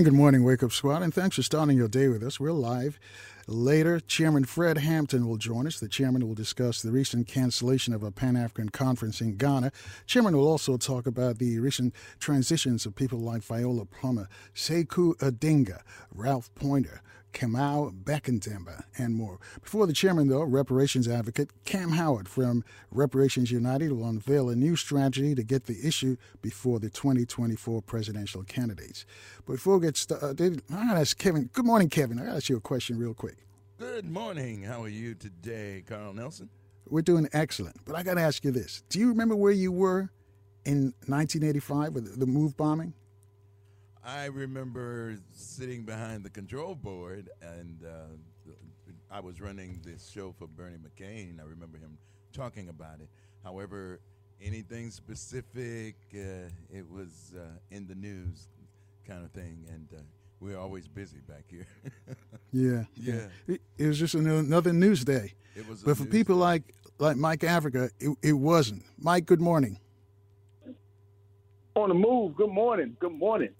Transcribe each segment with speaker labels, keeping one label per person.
Speaker 1: And good morning, Wake Up Squad, and thanks for starting your day with us. We're live. Later, Chairman Fred Hampton will join us. The chairman will discuss the recent cancellation of a Pan African conference in Ghana. Chairman will also talk about the recent transitions of people like Viola Plummer, Sekou Odinga, Ralph Poynter, Kamau Becktemba, and more. Before the chairman, though, reparations advocate Kaam Howard from Reparations United will unveil a new strategy to get the issue before the 2024 presidential candidates. But before we get started, uh, I got to ask Kevin. Good morning, Kevin. I got to ask you a question real quick.
Speaker 2: Good morning. How are you today, Carl Nelson?
Speaker 1: We're doing excellent. But I got to ask you this Do you remember where you were in 1985 with the MOVE bombing?
Speaker 2: I remember sitting behind the control board, and uh, I was running this show for Bernie McCain. I remember him talking about it. However, anything specific, uh, it was uh, in the news kind of thing, and uh, we're always busy back here.
Speaker 1: yeah,
Speaker 2: yeah.
Speaker 1: It, it, was just another news day.
Speaker 2: It was,
Speaker 1: but for people
Speaker 2: day.
Speaker 1: like like Mike Africa, it, it wasn't. Mike, good morning.
Speaker 3: On the move. Good morning. Good morning.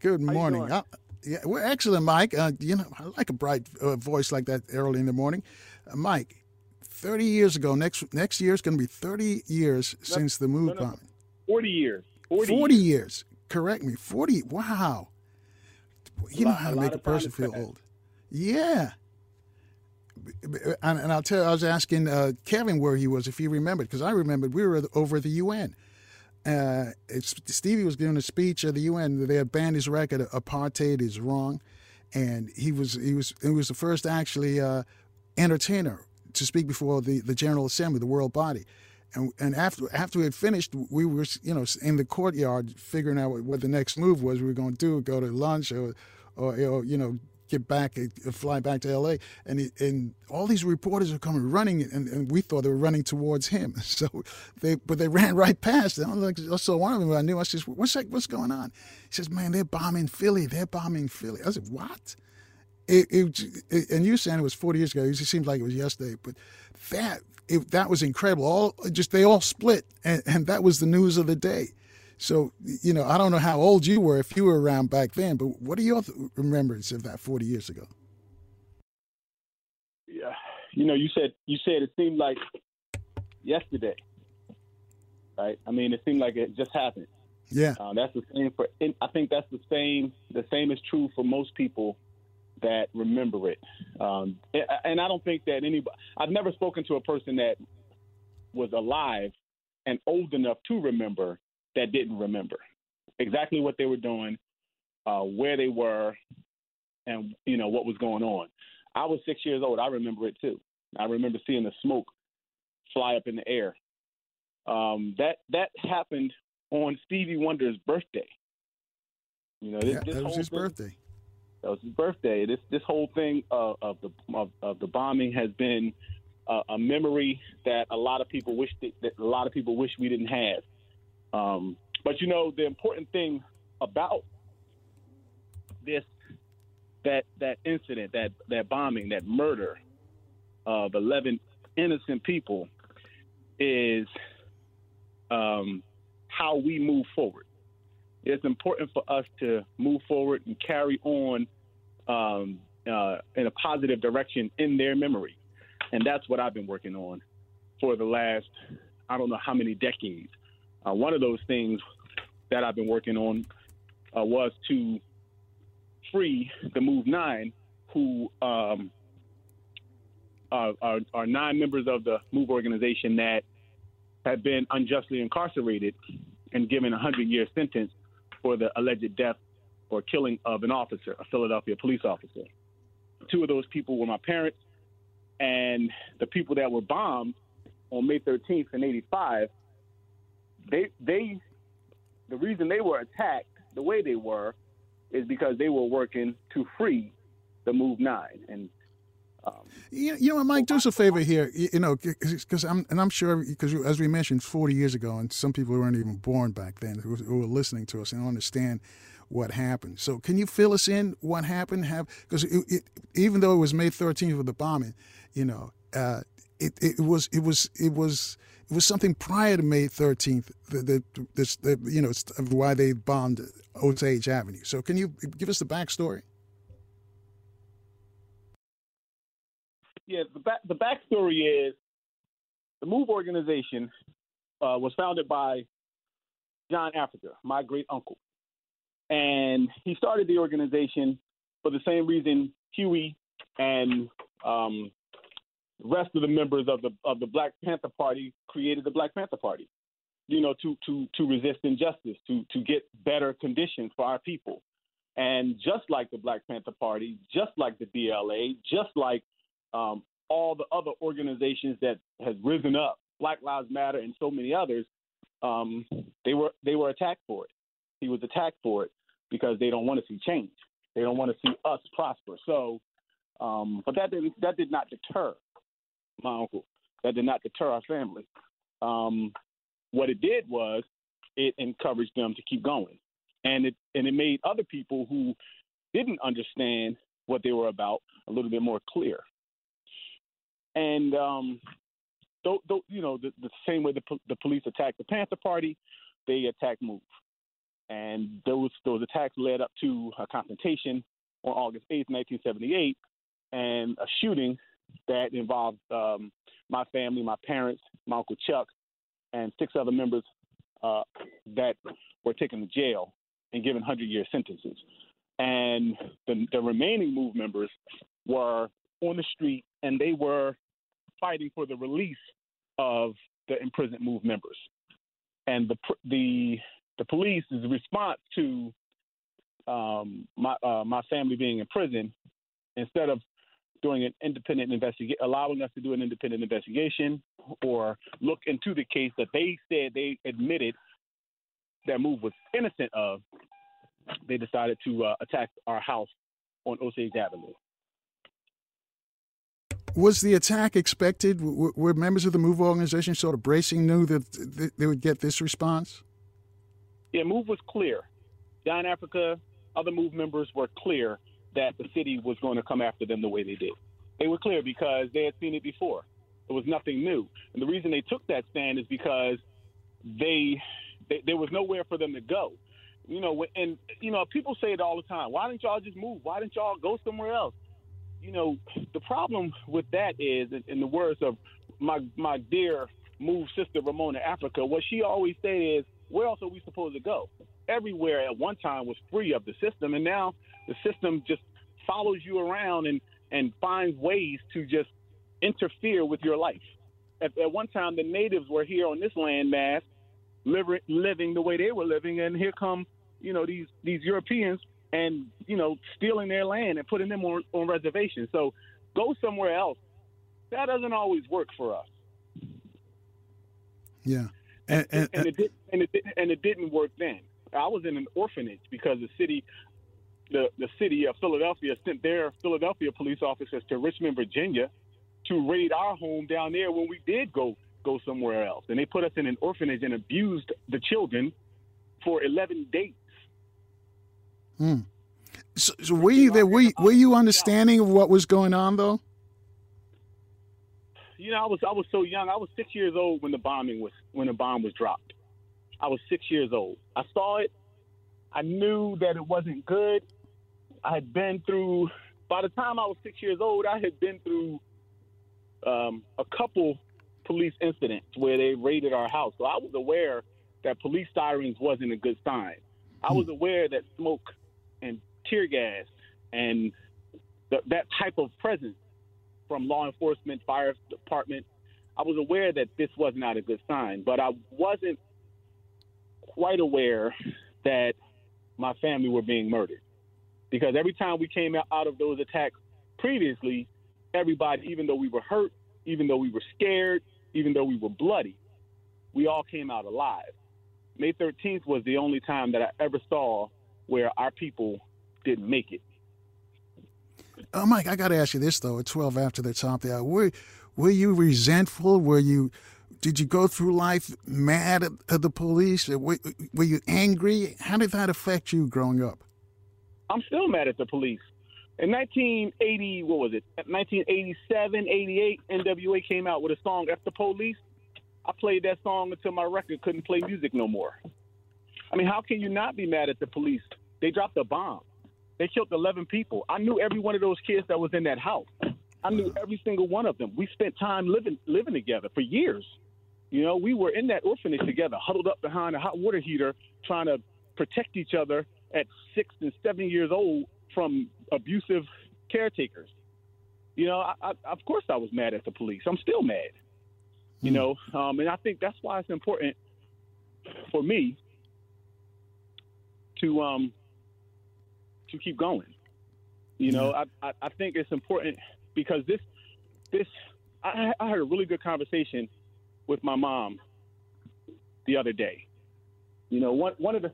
Speaker 1: Good morning. Uh, yeah, we're excellent, Mike. Uh, you know, I like a bright uh, voice like that early in the morning. Uh, Mike, 30 years ago, next next year is going to be 30 years since the move no, no, bombing.
Speaker 3: 40 years. 40,
Speaker 1: 40 years. years. Correct me. 40. Wow. You know how to make a person feel old. Yeah. And, and, I'll tell you, I was asking uh, Kevin where he was, if he remembered, because I remembered we were over at the UN uh, Stevie was giving a speech at the UN. They had banned his record. Apartheid is wrong, and he was he was he was the first actually uh, entertainer to speak before the, the General Assembly, the world body. And, and after after we had finished, we were you know in the courtyard figuring out what, what the next move was. We were going to do go to lunch or, or you know get back, uh, fly back to L.A. And he, and all these reporters are coming running, and, and, we thought they were running towards him. So they, but they ran right past. And I like, so one of them I knew. I said, "What's that, what's going on?" He says, "Man, they're bombing Philly. They're bombing Philly." I said, "What?" It, it, it, and you saying it was 40 years ago. It seemed like it was yesterday, but that it, that was incredible. All just they all split, and, and that was the news of the day. So, you know, I don't know how old you were if you were around back then, but what are your remembrance of that 40 years ago?
Speaker 3: Yeah, you know, you said you said it seemed like yesterday, right? I mean, it seemed like it just happened.
Speaker 1: Yeah,
Speaker 3: uh, that's the same for. I think that's the same. The same is true for most people that remember it. Um, and I don't think that anybody. I've never spoken to a person that was alive and old enough to remember that didn't remember exactly what they were doing, uh, where they were, and you know what was going on. I was six years old. I remember it too. I remember seeing the smoke fly up in the air. Um, that that happened on Stevie Wonder's birthday.
Speaker 1: You know, this, yeah, this that was his thing, birthday.
Speaker 3: That was his birthday. This this whole thing of, of the of, of, the bombing has been a, a, memory that a lot of people wish that, that a lot of people wish we didn't have. Um, but you know, the important thing about this that that incident, that that bombing, that murder of 11 innocent people is um, how we move forward. It's important for us to move forward and carry on um, uh, in a positive direction in their memory. And that's what I've been working on for the last, I don't know how many decades. Uh, one of those things that I've been working on uh, was to free the Move Nine, who um, are, are, nine members of the Move organization that have been unjustly incarcerated and given a 100 year sentence for the alleged death or killing of an officer, a Philadelphia police officer. Two of those people were my parents, and the people that were bombed on May 13th in 85, they, they, the reason they were attacked the way they were is because they were working to free the Move Nine. And
Speaker 1: um, you, you know, Mike, do us a favor here. You, you know, because I'm and I'm sure because as we mentioned 40 years ago, and some people weren't even born back then who, who were listening to us and understand what happened. So, can you fill us in what happened? Have because even though it was May 13th of the bombing, you know, uh, it, it was it was it was it was something prior to May 13th. The, the, this, the you know why they bombed Osage Avenue. So, can you give us the backstory?
Speaker 3: yeah, the back the backstory is the Move organization uh, was founded by John Africa, my great uncle, and he started the organization for the same reason Huey and um, rest of the members of the of the Black Panther Party created the Black Panther Party. You know, to to to resist injustice, to to get better conditions for our people. And just like the Black Panther Party, just like the BLA, just like um, all the other organizations that has risen up, Black Lives Matter and so many others, um, they were they were attacked for it. He was attacked for it because they don't want to see change. They don't want to see us prosper. So, um, but that didn't that did not deter my uncle. That did not deter our family. Um, what it did was it encouraged them to keep going, and it and it made other people who didn't understand what they were about a little bit more clear. And um, th- th- you know, the, the same way the, the police attacked the Panther Party, they attacked Move, and those those attacks led up to a confrontation on August 8th, 1978, and a shooting that involved um, my family, my parents, my uncle Chuck, and six other members uh, that were taken to jail and given 100 year sentences. And the, the remaining MOVE members were on the street and they were fighting for the release of the imprisoned MOVE members. And the the the police's response to um, my uh, my family being in prison, instead of doing an independent investigation, allowing us to do an independent investigation or look into the case that they said they admitted that move was innocent of, they decided to uh, attack our house on Osage Avenue.
Speaker 1: Was the attack expected? Were members of the MOVE organization sort of bracing, knew that they would get this response?
Speaker 3: Yeah, MOVE was clear. John Africa, other MOVE members were clear that the city was going to come after them the way they did. They were clear because they had seen it before. It was nothing new. And the reason they took that stand is because they, they there was nowhere for them to go. You know, and you know, people say it all the time. Why didn't y'all just move? Why didn't y'all go somewhere else? you know, the problem with that is, in the words of my my dear move sister Ramona Africa, what she always said is, where else are we supposed to go? Everywhere at one time was free of the system, and now the system just follows you around and and finds ways to just interfere with your life. At, at one time, the natives were here on this landmass, living living the way they were living, and here come you know these these Europeans and you know stealing their land and putting them on, on reservations. So go somewhere else. That doesn't always work for us.
Speaker 1: Yeah,
Speaker 3: and and, and, it, did, and it didn't and it didn't work then. I was in an orphanage because the city, the the city of Philadelphia sent their Philadelphia police officers to Richmond, Virginia, to raid our home down there when we did go go somewhere else, and they put us in an orphanage and abused the children for 11 days.
Speaker 1: Hmm. So, so, were you there? Were you, were you understanding of what was going on, though?
Speaker 3: You know, I was I was so young. I was six years old when the bombing was when the bomb was dropped. I was six years old. I saw it. I knew that it wasn't good. I had been through. By the time I was six years old, I had been through um, a couple police incidents where they raided our house. So I was aware that police sirens wasn't a good sign. I was hmm. aware that smoke and tear gas and the, that type of presence from law enforcement, fire department, I was aware that this was not a good sign, but I wasn't quite aware that my family were being murdered because every time we came out of those attacks previously, everybody, even though we were hurt, even though we were scared, even though we were bloody, we all came out alive. May 13th was the only time that I ever saw where our people didn't make it.
Speaker 1: Oh, Mike, I got to ask you this though. At 12 after the top there, were were you resentful? Were you did you go through life mad at, at the police? Were, were you angry? How did that affect you growing up?
Speaker 3: I'm still mad at the police. In 1980, what was it? 1987, 88, NWA came out with a song, F the Police. I played that song until my record couldn't play music no more. I mean, how can you not be mad at the police? They dropped a bomb. They killed 11 people. I knew every one of those kids that was in that house. I knew every single one of them. We spent time living living together for years. You know, we were in that orphanage together, huddled up behind a hot water heater, trying to protect each other at six and seven years old from abusive caretakers. You know, I, I, of course I was mad at the police. I'm still mad. You
Speaker 1: Hmm.
Speaker 3: know, um, and I think that's why it's important for me to um, to keep going. You know, I, I, I think it's important because this this I, I had a really good conversation with my mom the other day. You know, one one of the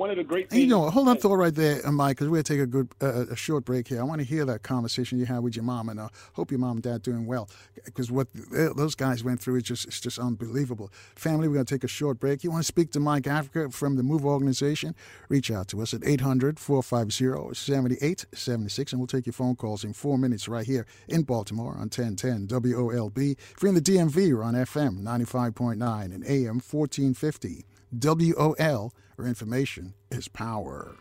Speaker 3: one of the great
Speaker 1: And you know, hold on, thought right there, uh, Mike, because we're going to take a good, uh, a short break here. I want to hear that conversation you had with your mom, and I hope your mom and dad doing well, because what th- those guys went through is just, it's just unbelievable. Family, we're going to take a short break. You want to speak to Mike Africa from the Move Organization? Reach out to us at 800-450-7876, and we'll take your phone calls in four minutes right here in Baltimore on 1010 WOLB. If you're in the DMV, you're on FM 95.9 and AM 1450. WOL, where information is power.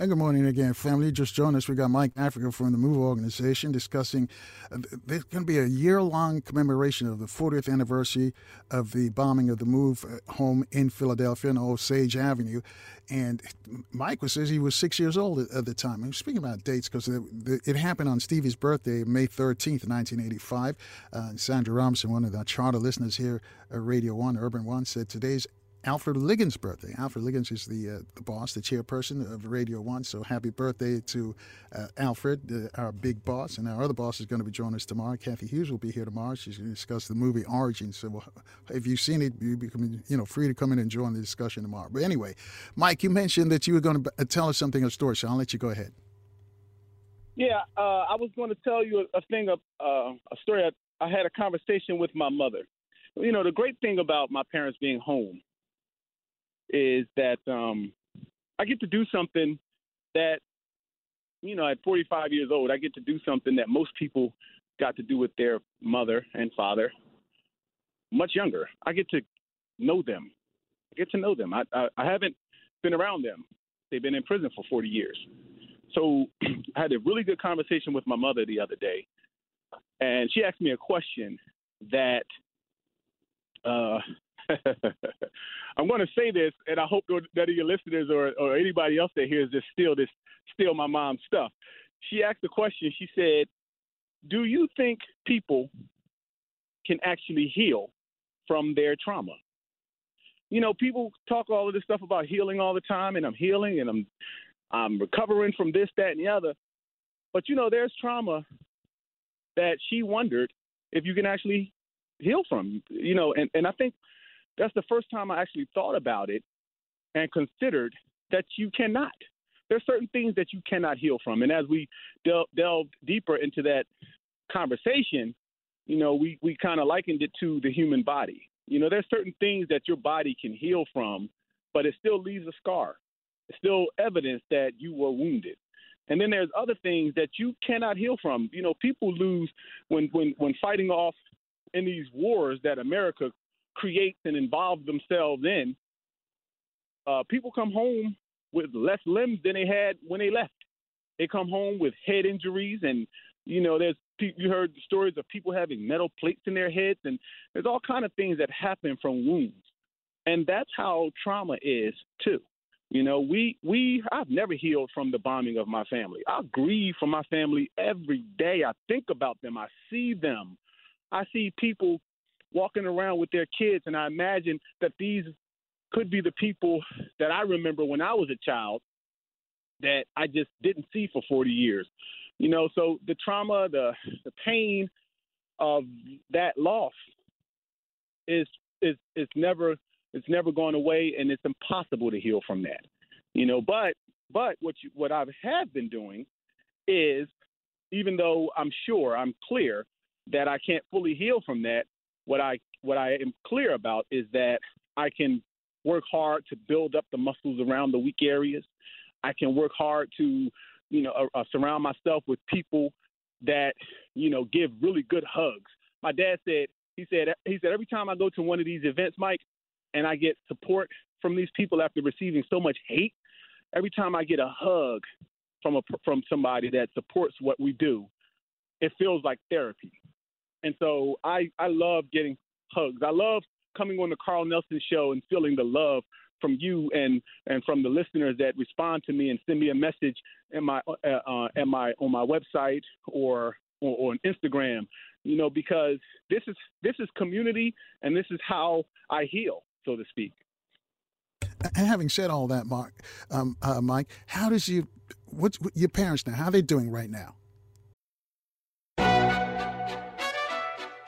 Speaker 1: And good morning again, family. Just join us. We got Mike Africa from the Move Organization discussing. Uh, there's going to be a year-long commemoration of the 40th anniversary of the bombing of the Move uh, home in Philadelphia on Osage Avenue. And Mike was says he was six years old at, at the time. I'm speaking about dates because it happened on Stevie's birthday, May 13th, 1985. Uh, Sandra Robinson, one of the charter listeners here at Radio One, Urban One, said today's Alfred Liggins' birthday. Alfred Liggins is the, uh, the boss, the chairperson of Radio One. So happy birthday to uh, Alfred, uh, our big boss. And our other boss is going to be joining us tomorrow. Kathy Hughes will be here tomorrow. She's going to discuss the movie Origin. So if you've seen it, you become you know free to come in and join the discussion tomorrow. But anyway, Mike, you mentioned that you were going to uh, tell us something, a story. So I'll let you go ahead.
Speaker 3: Yeah, uh, I was going to tell you a, a thing, of, uh, a story. I, I had a conversation with my mother. You know, the great thing about my parents being home is that um, I get to do something that, you know, at 45 years old, I get to do something that most people got to do with their mother and father much younger. I get to know them. I get to know them. I, I, I haven't been around them. They've been in prison for 40 years. So I had a really good conversation with my mother the other day, and she asked me a question that uh, I'm going to say this, and I hope that of your listeners or, or anybody else that hears this steal this steal my mom's stuff. She asked the question. She said, "Do you think people can actually heal from their trauma?" You know, people talk all of this stuff about healing all the time, and I'm healing, and I'm I'm recovering from this, that, and the other. But you know, there's trauma that she wondered if you can actually heal from. You know, and, and I think that's the first time I actually thought about it and considered that you cannot. There's certain things that you cannot heal from. And as we del- delved deeper into that conversation, you know, we, we kind of likened it to the human body. You know, there's certain things that your body can heal from, but it still leaves a scar. It's still evidence that you were wounded. And then there's other things that you cannot heal from. You know, people lose when when when fighting off in these wars that America creates and involves themselves in. Uh, people come home with less limbs than they had when they left. They come home with head injuries, and you know, there's you heard stories of people having metal plates in their heads, and there's all kind of things that happen from wounds, and that's how trauma is too. You know, we we I've never healed from the bombing of my family. I grieve for my family every day. I think about them. I see them. I see people walking around with their kids, and I imagine that these could be the people that I remember when I was a child that I just didn't see for 40 years. You know, so the trauma, the the pain of that loss is is is never it's never gone away, and it's impossible to heal from that. You know, but but what you, what I have been doing is, even though I'm sure I'm clear that I can't fully heal from that, what I what I am clear about is that I can work hard to build up the muscles around the weak areas. I can work hard to, you know, uh, uh, surround myself with people that, you know, give really good hugs. My dad said, he said, he said, every time I go to one of these events, Mike, and I get support from these people after receiving so much hate, every time I get a hug from a from somebody that supports what we do, it feels like therapy. And so I I love getting hugs. I love coming on the Carl Nelson show and feeling the love from you and and from the listeners that respond to me and send me a message in my uh, uh, my on my website or, or on Instagram. You know, because this is this is community and this is how I heal so to speak.
Speaker 1: Having said all that, Mark, um, uh, Mike, how does you, what's what, your parents now? How are they doing right now?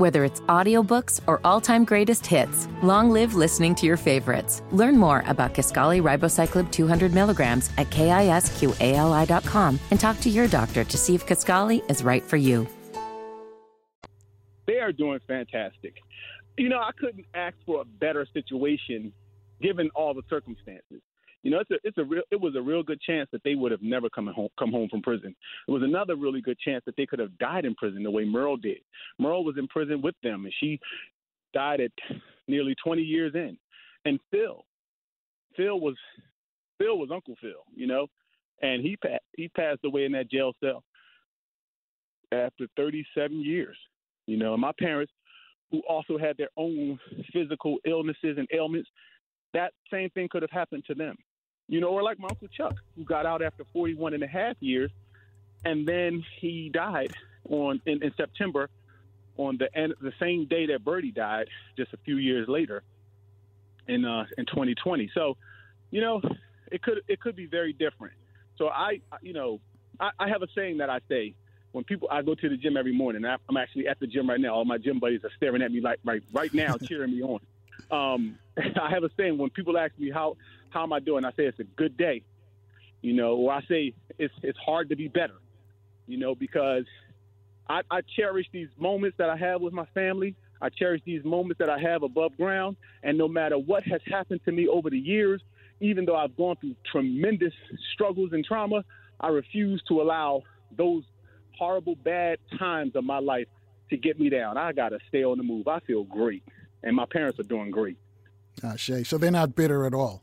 Speaker 4: Whether it's audiobooks or all-time greatest hits, long live listening to your favorites. Learn more about Kisqali Ribociclib 200 milligrams at kisqali.com and talk to your doctor to see if Kisqali is right for you.
Speaker 3: They are doing fantastic you know, I couldn't ask for a better situation given all the circumstances. You know, it's a it's a real it was a real good chance that they would have never come home come home from prison. It was another really good chance that they could have died in prison the way Merle did. Merle was in prison with them, and she died at nearly 20 years in. And Phil, Phil was Phil was Uncle Phil, you know, and he he passed away in that jail cell after 37 years. You know, and my parents who also had their own physical illnesses and ailments, that same thing could have happened to them. You know, or like my Uncle Chuck, who got out after 41 and a half years, and then he died on in, in September on the end, the same day that Birdie died, just a few years later in uh, in 2020. So, you know, it could it could be very different. So I, you know, I, I have a saying that I say when people I go to the gym every morning. I'm actually at the gym right now. All my gym buddies are staring at me like right right now, cheering me on. Um, I have a saying when people ask me how how am I doing, I say it's a good day. You know, or I say it's it's hard to be better. You know, because I, I cherish these moments that I have with my family. I cherish these moments that I have above ground. And no matter what has happened to me over the years, even though I've gone through tremendous struggles and trauma, I refuse to allow those horrible, bad times of my life to get me down. I got to stay on the move. I feel great, and my parents are doing great.
Speaker 1: Ah, Shay. So they're not bitter at all.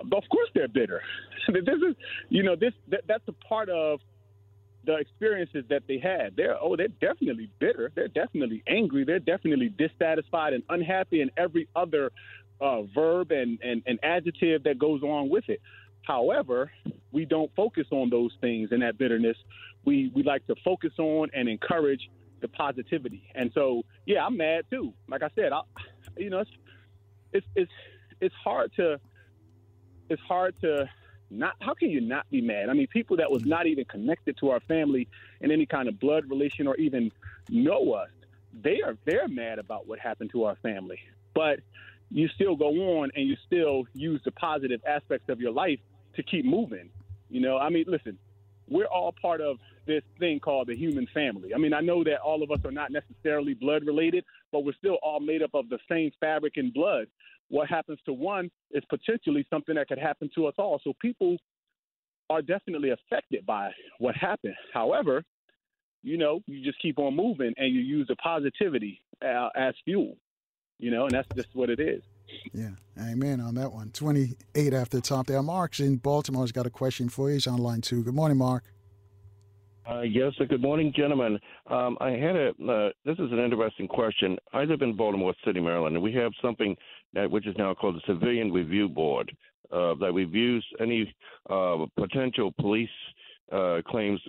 Speaker 3: Of course, they're bitter. this is, you know, this that, that's a part of the experiences that they had. They're oh, they're definitely bitter. They're definitely angry. They're definitely dissatisfied and unhappy, and every other uh, verb and, and, and adjective that goes along with it. However, we don't focus on those things and that bitterness we we like to focus on and encourage the positivity. And so, yeah, I'm mad too. Like I said, I, you know, it's it's it's it's hard to it's hard to not how can you not be mad? I mean, people that was not even connected to our family in any kind of blood relation or even know us, they are they're mad about what happened to our family. But you still go on and you still use the positive aspects of your life to keep moving. You know, I mean, listen, we're all part of this thing called the human family. I mean, I know that all of us are not necessarily blood related, but we're still all made up of the same fabric and blood. What happens to one is potentially something that could happen to us all. So people are definitely affected by what happened. However, you know, you just keep on moving and you use the positivity uh, as fuel, you know, and that's just what it is.
Speaker 1: Yeah, amen on that one. 28 after the top there. Mark's in Baltimore's got a question for you. He's on line two. Good morning, Mark.
Speaker 5: Uh, yes, sir. Good morning, gentlemen. Um, I had a. Uh, this is an interesting question. I live in Baltimore City, Maryland, and we have something which is now called the Civilian Review Board uh, that reviews any uh, potential police uh, claims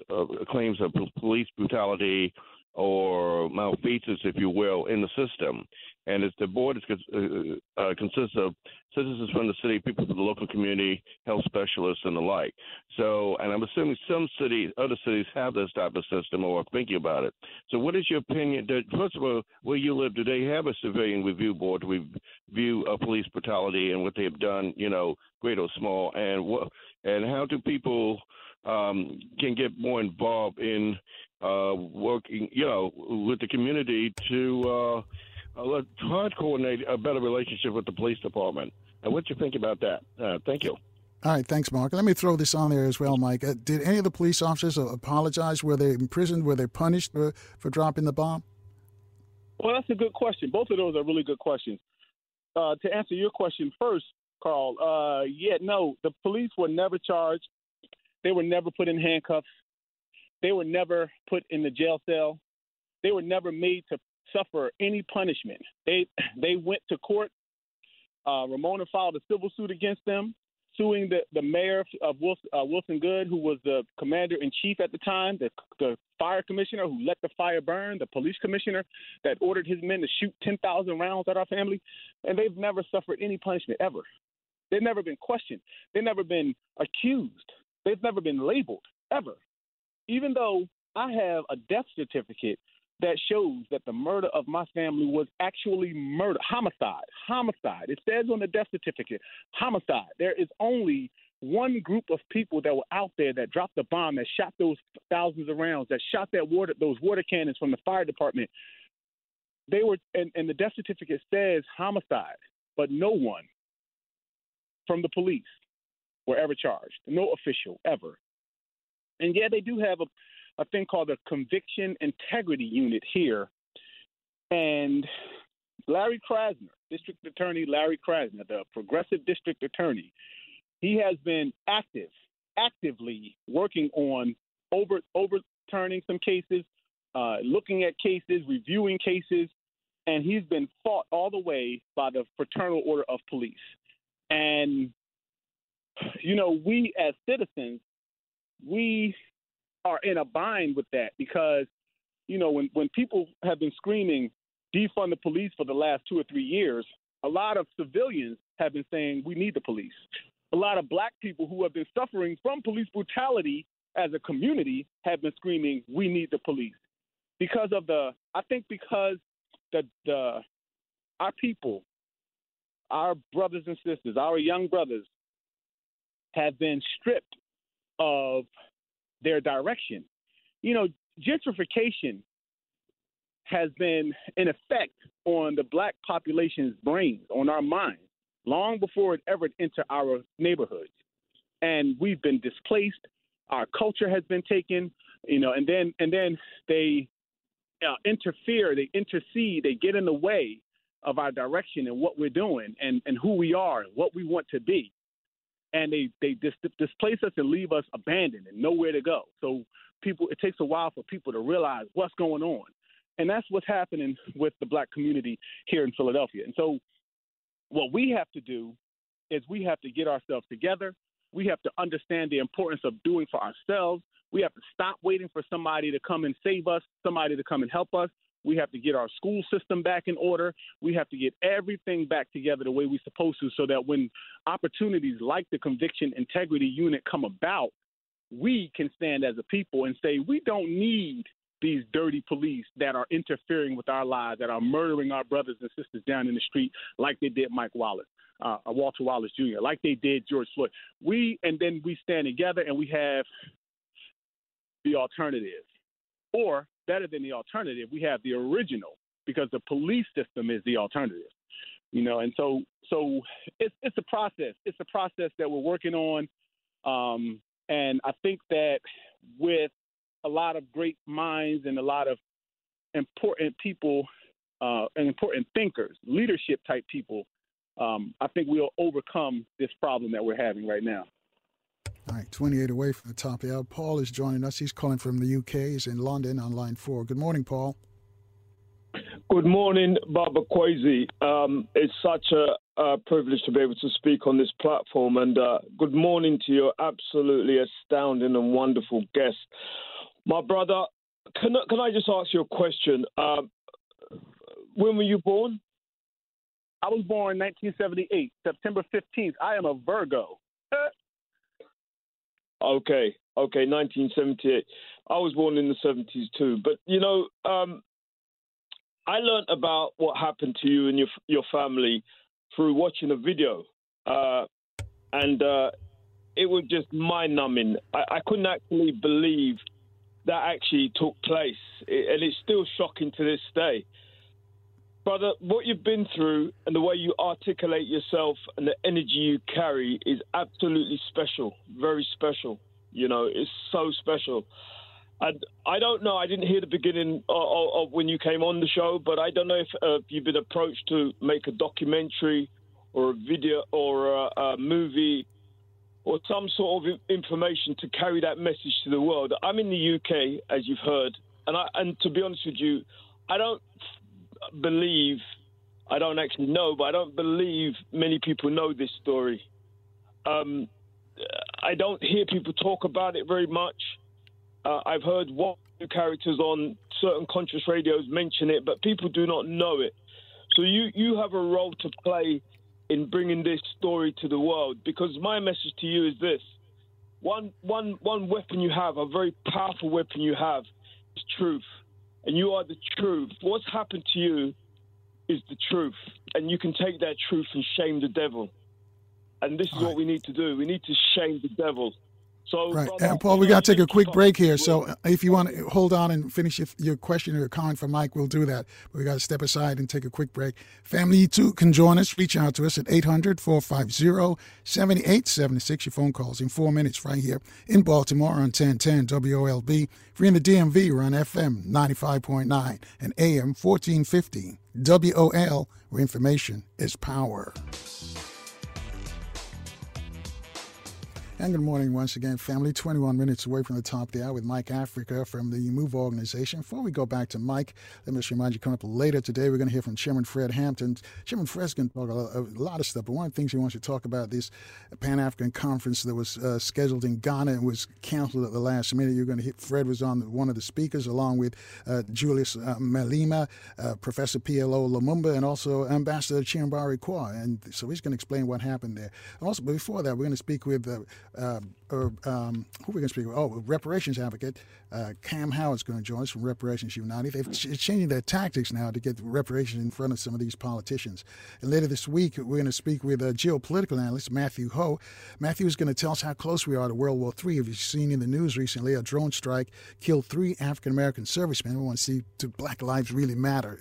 Speaker 5: claims of police brutality or malfeasance, if you will, in the system. And it's the board is, uh, uh, consists of citizens from the city, people from the local community, health specialists, and the like. So, and I'm assuming some cities, other cities, have this type of system or are thinking about it. So, what is your opinion? First of all, where you live, do they have a civilian review board to review uh, police brutality and what they have done, you know, great or small, and what, and how do people um, can get more involved in uh, working, you know, with the community to uh, uh, try to coordinate a better relationship with the police department. And what do you think about that? Uh, thank you.
Speaker 1: All right, thanks, Mark. Let me throw this on there as well, Mike. Uh, did any of the police officers apologize? Were they imprisoned? Were they punished for, for dropping the bomb?
Speaker 3: Well, that's a good question. Both of those are really good questions. Uh, to answer your question first, Carl, uh, yeah, no, the police were never charged. They were never put in handcuffs. They were never put in the jail cell. They were never made to suffer any punishment. They they went to court. Uh, Ramona filed a civil suit against them, suing the, the mayor of Wilson, uh, Wilson Goode, who was the commander in chief at the time, the, the fire commissioner who let the fire burn, the police commissioner that ordered his men to shoot 10,000 rounds at our family. And they've never suffered any punishment ever. They've never been questioned. They've never been accused. They've never been labeled ever. Even though I have a death certificate that shows that the murder of my family was actually murder, homicide, homicide. It says on the death certificate, homicide. There is only one group of people that were out there that dropped the bomb, that shot those thousands of rounds, that shot that water, those water cannons from the fire department. They were, and, and the death certificate says homicide, but no one from the police were ever charged. No official ever. And yeah, they do have a, a thing called the Conviction Integrity Unit here. And Larry Krasner, District Attorney Larry Krasner, the progressive district attorney, he has been active, actively working on over overturning some cases, uh, looking at cases, reviewing cases, and he's been fought all the way by the Fraternal Order of Police. And you know, we as citizens, we are in a bind with that because, you know, when, when people have been screaming defund the police for the last two or three years, a lot of civilians have been saying we need the police. A lot of black people who have been suffering from police brutality as a community have been screaming we need the police because of the I think because the the our people, our brothers and sisters, our young brothers have been stripped of their direction. You know, gentrification has been an effect on the black population's brains, on our minds, long before it ever entered our neighborhoods. And we've been displaced. Our culture has been taken, you know, and then and then they uh, interfere, they intercede, they get in the way of our direction and what we're doing and, and who we are and what we want to be and they they dis- displace us and leave us abandoned and nowhere to go. So people, it takes a while for people to realize what's going on, and that's what's happening with the black community here in Philadelphia. And so, what we have to do is we have to get ourselves together. We have to understand the importance of doing for ourselves. We have to stop waiting for somebody to come and save us, somebody to come and help us. We have to get our school system back in order. We have to get everything back together the way we're supposed to so that when opportunities like the Conviction Integrity Unit come about, we can stand as a people and say, we don't need these dirty police that are interfering with our lives, that are murdering our brothers and sisters down in the street like they did Mike Wallace. Uh, Walter Wallace Jr., like they did George Floyd. We and then we stand together and we have the alternative. Or better than the alternative, we have the original because the police system is the alternative. You know, and so so it's it's a process. It's a process that we're working on. Um, and I think that with a lot of great minds and a lot of important people uh, and important thinkers, leadership type people, um, I think we'll overcome this problem that we're having right now.
Speaker 1: All right, 28 away from the top of the hour. Paul is joining us. He's calling from the UK. He's in London on line four. Good morning, Paul.
Speaker 6: Good morning, Baba Kwesi. Um, it's such a, a, privilege to be able to speak on this platform. And uh, good morning to your absolutely astounding and wonderful guest. My brother, can, can I just ask you a question? Um, when were you born?
Speaker 3: I was born 1978, September 15th. I am a Virgo.
Speaker 6: okay, okay, 1978. I was born in the 70s too. But, you know, um, I learned about what happened to you and your, your family through watching a video. Uh, and uh, it was just mind numbing. I, I couldn't actually believe that actually took place. It, and it's still shocking to this day. Brother, what you've been through and the way you articulate yourself and the energy you carry is absolutely special, very special. You know, it's so special. And I don't know, I didn't hear the beginning of, of when you came on the show, but I don't know if uh, you've been approached to make a documentary or a video or a, a movie or some sort of information to carry that message to the world. I'm in the UK, as you've heard, and I, and to be honest with you, I don't believe, I don't actually know, but I don't believe many people know this story. Um, I don't hear people talk about it very much. Uh, I've heard one characters on certain conscious radios mention it, but people do not know it. So you you have a role to play in bringing this story to the world because my message to you is this: one one one weapon you have, a very powerful weapon you have, is truth and you are the truth. What's happened to you is the truth, and you can take that truth and shame the devil. And this is All what right. we need to do. We need to shame the devil. So,
Speaker 1: right, and Paul, we got to take a quick break here. So, uh, if you want to hold on and finish your, your question or your comment for Mike, we'll do that. But we got to step aside and take a quick break. Family, you too can join us. Reach out to us at 800 450 7876. Your phone calls in four minutes right here in Baltimore on 1010 WOLB. If you're in the DMV, we're on FM 95.9 and AM 1450 WOL, where information is power. And good morning once again, family. 21 minutes away from the top of the hour with Mike Africa from the MOVE organization. Before we go back to Mike, let me just remind you, coming up later today, we're going to hear from Chairman Fred Hampton. Chairman Fred's going to talk a, lot of stuff, but one of the things he wants to talk about this Pan African conference that was uh, scheduled in Ghana and was canceled at the last minute. You're going to hear Fred was on one of the speakers along with uh, Julius uh, Malema, uh, Professor PLO Lumumba, and also Ambassador Chihombori-Quao. And so he's going to explain what happened there. Also, before that, we're going to speak with uh, or um, who are we going to speak with? Oh, reparations advocate uh, Kaam Howard's going to join us from Reparations United. They've ch- changing their tactics now to get reparations in front of some of these politicians. And later this week, we're going to speak with a geopolitical analyst Matthew Hoh. Matthew is going to tell us how close we are to World War III. If you've seen in the news recently, a drone strike killed three African American servicemen. We want to see do Black lives really matter?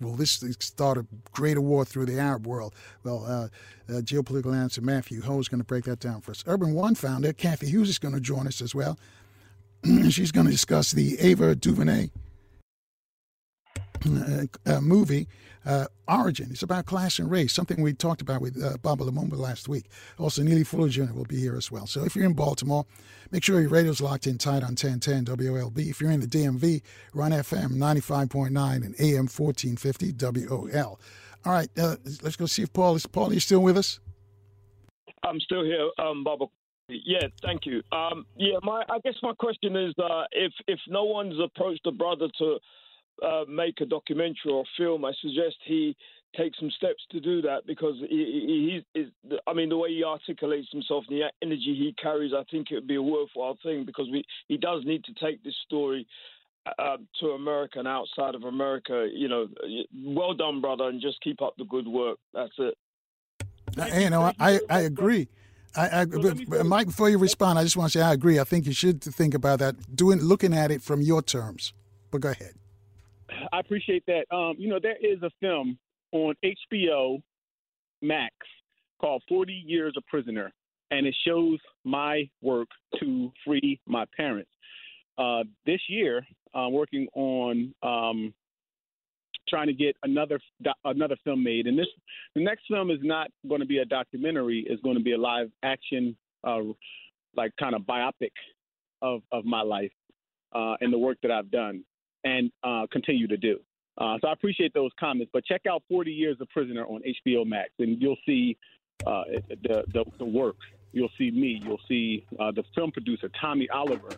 Speaker 1: Will this start a greater war through the Arab world? Well. Uh, uh, geopolitical analyst Matthew Hoh is going to break that down for us. Urban One founder Cathy Hughes is going to join us as well. She's going to discuss the Ava DuVernay uh, uh, movie, uh, Origin. It's about class and race, something we talked about with uh, Baba Lumumba last week. Also, Neely Fuller Jr. will be here as well. So if you're in Baltimore, make sure your radio's locked in tight on 1010 WOLB. If you're in the DMV, run FM 95.9 and AM 1450 WOL. All right, uh, let's go see if Paul is. Paul, are you still with us?
Speaker 6: I'm still here, um, Baba. Yeah, thank you. Um, yeah, my I guess my question is uh, if if no one's approached the brother to uh, make a documentary or film, I suggest he take some steps to do that because he, he, I mean, the way he articulates himself and the energy he carries, I think it would be a worthwhile thing because we he does need to take this story uh, to America and outside of America. You know, well done, brother, and just keep up the good work. That's it.
Speaker 1: You know, I, I agree. I, I, but, Mike, before you respond, I just want to say I agree. I think you should think about that, doing looking at it from your terms. But go ahead.
Speaker 3: I appreciate that. Um, you know, there is a film on HBO Max called 40 Years a Prisoner, and it shows my work to free my parents. Uh, this year, I'm working on um, trying to get another another film made, and this the next film is not going to be a documentary; it's going to be a live action, uh, like kind of biopic of of my life uh, and the work that I've done and uh, continue to do. Uh, so I appreciate those comments. But check out 40 Years a Prisoner on HBO Max, and you'll see uh, the, the, the work. You'll see me. You'll see uh, the film producer Tommy Oliver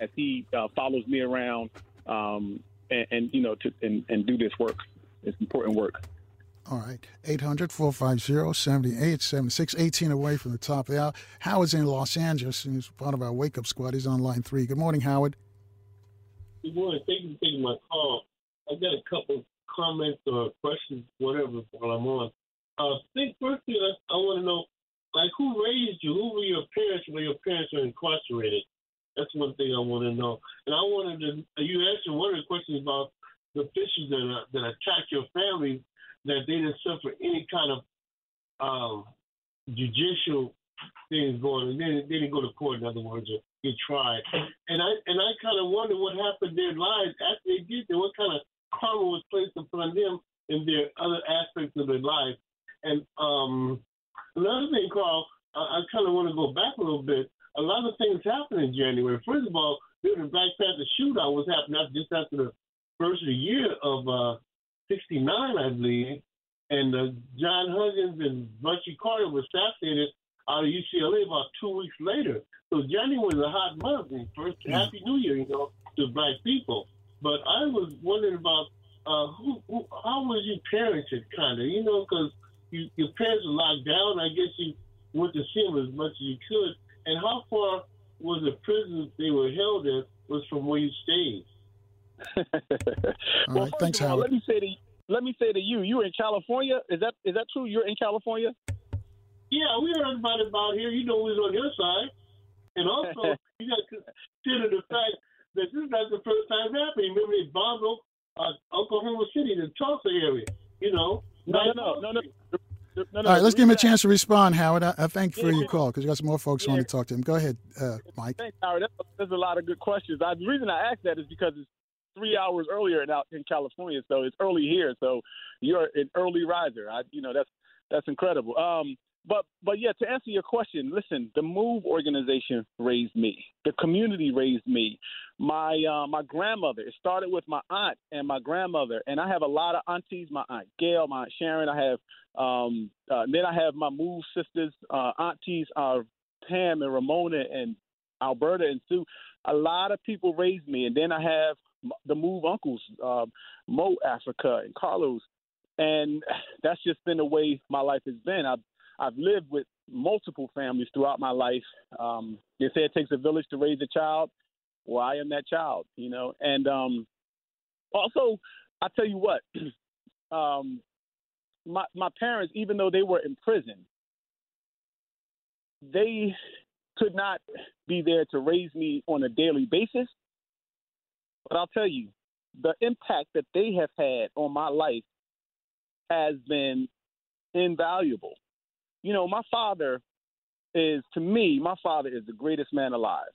Speaker 3: as he uh, follows me around um, and, and, you know to and, and do this work. It's important work.
Speaker 1: All right. 800 450 7876, 18 away from the top of the hour. Howard's in Los Angeles and he's part of our wake up squad. He's on line three. Good morning, Howard.
Speaker 7: Good morning. Thank you for taking my call. I've got a couple comments or questions, whatever, while I'm on. Uh, think firstly, I, I want to know, like, who raised you? Who were your parents when your parents were incarcerated? That's one thing I want to know. And I wanted to, you answered one of the questions about the fishes that uh, that attack your family, that they didn't suffer any kind of um, judicial things going, and they, they didn't go to court. In other words, or get tried. And I and I kind of wonder what happened their lives after they did that. What kind of karma was placed upon them in their other aspects of their life. And um, another thing, Carl, I, I kind of want to go back a little bit. A lot of things happened in January. First of all, during the Black Panther shootout was happening just after the first of the year of uh, 69, I believe. And uh, John Huggins and Bunchy Carter were assassinated out of UCLA about two weeks later. So January was a hot month. And first, mm. Happy New Year, you know, to black people. But I was wondering about uh, who, who, how was you parented, kind of, you know, because you, your parents were locked down. I guess you went to see them as much as you could. And how far was the prison they were held in was from where you stayed?
Speaker 1: well, right, thanks, all, Howard.
Speaker 3: Let me say to let me say to you, you are in California. Is that is that true? You're in California.
Speaker 7: Yeah, we heard about it about here. You know, we was on your side, and also you got to consider the fact that this is not the first time happening. Remember, they bombed uh, Oklahoma City, the Tulsa area. You know.
Speaker 3: No, no, no, no, no.
Speaker 1: No, no, All right, let's give him a chance to respond, Howard. I, I thank you for your call because we got some more folks yeah. want to talk to him. Go ahead, uh, Mike.
Speaker 3: Thanks, Howard. There's a lot of good questions. I, the reason I asked that is because it's three hours earlier in, out in California, so it's early here. So you're an early riser. I, you know, that's that's incredible. Um, but but yeah, to answer your question, listen, the Move organization raised me. The community raised me. My uh, my grandmother. It started with my aunt and my grandmother, and I have a lot of aunties. My aunt Gail, my aunt Sharon. I have um, uh, then I have my Move sisters, uh, aunties, uh, Pam and Ramona and Alberta and Sue. A lot of people raised me, and then I have the Move uncles, uh, Mo Africa and Carlos, and that's just been the way my life has been. I've I've lived with multiple families throughout my life. Um, they say it takes a village to raise a child. Well, I am that child, you know. And um, also, I tell you what, um, my my parents, even though they were in prison, they could not be there to raise me on a daily basis. But I'll tell you, the impact that they have had on my life has been invaluable you know, my father is, to me, my father is the greatest man alive.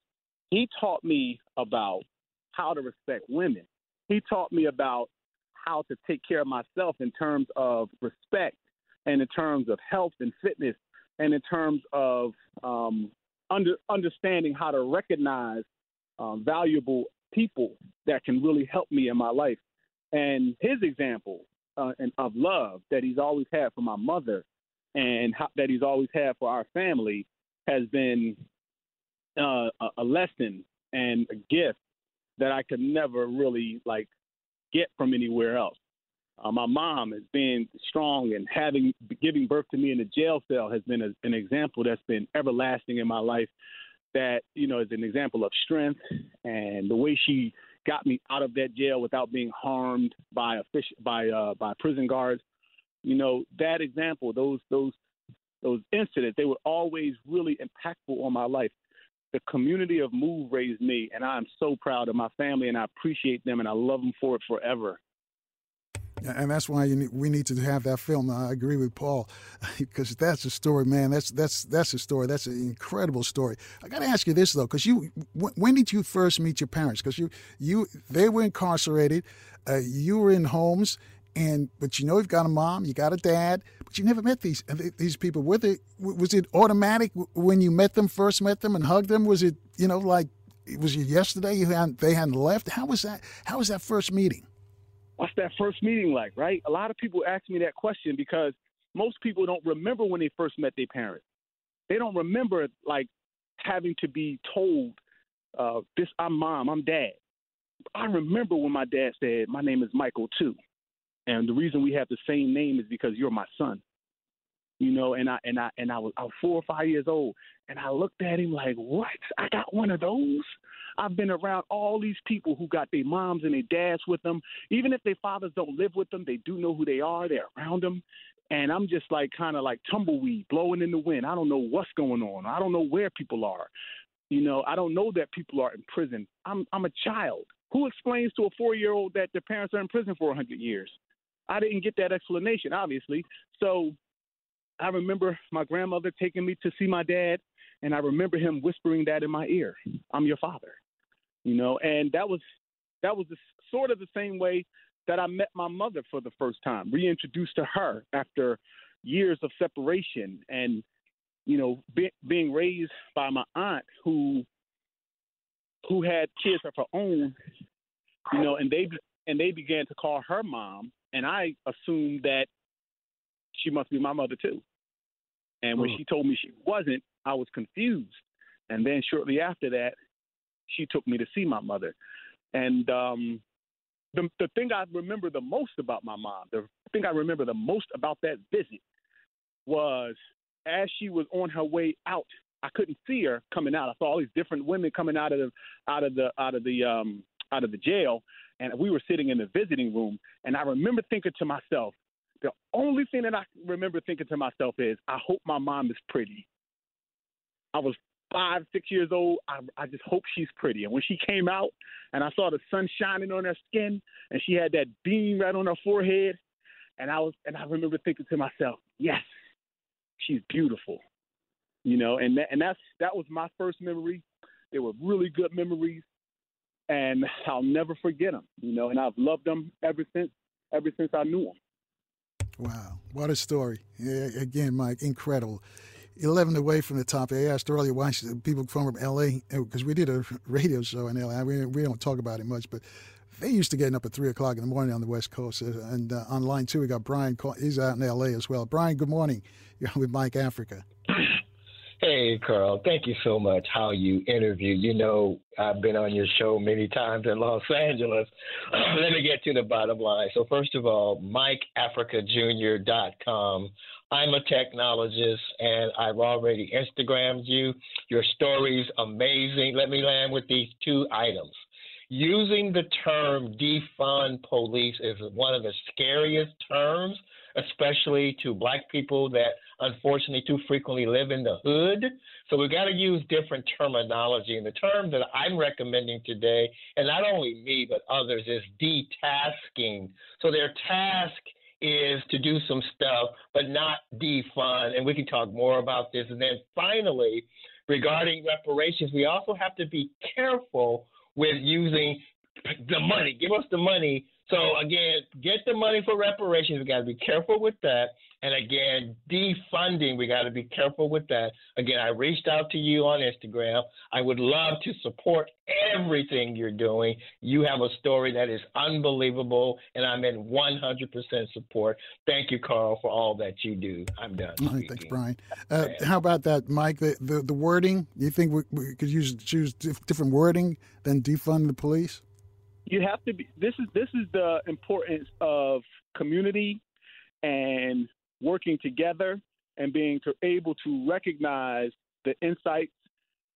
Speaker 3: He taught me about how to respect women. He taught me about how to take care of myself in terms of respect and in terms of health and fitness and in terms of um, under, understanding how to recognize um, valuable people that can really help me in my life. And his example uh, and of love that he's always had for my mother and how, that he's always had for our family has been uh, a lesson and a gift that I could never really like get from anywhere else. Uh, my mom has been strong and having giving birth to me in a jail cell has been a, an example that's been everlasting in my life. That you know is an example of strength and the way she got me out of that jail without being harmed by a fish by uh, by prison guards you know that example those those those incidents, they were always really impactful on my life. The community of Move raised me, and I'm so proud of my family, and I appreciate them, and I love them for it forever.
Speaker 1: And that's why need, we need to have that film. I agree with Paul, because that's a story, man. That's that's that's a story. That's an incredible story. I got to ask you this though, because you, when did you first meet your parents? Because you you they were incarcerated, uh, you were in homes, and but you know you've got a mom, you got a dad, but you never met these these people. Were they, was it automatic when you met them, first met them, and hugged them? Was it you know like was it yesterday? You had they hadn't left. How was that? How was that first meeting?
Speaker 3: What's that first meeting like? Right? A lot of people ask me that question because most people don't remember when they first met their parents. They don't remember like having to be told, uh, "This I'm mom, I'm dad." I remember when my dad said, "My name is Michael too." And the reason we have the same name is because you're my son. You know, and I and I and I was I was four or five years old, and I looked at him like, "What? I got one of those." I've been around all these people who got their moms and their dads with them. Even if their fathers don't live with them, they do know who they are. They're around them. And I'm just like kind of like tumbleweed blowing in the wind. I don't know what's going on. I don't know where people are. You know, I don't know that people are in prison. I'm I'm a child. Who explains to a four year old that their parents are in prison for a 100 years? I didn't get that explanation, obviously. So I remember my grandmother taking me to see my dad, and I remember him whispering that in my ear, "I'm your father," you know, and that was that was the, sort of the same way that I met my mother for the first time, reintroduced to her after years of separation, and you know, be, being raised by my aunt who who had kids of her own, you know, and they and they began to call her mom and I assumed that she must be my mother too. And when mm. she told me she wasn't, I was confused. And then shortly after that, she took me to see my mother. And um, the the thing I remember the most about my mom, the thing I remember the most about that visit was as she was on her way out. I couldn't see her coming out. I saw all these different women coming out of the out of the out of the um out of the jail, and we were sitting in the visiting room, and I remember thinking to myself, the only thing that I remember thinking to myself is, I hope my mom is pretty. I was five, six years old. I, I just hope she's pretty. And when she came out, and I saw the sun shining on her skin, and she had that beam right on her forehead, and I was, and I remember thinking to myself, yes, she's beautiful. You know, and that, and that's that was my first memory. They were really good memories and I'll never forget them. You know, and I've loved them ever since ever since I knew them.
Speaker 1: Wow, what a story! Yeah, again, Mike, incredible. 11 away from the top. I asked earlier why people from LA, because we did a radio show in LA. We, we don't talk about it much, but they used to getting up at 3 o'clock in the morning on the West Coast. Uh, and uh, on line two, we got Brian. He's out in LA as well. Brian, good morning. You're with Mike Africa.
Speaker 8: Hey, Carl, thank you so much how you interview. You know, I've been on your show many times in Los Angeles. Let me get to the bottom line. So, first of all, MikeAfricaJr.com. I'm a technologist and I've already Instagrammed you. Your story's amazing. Let me land with these two items. Using the term defund police is one of the scariest terms especially to black people that unfortunately too frequently live in the hood. So we've got to use different terminology. And the term that I'm recommending today, and not only me, but others, is detasking. So their task is to do some stuff, but not defund. And we can talk more about this. And then finally, regarding reparations, we also have to be careful with using the money. Give us the money so again, get the money for reparations. We got to be careful with that. And again, defunding, we got to be careful with that. Again, I reached out to you on Instagram. I would love to support everything you're doing. You have a story that is unbelievable, and I'm in 100% support. Thank you, Carl, for all that you do. I'm done.
Speaker 1: Right, thanks, Brian. Uh, how about that, Mike? The, the, the wording, you think we, we could use choose different wording than defund the police?
Speaker 3: You have to be this is this is the importance of community and working together and being to, able to recognize the insights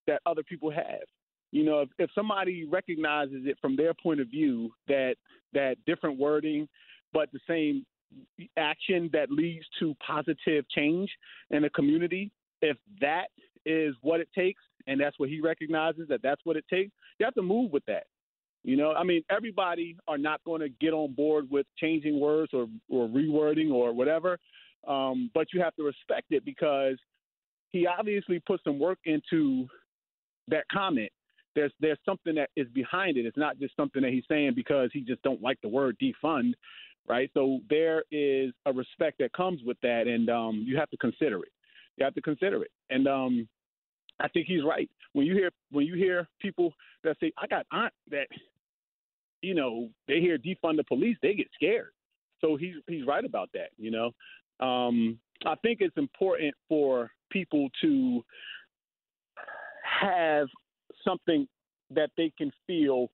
Speaker 3: that other people have you know if, if somebody recognizes it from their point of view that that different wording but the same action that leads to positive change in a community, if that is what it takes, and that's what he recognizes that that's what it takes, you have to move with that. You know, I mean, everybody are not going to get on board with changing words or, or rewording or whatever, um, but you have to respect it because he obviously put some work into that comment. There's there's something that is behind it. It's not just something that he's saying because he just don't like the word defund, right? So there is a respect that comes with that, and um, you have to consider it. You have to consider it, and um, I think he's right. When you hear when you hear people that say, "I got aunt that," you know, they hear defund the police, they get scared. So he's he's right about that. You know, um, I think it's important for people to have something that they can feel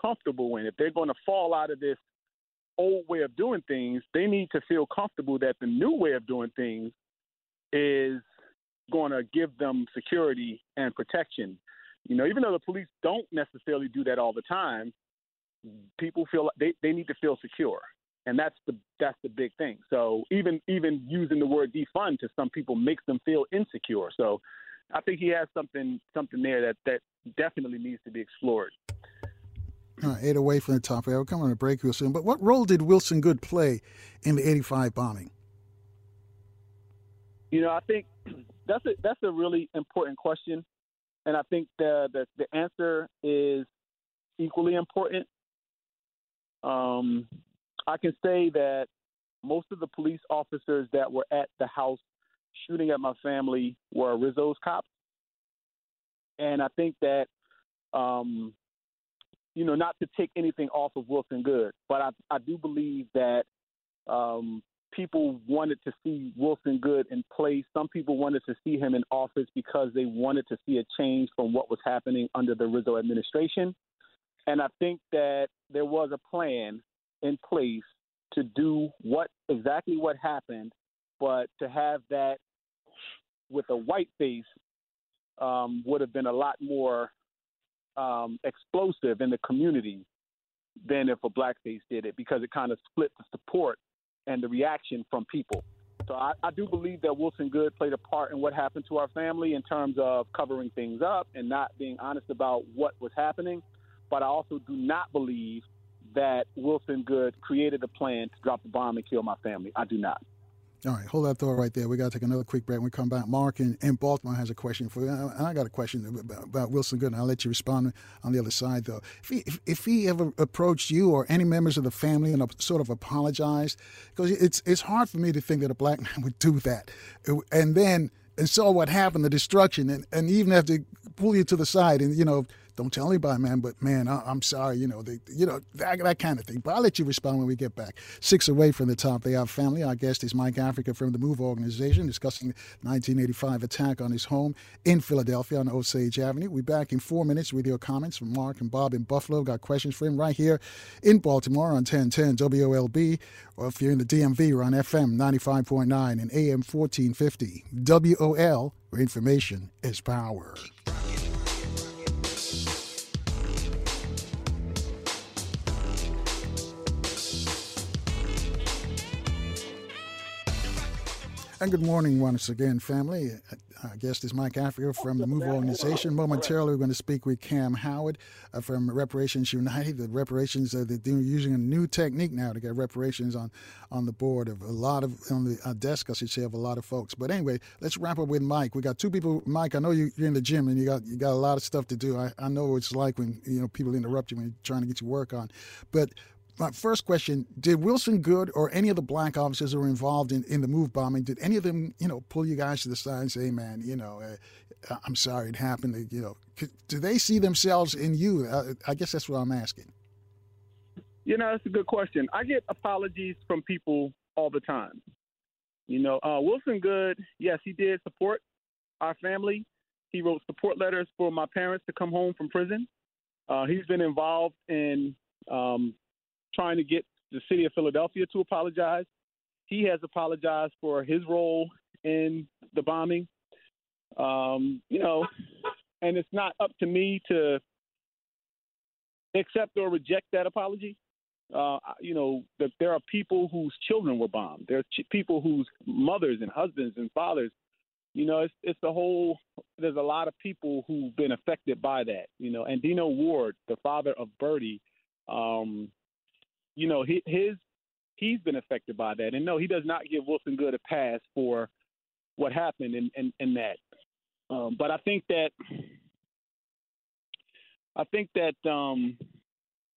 Speaker 3: comfortable in. If they're going to fall out of this old way of doing things, they need to feel comfortable that the new way of doing things is going to give them security and protection. You know, even though the police don't necessarily do that all the time, people feel like they, they need to feel secure. And that's the that's the big thing. So even even using the word defund to some people makes them feel insecure. So I think he has something something there that, that definitely needs to be explored.
Speaker 1: Right, eight away from the top. We're coming on a break real soon. But what role did Wilson Goode play in the 85 bombing?
Speaker 3: You know, I think that's a that's a really important question, and I think the the, the answer is equally important. Um, I can say that most of the police officers that were at the house shooting at my family were Rizzo's cops, and I think that um, you know, not to take anything off of Wilson Goode, but I, I do believe that um, people wanted to see Wilson Goode in place. Some people wanted to see him in office because they wanted to see a change from what was happening under the Rizzo administration. And I think that there was a plan in place to do what exactly what happened, but to have that with a white face um, would have been a lot more um, explosive in the community than if a blackface did it because it kind of split the support and the reaction from people. So I, I, do believe that Wilson Goode played a part in what happened to our family in terms of covering things up and not being honest about what was happening. But I also do not believe that Wilson Goode created a plan to drop the bomb and kill my family. I do not.
Speaker 1: All right, hold that thought right there. We got to take another quick break. When we come back, Mark in, in Baltimore has a question for you. And I got a question about, about Wilson Goode, and I'll let you respond on the other side, though. If he, if, if he ever approached you or any members of the family and sort of apologized, because it's, it's hard for me to think that a black man would do that. And then, and saw what happened, the destruction, and, and even have to pull you to the side and, you know, don't tell anybody, man. But man, I, am sorry, you know, they, you know that, that kind of thing. But I'll let you respond when we get back. Six away from the top, they have family. Our guest is Mike Africa from the Move Organization, discussing the 1985 attack on his home in Philadelphia on Osage Avenue. We're back in four minutes with your comments from Mark and Bob in Buffalo. Got questions for him right here in Baltimore on 1010 WOLB, or if you're in the DMV, we're on FM 95.9 and AM 1450. WOL, where information is power. And good morning once again, family. Our guest is Mike Africa from the Move Organization. Momentarily, we're going to speak with Kaam Howard uh, from Reparations United. The reparations, uh, they're using a new technique now to get reparations on, on the board of a lot of, on the uh, desk, I should say, of a lot of folks. But anyway, let's wrap up with Mike. We got two people. Mike, I know you, are in the gym and you got you got a lot of stuff to do. I, I know what it's like when you know people interrupt you when you're trying to get your work on. But my first question did wilson Goode or any of the black officers who were involved in, in the move bombing did any of them you know pull you guys to the side and say man you know uh, i'm sorry it happened you know do they see themselves in you? Uh, i guess that's what i'm asking.
Speaker 3: You know that's a good question. I get apologies from people all the time. You know uh, wilson Goode, yes he did support our family. He wrote support letters for my parents to come home from prison. Uh, he's been involved in um, trying to get the city of Philadelphia to apologize. He has apologized for his role in the bombing. Um, you know, and it's not up to me to accept or reject that apology. Uh, you know, that there are people whose children were bombed. There are ch- people whose mothers and husbands and fathers. You know, it's it's the whole. There's a lot of people who've been affected by that. You know, and Dino Ward, the father of Birdie, um, you know, his he's been affected by that. And no, he does not give Wilson Goode a pass for what happened in in, in that. Um, but I think that I think that um,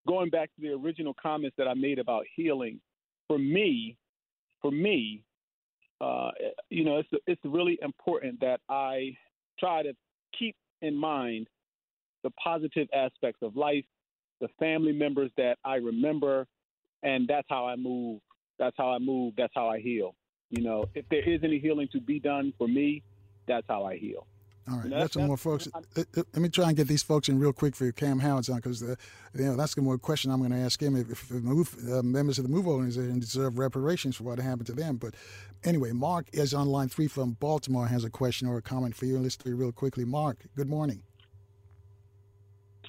Speaker 3: going back to the original comments that I made about healing, for me, for me, uh, you know, it's it's really important that I try to keep in mind the positive aspects of life, the family members that I remember, and that's how I move. That's how I move. That's how I heal. You know, if there is any healing to be done for me, that's how I heal.
Speaker 1: All right, got some more folks. Let, let, me try and get these folks in real quick for Kaam Howard's on because you know that's the more question I'm going to ask him if, if move, uh, members of the Move organization deserve reparations for what happened to them. But anyway, Mark is on line three from Baltimore has a question or a comment for you. Let's do real quickly. Mark, good morning.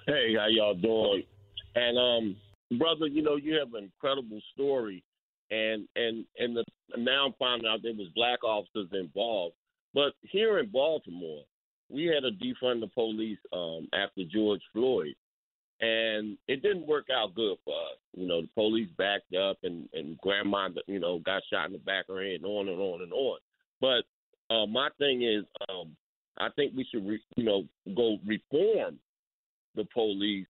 Speaker 9: Hey, how y'all doing? And um, brother, you know you have an incredible story, and and and the, now I'm finding out there was black officers involved. But here in Baltimore, we had to defund the police um, after George Floyd, and it didn't work out good for us. You know, the police backed up, and and grandma, you know, got shot in the back of her head, and on and on and on. But uh, my thing is, um, I think we should, re- you know, go reform the police,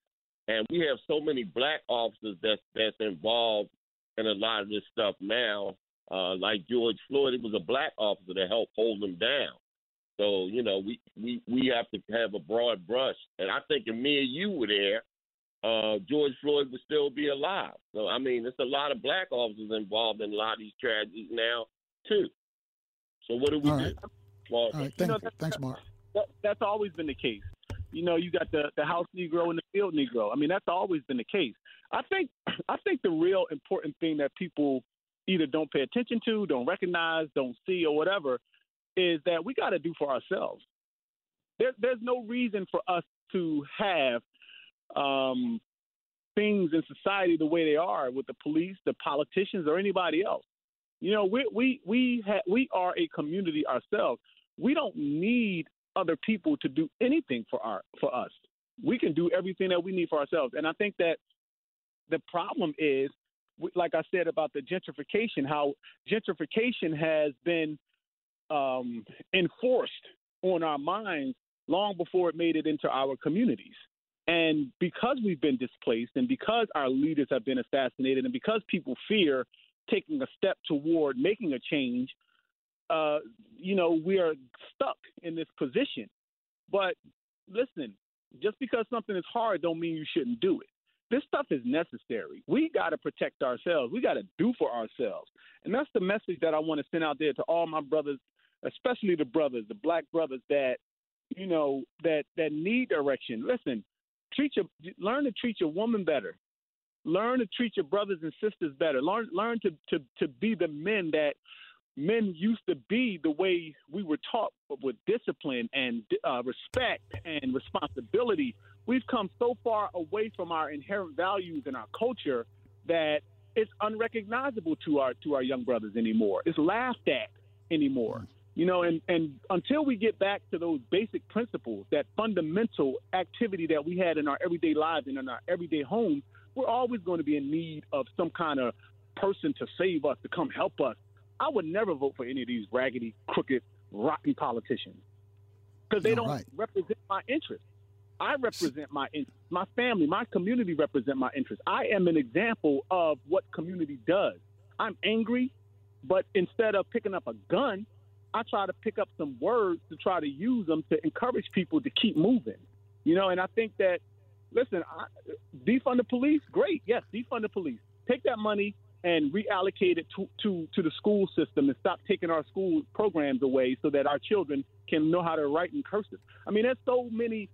Speaker 9: and we have so many black officers that's that's involved in a lot of this stuff now. Uh, like George Floyd, it was a black officer that helped hold him down. So you know, we we we have to have a broad brush, and I think if me and you were there, uh, George Floyd would still be alive. So I mean, there's a lot of black officers involved in a lot of these tragedies now too. So what do we
Speaker 1: All
Speaker 9: do?
Speaker 1: right.
Speaker 9: Well,
Speaker 1: All right,
Speaker 3: You know,
Speaker 1: thank, thanks, Mark.
Speaker 3: That, that's always been the case. You know, you got the the house Negro and the field Negro. I mean, that's always been the case. I think I think the real important thing that people either don't pay attention to, don't recognize, don't see, or whatever, is that we got to do for ourselves. There, there's no reason for us to have um, things in society the way they are with the police, the politicians, or anybody else. You know, we we we ha- we are a community ourselves. We don't need other people to do anything for our for us. We can do everything that we need for ourselves. And I think that the problem is, like I said about the gentrification, how gentrification has been um, enforced on our minds long before it made it into our communities. And because we've been displaced, and because our leaders have been assassinated, and because people fear taking a step toward making a change, uh, you know, we are stuck in this position. But listen, just because something is hard don't mean you shouldn't do it. This stuff is necessary. We got to protect ourselves. We got to do for ourselves. And that's the message that I want to send out there to all my brothers, especially the brothers, the black brothers that, you know, that that need direction. Listen, treat your learn to treat your woman better. Learn to treat your brothers and sisters better. Learn learn to to to be the men that men used to be the way we were taught with discipline and uh, respect and responsibility. We've come so far away from our inherent values and our culture that it's unrecognizable to our to our young brothers anymore. It's laughed at anymore. You know, and, and until we get back to those basic principles, that fundamental activity that we had in our everyday lives and in our everyday homes, we're always going to be in need of some kind of person to save us, to come help us. I would never vote for any of these raggedy, crooked, rotten politicians because they
Speaker 1: All
Speaker 3: don't
Speaker 1: right.
Speaker 3: represent my interests. I represent my interests. My family, my community represent my interests. I am an example of what community does. I'm angry, but instead of picking up a gun, I try to pick up some words to try to use them to encourage people to keep moving. You know, and I think that, listen, I, defund the police, great. Yes, defund the police. Take that money and reallocate it to, to, to the school system and stop taking our school programs away so that our children can know how to write in cursive. I mean, there's so many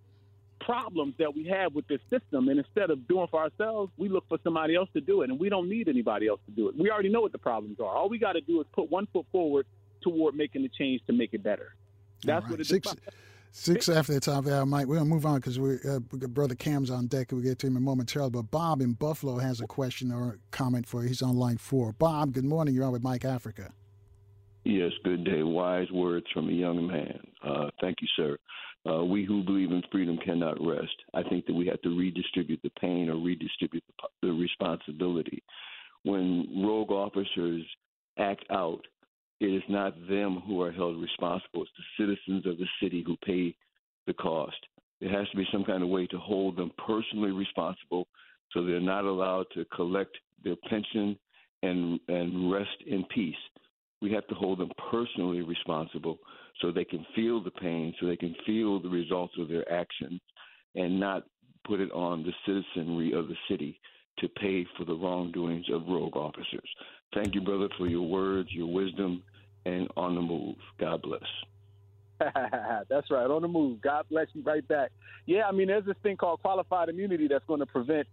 Speaker 3: problems that we have with this system, and instead of doing for ourselves, we look for somebody else to do it, and we don't need anybody else to do it. We already know what the problems are. All we got to do is put one foot forward toward making the change to make it better. That's
Speaker 1: All
Speaker 3: what it's
Speaker 1: Six,
Speaker 3: about.
Speaker 1: Six after the top of the hour, Mike. We're gonna move on because we uh, brother Kaam's on deck. We'll get to him in momentarily. But Bob in Buffalo has a question or a comment for you. He's on line four. Bob, good morning. You're on with Mike Africa.
Speaker 10: Yes, good day. Wise words from a young man. Uh, thank you, sir. Uh, we who believe in freedom cannot rest. I think that we have to redistribute the pain or redistribute the, the responsibility. When rogue officers act out, it is not them who are held responsible. It's the citizens of the city who pay the cost. There has to be some kind of way to hold them personally responsible so they're not allowed to collect their pension and and rest in peace. We have to hold them personally responsible so they can feel the pain, so they can feel the results of their actions, and not put it on the citizenry of the city to pay for the wrongdoings of rogue officers. Thank you, brother, for your words, your wisdom, and on the move. God bless.
Speaker 3: that's right, on the move. God bless you right back. Yeah, I mean, there's this thing called qualified immunity that's going to prevent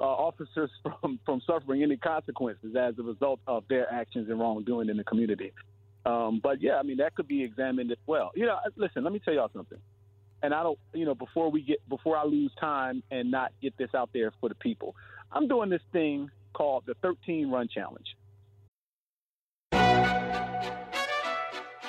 Speaker 3: uh, officers from, from suffering any consequences as a result of their actions and wrongdoing in the community. Um, but yeah, I mean, that could be examined as well. You know, listen, let me tell y'all something. And I don't, you know, before we get, before I lose time and not get this out there for the people, I'm doing this thing called the 13 Run Challenge.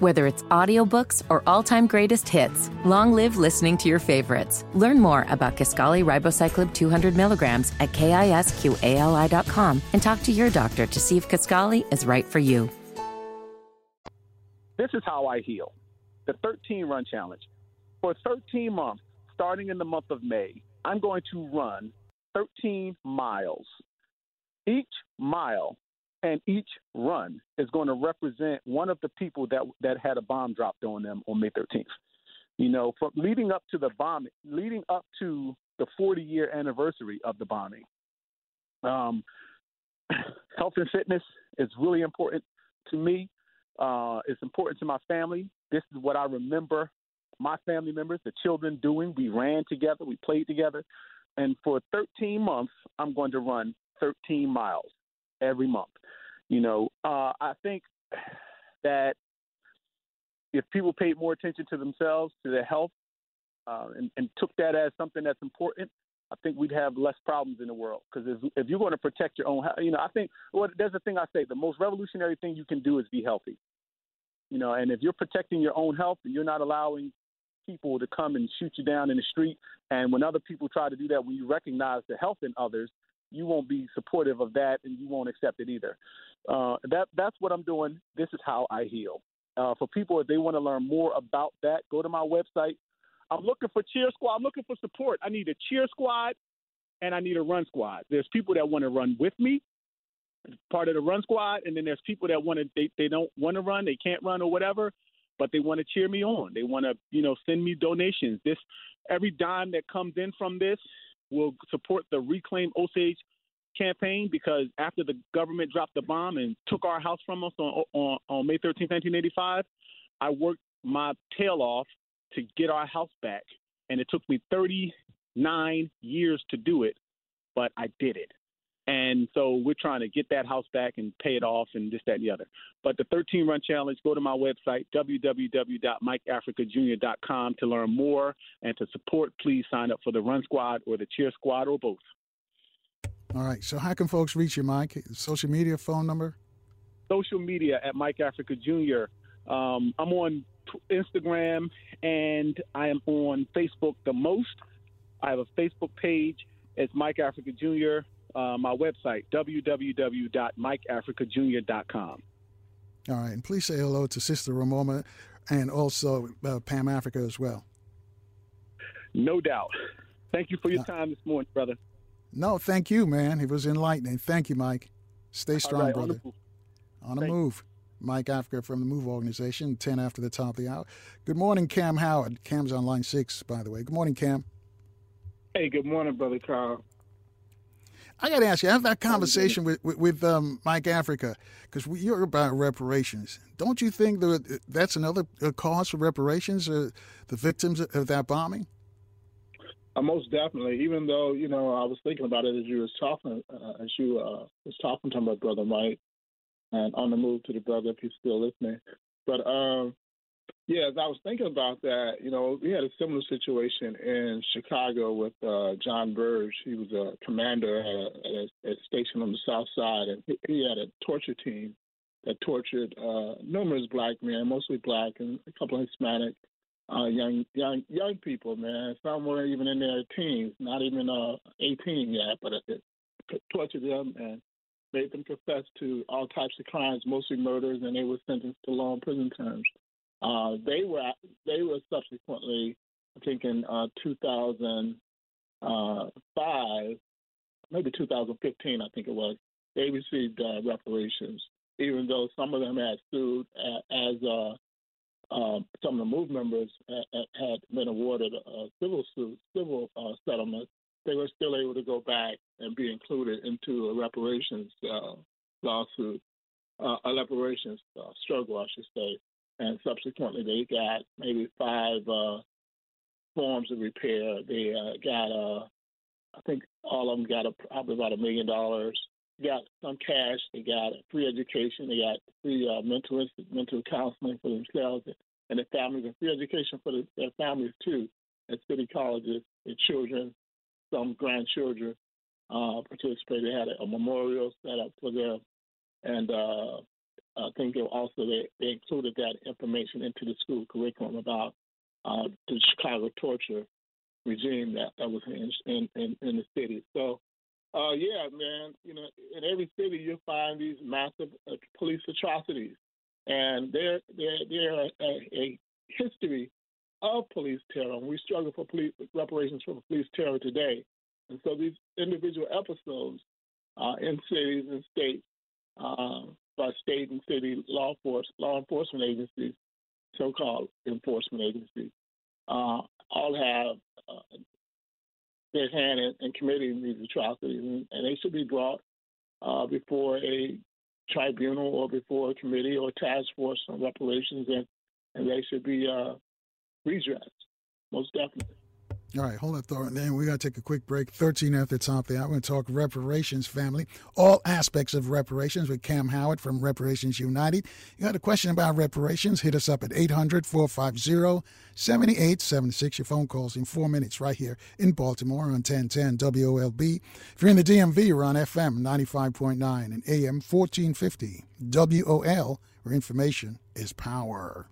Speaker 4: Whether it's audiobooks or all-time greatest hits, long live listening to your favorites. Learn more about Kisqali Ribociclib 200 milligrams at kisqali.com and talk to your doctor to see if Kisqali is right for you.
Speaker 3: This is how I heal. The 13 Run Challenge. For 13 months, starting in the month of May, I'm going to run 13 miles. Each mile and each run is going to represent one of the people that that had a bomb dropped on them on May 13th. You know, from leading up to the bombing, leading up to the 40 year anniversary of the bombing. Um, health and fitness is really important to me. Uh, it's important to my family. This is what I remember my family members, the children doing. We ran together, we played together. And for 13 months, I'm going to run 13 miles every month. You know, uh, I think that if people paid more attention to themselves, to their health, uh, and, and, took that as something that's important, I think we'd have less problems in the world. Because if, if, you're going to protect your own, health, you know, I think well, there's a thing I say: the most revolutionary thing you can do is be healthy. You know, and if you're protecting your own health, and you're not allowing people to come and shoot you down in the street. And when other people try to do that, when you recognize the health in others, you won't be supportive of that, and you won't accept it either. Uh, that that's what I'm doing. This is how I heal. Uh, for people, if they want to learn more about that, go to my website. I'm looking for cheer squad. I'm looking for support. I need a cheer squad, and I need a run squad. There's people that want to run with me, part of the run squad, and then there's people that want to they, they don't want to run, they can't run or whatever, but they want to cheer me on. They want to you know send me donations. This every dime that comes in from this will support the Reclaim Osage campaign because after the government dropped the bomb and took our house from us on, on, on May 13, 1985, I worked my tail off to get our house back. And it took me 39 years to do it, but I did it. And so we're trying to get that house back and pay it off and this, that, and the other. But the 13 Run Challenge, go to my website, www.mikeafricajr.com to learn more and to support. Please sign up for the Run Squad or the Cheer Squad or both.
Speaker 1: All right. So how can folks reach you, Mike? Social media, phone number?
Speaker 3: Social media at Mike Africa Jr. Um, I'm on Instagram and I am on Facebook the most. I have a Facebook page. It's Mike Africa Jr uh, my website, www.mikeafricajr.com.
Speaker 1: All right. And please say hello to Sister Ramona and also uh, Pam Africa as well.
Speaker 3: No doubt. Thank you for your uh, time this morning, brother.
Speaker 1: No, thank you, man. It was enlightening. Thank you, Mike. Stay strong,
Speaker 3: right,
Speaker 1: brother.
Speaker 3: On the move.
Speaker 1: On move. Mike Africa from the Move Organization, 10 after the top of the hour. Good morning, Kaam Howard. Kaam's on line six, by the way. Good morning, Kaam.
Speaker 11: Hey, good morning, Brother Carl.
Speaker 1: I got to ask you, I have that conversation with, with, with um, Mike Africa because you're about reparations. Don't you think that that's another cause for reparations, uh, the victims of that bombing?
Speaker 11: Uh, most definitely. Even though you know, I was thinking about it as you was talking, uh, as you uh, was talking to my brother Mike, and on the move to the brother if he's still listening. But um, yeah, as I was thinking about that, you know, we had a similar situation in Chicago with uh, John Burge. He was a commander at a, at a, station on the south side, and he, he had a torture team that tortured uh, numerous black men, mostly black, and a couple of Hispanic uh, young young young people. Man, some were even in their teens, not even uh, 18 yet, but it, it tortured them and made them confess to all types of crimes, mostly murders, and they were sentenced to long prison terms. Uh, they were they were subsequently, I think in uh, 2005, maybe 2015, I think it was. They received uh, reparations, even though some of them had sued as uh, uh, some of the MOVE members had been awarded a civil suit, civil uh, settlement. They were still able to go back and be included into a reparations uh, lawsuit, uh, a reparations uh, struggle, I should say and subsequently they got maybe five uh, forms of repair. They uh, got, uh, I think all of them got a, probably about a million dollars. Got some cash. They got free education. They got free uh, mental mental counseling for themselves and their families, and free education for the, their families too at city colleges. Their children, some grandchildren uh, participated. They had a, a memorial set up for them, and uh, I think they also they, they included that information into the school curriculum about uh, the Chicago torture regime that, that was in, in, in, in the city. So, uh, yeah, man, you know, in every city you'll find these massive uh, police atrocities, and they're they're they're a, a, history of police terror. And we struggle for police reparations for police terror today, and so these individual episodes uh, in cities and states uh, by state and city law force law enforcement agencies, so-called enforcement agencies, uh, all have uh, their hand in, in, committing these atrocities, and, and they should be brought uh, before a tribunal or before a committee or task force on reparations, and, and they should be uh, redressed, most definitely.
Speaker 1: All right, hold that thought. And then we got to take a quick break. 13 at the top there. I'm going to talk reparations, family. All aspects of reparations with Kaam Howard from Reparations United. You got a question about reparations? Hit us up at 800 450 7876. Your phone calls in four minutes right here in Baltimore on 1010 WOLB. If you're in the DMV, you're on FM 95.9 and AM 1450 WOL, where information is power.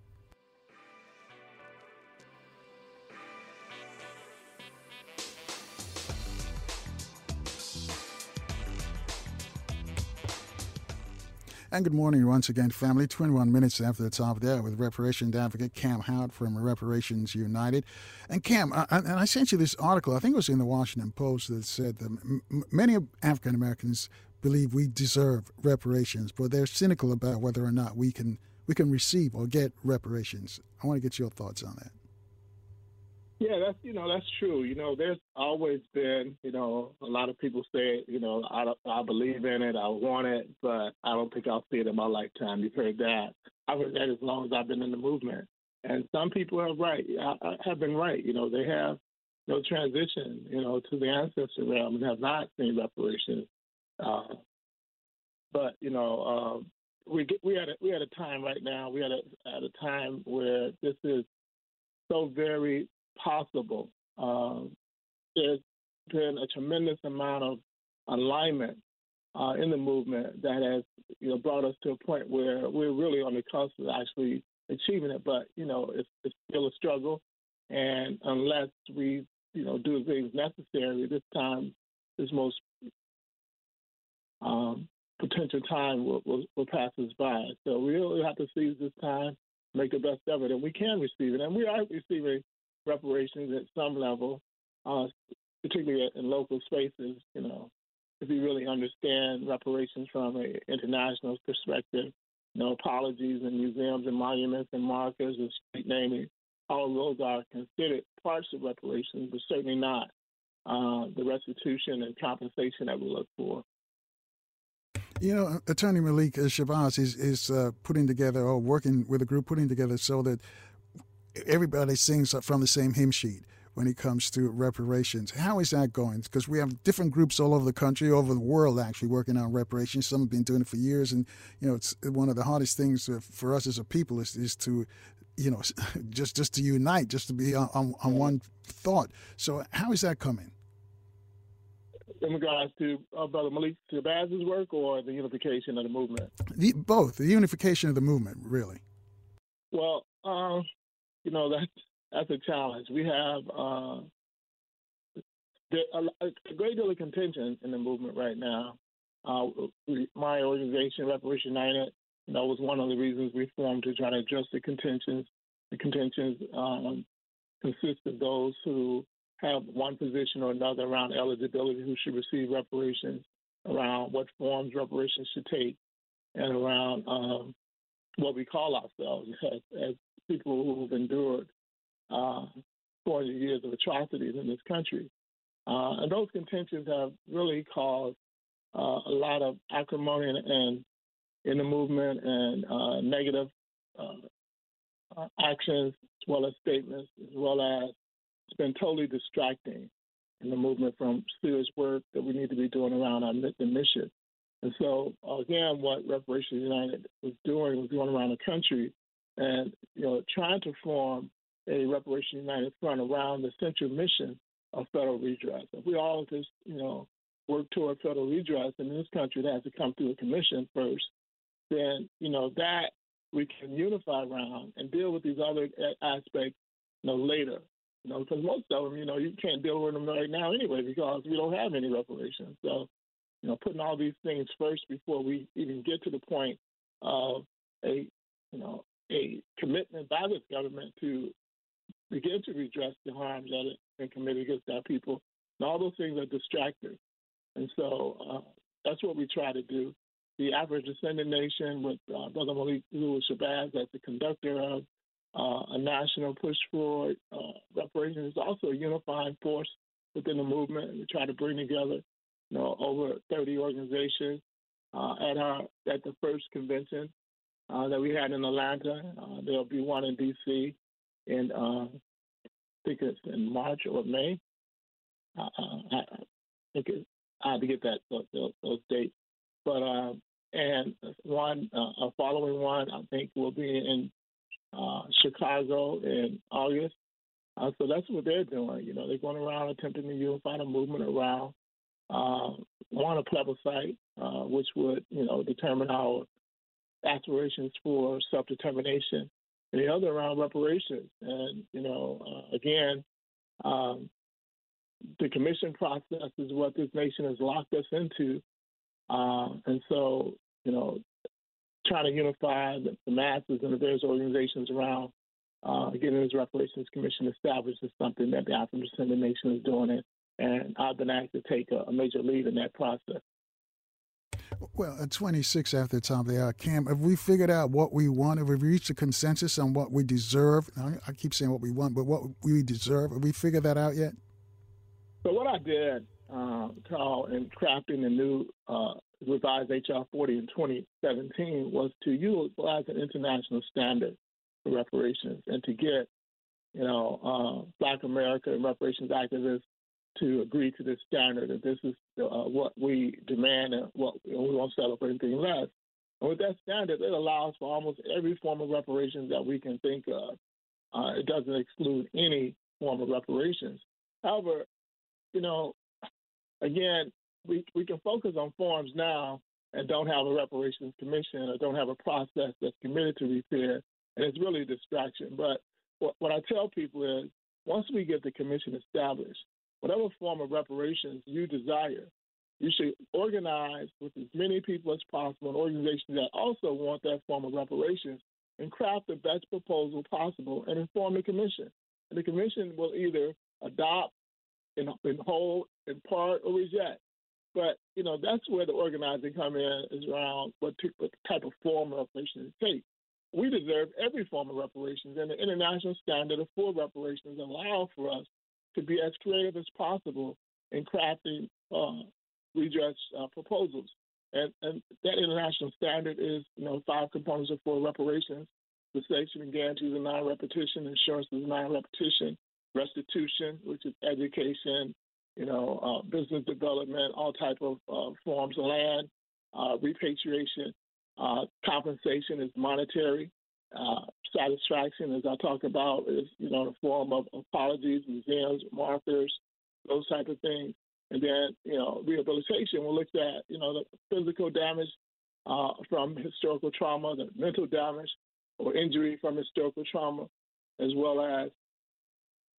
Speaker 1: And good morning once again, family. 21 minutes after the top there with reparations advocate Kaam Howard from Reparations United. And Kaam, uh, I, and I sent you this article, I think it was in the Washington Post, that said that many African Americans believe we deserve reparations, but they're cynical about whether or not we can we can receive or get reparations. I want to get your thoughts on that.
Speaker 11: Yeah, that's you know that's true. You know, there's always been you know a lot of people say you know I I believe in it, I want it, but I don't think I'll see it in my lifetime. You've heard that. I've heard that as long as I've been in the movement, and some people are right. I, have been right. You know, they have no transition you know to the ancestor realm and have not seen reparations. Uh, but you know, um, we we had a, we had a time right now. We had a, at a time where this is so very possible. Um, there's been a tremendous amount of alignment uh, in the movement that has you know brought us to a point where we're really on the cusp of actually achieving it. But you know, it's, it's still a struggle, and unless we you know do the things necessary, this time, this most um, potential time will, will, will pass us by. So we really have to seize this time, make the best of it, and we can receive it, and we are receiving reparations at some level, uh, particularly in local spaces. You know, if you really understand reparations from an international perspective, you know, apologies and museums and monuments and markers and street naming. All those are considered parts of reparations, but certainly not uh, the restitution and compensation that we look for.
Speaker 1: You know, Attorney Malik Shabazz is is uh, putting together or working with a group putting together so that everybody sings from the same hymn sheet when it comes to reparations. How is that going? Because we have different groups all over the country, over the world, actually working on reparations. Some have been doing it for years, and you know, it's one of the hardest things for us as a people is, is to, you know, just just to unite, just to be on, on, on one thought. So, how is that coming?
Speaker 11: in regards to uh, Brother Malik Shabazz's work or the unification of the movement?
Speaker 1: The, both, the unification of the movement, really.
Speaker 11: Well, uh, you know, that's that's a challenge. We have uh, a, a, great deal of contention in the movement right now. Uh, my organization, Reparation United, you know, was one of the reasons we formed to try to address the contentions. The contentions um, consist of those who have one position or another around eligibility, who should receive reparations, around what forms reparations should take, and around um, what we call ourselves as, as people who have endured uh, 400 years of atrocities in this country. Uh, and those contentions have really caused uh, a lot of acrimony and, in the movement and uh, negative uh, actions, as well as statements, as well as it's been totally distracting in the movement from serious work that we need to be doing around our mission. And so, again, what Reparations United was doing was going around the country and, you know, trying to form a Reparations United front around the central mission of federal redress. If we all just, you know, work toward federal redress in this country, that has to come through a commission first, then, you know, that we can unify around and deal with these other aspects, you know, later. You know, because most of them, you know, you can't deal with them right now anyway because we don't have any reparations. So, you know, putting all these things first before we even get to the point of a, you know, a commitment by this government to begin to redress the harms that have been committed against our people. And all those things are distractors. And so uh, that's what we try to do. The African Descendant Nation with uh, Brother Malik Zulu Shabazz as the conductor of uh, a national push for uh, reparations is also a unifying force within the movement. We try to bring together, you know, over 30 organizations uh, at our at the first convention uh, that we had in Atlanta. Uh, there'll be one in D.C in uh, I think it's in March or May. Uh, uh I, think it, I have to get that those, those dates, but uh, and one a following one I think will be in Chicago in August. So that's what they're doing. You know, they're going around attempting to unify the movement around one a plebiscite, uh, which would you know determine our aspirations for self determination and the other around reparations. And, you know, uh, again, um, the commission process is what this nation has locked us into. Uh, and so, you know, trying to unify the, the masses and the various organizations around uh, getting this reparations commission established is something that the African Descendant Nation is doing it. And I've been asked to take a, a major lead in that process.
Speaker 1: Well, at 26 after the top of the hour, Kaam, have we figured out what we want? Have we reached a consensus on what we deserve? I keep saying what we want, but what we deserve, have we figured that out yet?
Speaker 11: So what I did, uh, Carl, in crafting the new uh, revised HR 40 in 2017 was to utilize an international standard for reparations and to get, you know, uh, Black America and reparations activists to agree to this standard that this is uh, what we demand and what we won't settle for anything less. And with that standard, it allows for almost every form of reparations that we can think of. Uh, it doesn't exclude any form of reparations. However, you know, again, we, we can focus on forms now and don't have a reparations commission or don't have a process that's committed to repair, and it's really a distraction. But what, what I tell people is once we get the commission established, whatever form of reparations you desire, you should organize with as many people as possible, an organization that also want that form of reparations, and craft the best proposal possible and inform the commission. And the commission will either adopt in, in whole, in part, or reject. But you know that's where the organizing come in is around what, what type of form of reparations take. We deserve every form of reparations, and the international standard of full reparations allow for us to be as creative as possible in crafting uh, redress uh, proposals. And, and that international standard is, you know, five components of four reparations: cessation and guarantees of non-repetition, insurance of non-repetition, restitution, which is education, you know, uh, business development, all type of uh, forms of land, uh, repatriation, uh, compensation is monetary. Uh, satisfaction, as I talked about, is you know the form of apologies, museums, markers, those type of things. And then you know rehabilitation, we looked at you know the physical damage uh, from historical trauma, the mental damage or injury from historical trauma, as well as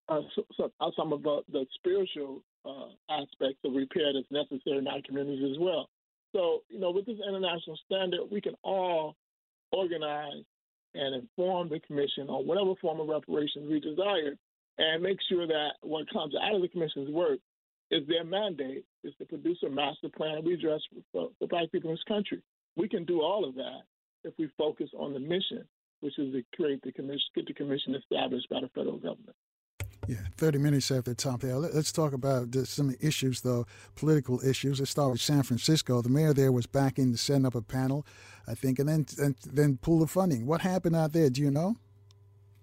Speaker 11: uh, so, so, uh, some of the, the spiritual uh, aspects of repair that's necessary in our communities as well. So, you know, with this international standard, we can all organize and inform the commission on whatever form of reparations we desire and make sure that what comes out of the commission's work is their mandate is to produce a master plan redress for, for black people in this country. We can do all of that if we focus on the mission, which is to create the commission, get the commission established by the federal government.
Speaker 1: Yeah, 30 minutes after the top there. Let's talk about some issues, though, political issues. Let's start with San Francisco. The mayor there was backing to setting up a panel, I think, and then and then pull the funding. What happened out there? Do you know?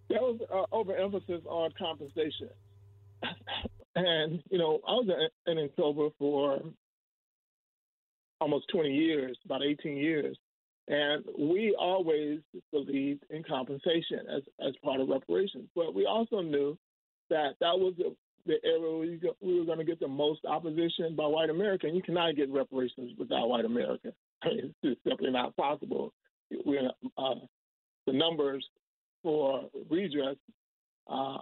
Speaker 11: There was uh, overemphasis on compensation. and, you know, I was in N'COBRA for almost 20 years, about 18 years. And we always believed in compensation as, as part of reparations. But we also knew that that was the, the area we, we were going to get the most opposition by white America. And you cannot get reparations without white America. It's just simply not possible. We're, uh, the numbers for redress uh,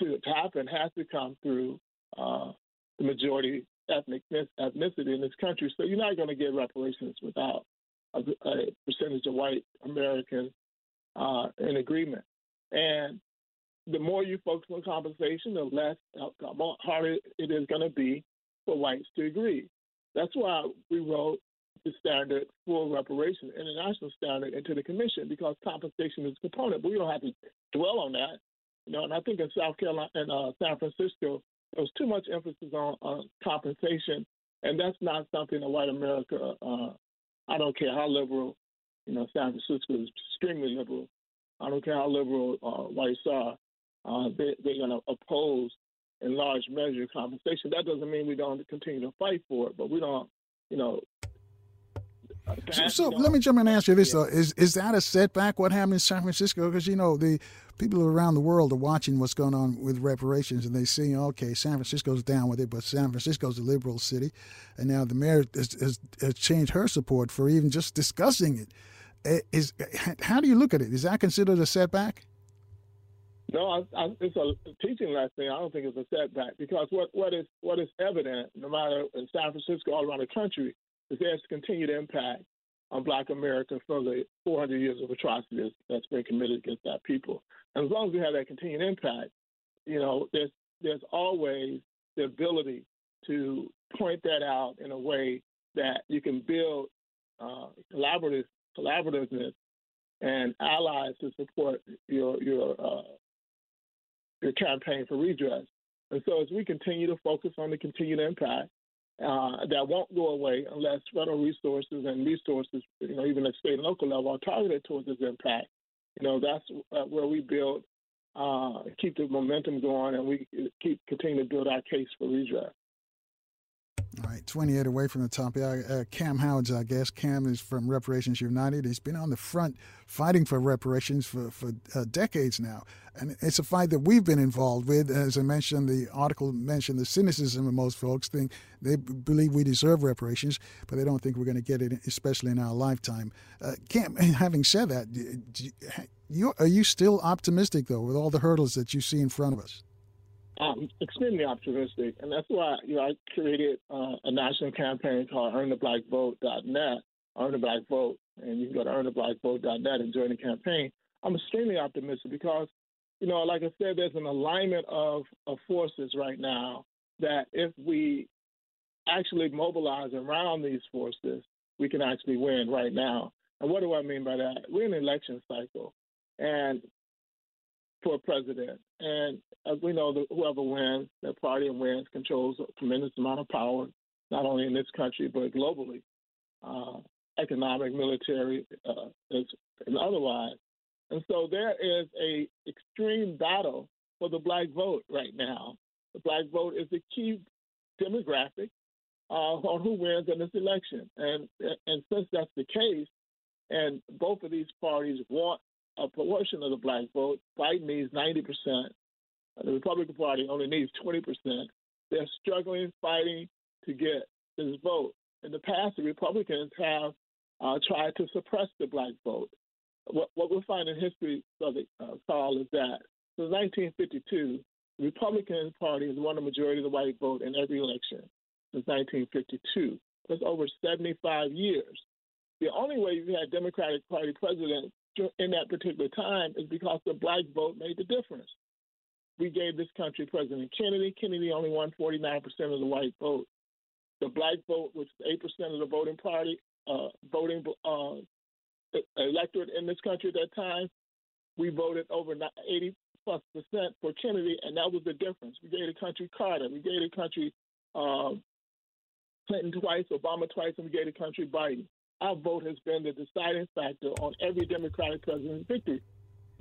Speaker 11: to happen has to come through uh, the majority ethnic ethnicity in this country. So you're not going to get reparations without a, a percentage of white Americans uh, in agreement. And the more you focus on compensation, the less harder it is going to be for whites to agree. That's why we wrote the standard for reparation, international standard, into the commission because compensation is a component. But we don't have to dwell on that, you know. And I think in South Carolina and uh, San Francisco, there was too much emphasis on, on compensation, and that's not something that white America. Uh, I don't care how liberal, you know, San Francisco is extremely liberal. I don't care how liberal uh, whites are uh, they, they're going to oppose in large measure compensation. That doesn't mean we don't continue to fight for it, but we don't, you know.
Speaker 1: So, so let me jump in and ask you this though: is is that a setback? What happened in San Francisco? Because you know the people around the world are watching what's going on with reparations, and they see, okay, San Francisco's down with it, but San Francisco's a liberal city, and now the mayor has, has, has changed her support for even just discussing it. Is how do you look at it? Is that considered a setback?
Speaker 11: No, I, I, it's a teaching lesson. I don't think it's a setback because what, what is what is evident, no matter in San Francisco, all around the country, is there's continued impact on Black America from the 400 years of atrocities that's been committed against that people. And as long as we have that continued impact, you know, there's there's always the ability to point that out in a way that you can build uh, collaborative collaborativeness and allies to support your your uh, your campaign for redress. And so as we continue to focus on the continued impact, uh, that won't go away unless federal resources and resources, you know, even at state and local level, are targeted towards this impact. You know, that's uh, where we build, uh, keep the momentum going, and we keep continue to build our case for redress.
Speaker 1: Right, 28 away from the top. Yeah, uh, Kaam Howard's I guess. Kaam is from Reparations United. He's been on the front fighting for reparations for, for uh, decades now. And it's a fight that we've been involved with. As I mentioned, the article mentioned the cynicism of most folks think they believe we deserve reparations, but they don't think we're going to get it, especially in our lifetime. Uh, Kaam, having said that, you, are you still optimistic, though, with all the hurdles that you see in front of us?
Speaker 11: I'm extremely optimistic, and that's why you know I created uh, a national campaign called EarnTheBlackVote.net, Earn the Black Vote, and you can go to EarnTheBlackVote.net and join the campaign. I'm extremely optimistic because, you know, like I said, there's an alignment of, of forces right now that if we actually mobilize around these forces, we can actually win right now. And what do I mean by that? We're in an election cycle, and for president, and as we know, that whoever wins, the party and wins, controls a tremendous amount of power, not only in this country but globally, uh, economic, military, uh, and otherwise. And so there is a extreme battle for the black vote right now. The black vote is a key demographic uh, on who wins in this election. And and since that's the case, and both of these parties want a portion of the black vote, Biden needs 90 percent. The Republican Party only needs 20 percent. They're struggling, fighting to get this vote. In the past, the Republicans have uh, tried to suppress the black vote. What, what we'll find in history, Brother uh, Carl, is that since 1952, the Republican Party has won a majority of the white vote in every election since 1952. That's over 75 years. The only way you had Democratic Party president in that particular time is because the black vote made the difference. We gave this country President Kennedy. Kennedy only won 49% of the white vote. The black vote, which is 8% of the voting party, uh, voting uh, electorate in this country at that time, we voted over 80 plus percent for Kennedy, and that was the difference. We gave the country Carter, we gave the country um, Clinton twice, Obama twice, and we gave the country Biden. Our vote has been the deciding factor on every Democratic president's victory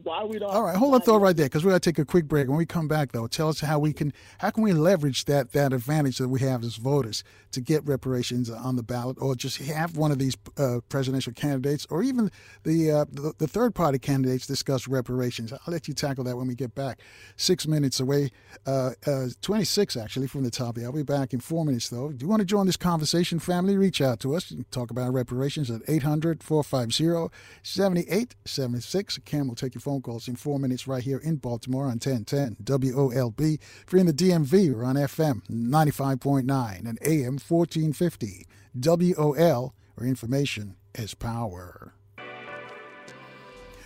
Speaker 11: why we don't.
Speaker 1: All right, hold on thought right there, because we're gonna take a quick break. When we come back, though, tell us how we can how can we leverage that that advantage that we have as voters to get reparations on the ballot, or just have one of these uh, presidential candidates, or even the, uh, the, the third party candidates discuss reparations. I'll let you tackle that when we get back. Six minutes away, uh, uh 26 actually from the top. I'll be back in four minutes though. Do you want to join this conversation, family? Reach out to us. talk about reparations at 800 450 7876. Kaam will take your phone calls in four minutes right here in Baltimore on 1010 WOLB. You're in the DMV, we're on FM 95.9 and AM 1450. WOL, where information is power.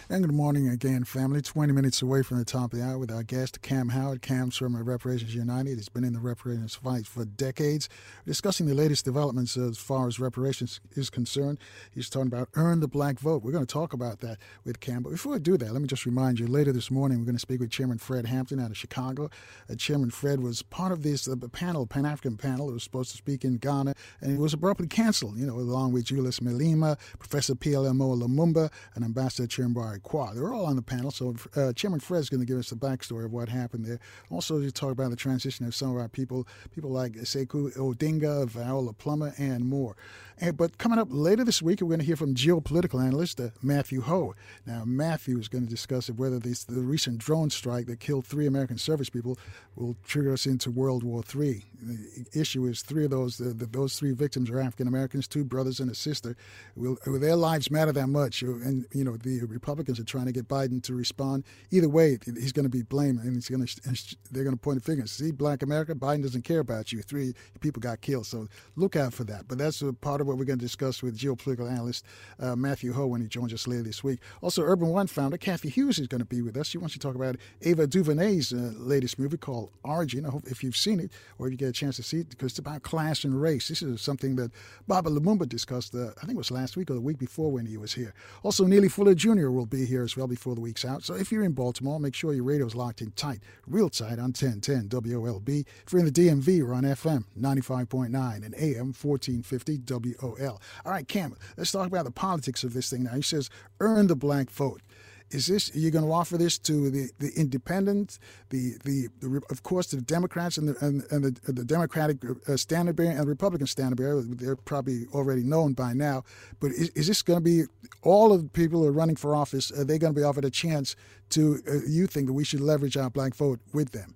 Speaker 1: And good morning again, family. 20 minutes away from the top of the hour with our guest, Kaam Howard. Kaam's from Reparations United. He's been in the reparations fight for decades, discussing the latest developments as far as reparations is concerned. He's talking about earn the black vote. We're going to talk about that with Kaam. But before I do that, let me just remind you later this morning, we're going to speak with Chairman Fred Hampton out of Chicago. Uh, Chairman Fred was part of this uh, panel, Pan African panel. It was supposed to speak in Ghana, and it was abruptly canceled, you know, along with Julius Malema, Professor PLO Lumumba, and Ambassador Chihombori Quao. They're all on the panel, so uh, Chairman is going to give us the backstory of what happened there. Also, to talk about the transition of some of our people, people like Sekou Odinga, Viola Plummer, and more. And, but coming up later this week, we're going to hear from geopolitical analyst uh, Matthew Hoh. Now, Matthew is going to discuss whether this, the recent drone strike that killed three American service people will trigger us into World War III. The issue is three of those, the, the, those three victims are African Americans, two brothers and a sister. Will, will their lives matter that much? And, you know, the Republicans are trying to get Biden to respond. Either way, he's going to be blamed, and he's going to, they're going to point the finger. See, Black America, Biden doesn't care about you. Three people got killed, so look out for that. But that's a part of what we're going to discuss with geopolitical analyst uh, Matthew Hoh when he joins us later this week. Also, Urban One founder Cathy Hughes is going to be with us. She wants to talk about Ava DuVernay's uh, latest movie called Origin. I hope if you've seen it or if you get a chance to see it, because it's about class and race. This is something that Baba Lumumba discussed, uh, I think it was last week or the week before when he was here. Also, Neely Fuller Jr. will be here as well before the week's out. So if you're in Baltimore, make sure your radio's locked in tight, real tight on 1010 WOLB. If you're in the DMV, we're on FM 95.9 and AM 1450 WOL. All right, Kaam, let's talk about the politics of this thing now. He says, earn the black vote. Is this you're going to offer this to the, the independents, the, the, the of course the Democrats and the and, and the, the Democratic uh, standard bearer and the Republican standard bearer? They're probably already known by now. But is, is this going to be all of the people who are running for office? Are they going to be offered a chance to? Uh, you think that we should leverage our black vote with them?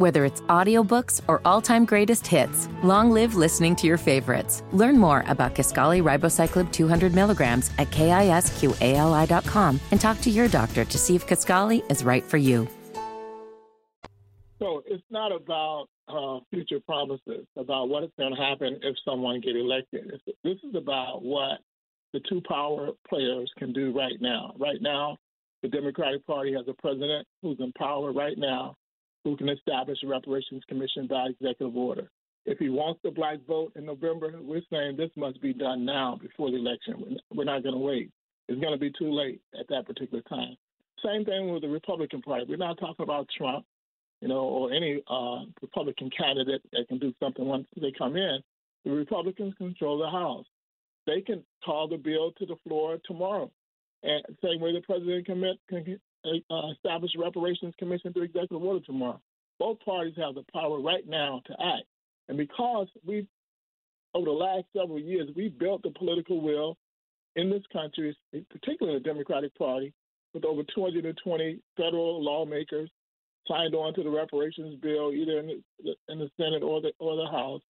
Speaker 4: Whether it's audiobooks or all-time greatest hits, long live listening to your favorites. Learn more about Kisqali Ribociclib 200 milligrams at kisqali.com and talk to your doctor to see if Kisqali is right for you.
Speaker 11: So it's not about uh, future promises, about what is going to happen if someone get elected. This is about what the two power players can do right now. Right now, the Democratic Party has a president who's in power right now who can establish a reparations commission by executive order. If he wants the black vote in November, we're saying this must be done now before the election. We're not going to wait. It's going to be too late at that particular time. Same thing with the Republican Party. We're not talking about Trump, you know, or any uh, Republican candidate that can do something once they come in. The Republicans control the House. They can call the bill to the floor tomorrow. And same way the president can, can uh, establish a reparations commission through executive order tomorrow. Both parties have the power right now to act. And because we, over the last several years, we built the political will in this country, particularly the Democratic Party, with over 220 federal lawmakers signed on to the reparations bill, either in the, in the Senate or the or the House.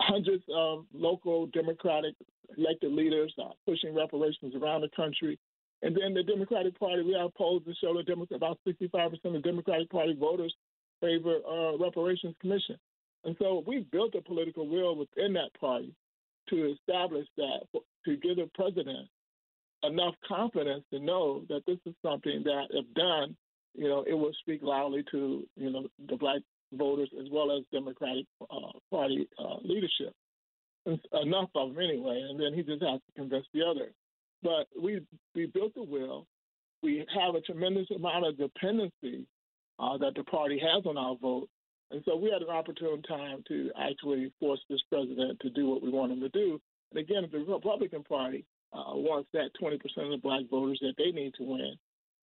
Speaker 11: Hundreds of local Democratic elected leaders are pushing reparations around the country. And then the Democratic Party, we have polls that show that about 65% of Democratic Party voters favor uh, reparations commission. And so we built a political will within that party to establish that, to give the president enough confidence to know that this is something that, if done, you know, it will speak loudly to, you know, the black voters as well as Democratic uh, Party uh, leadership. Enough of them anyway, and then he just has to convince the others. But we we built the will. We have a tremendous amount of dependency uh, that the party has on our vote, and so we had an opportune time to actually force this president to do what we want him to do. And again, if the Republican Party uh, wants that 20% of the black voters that they need to win,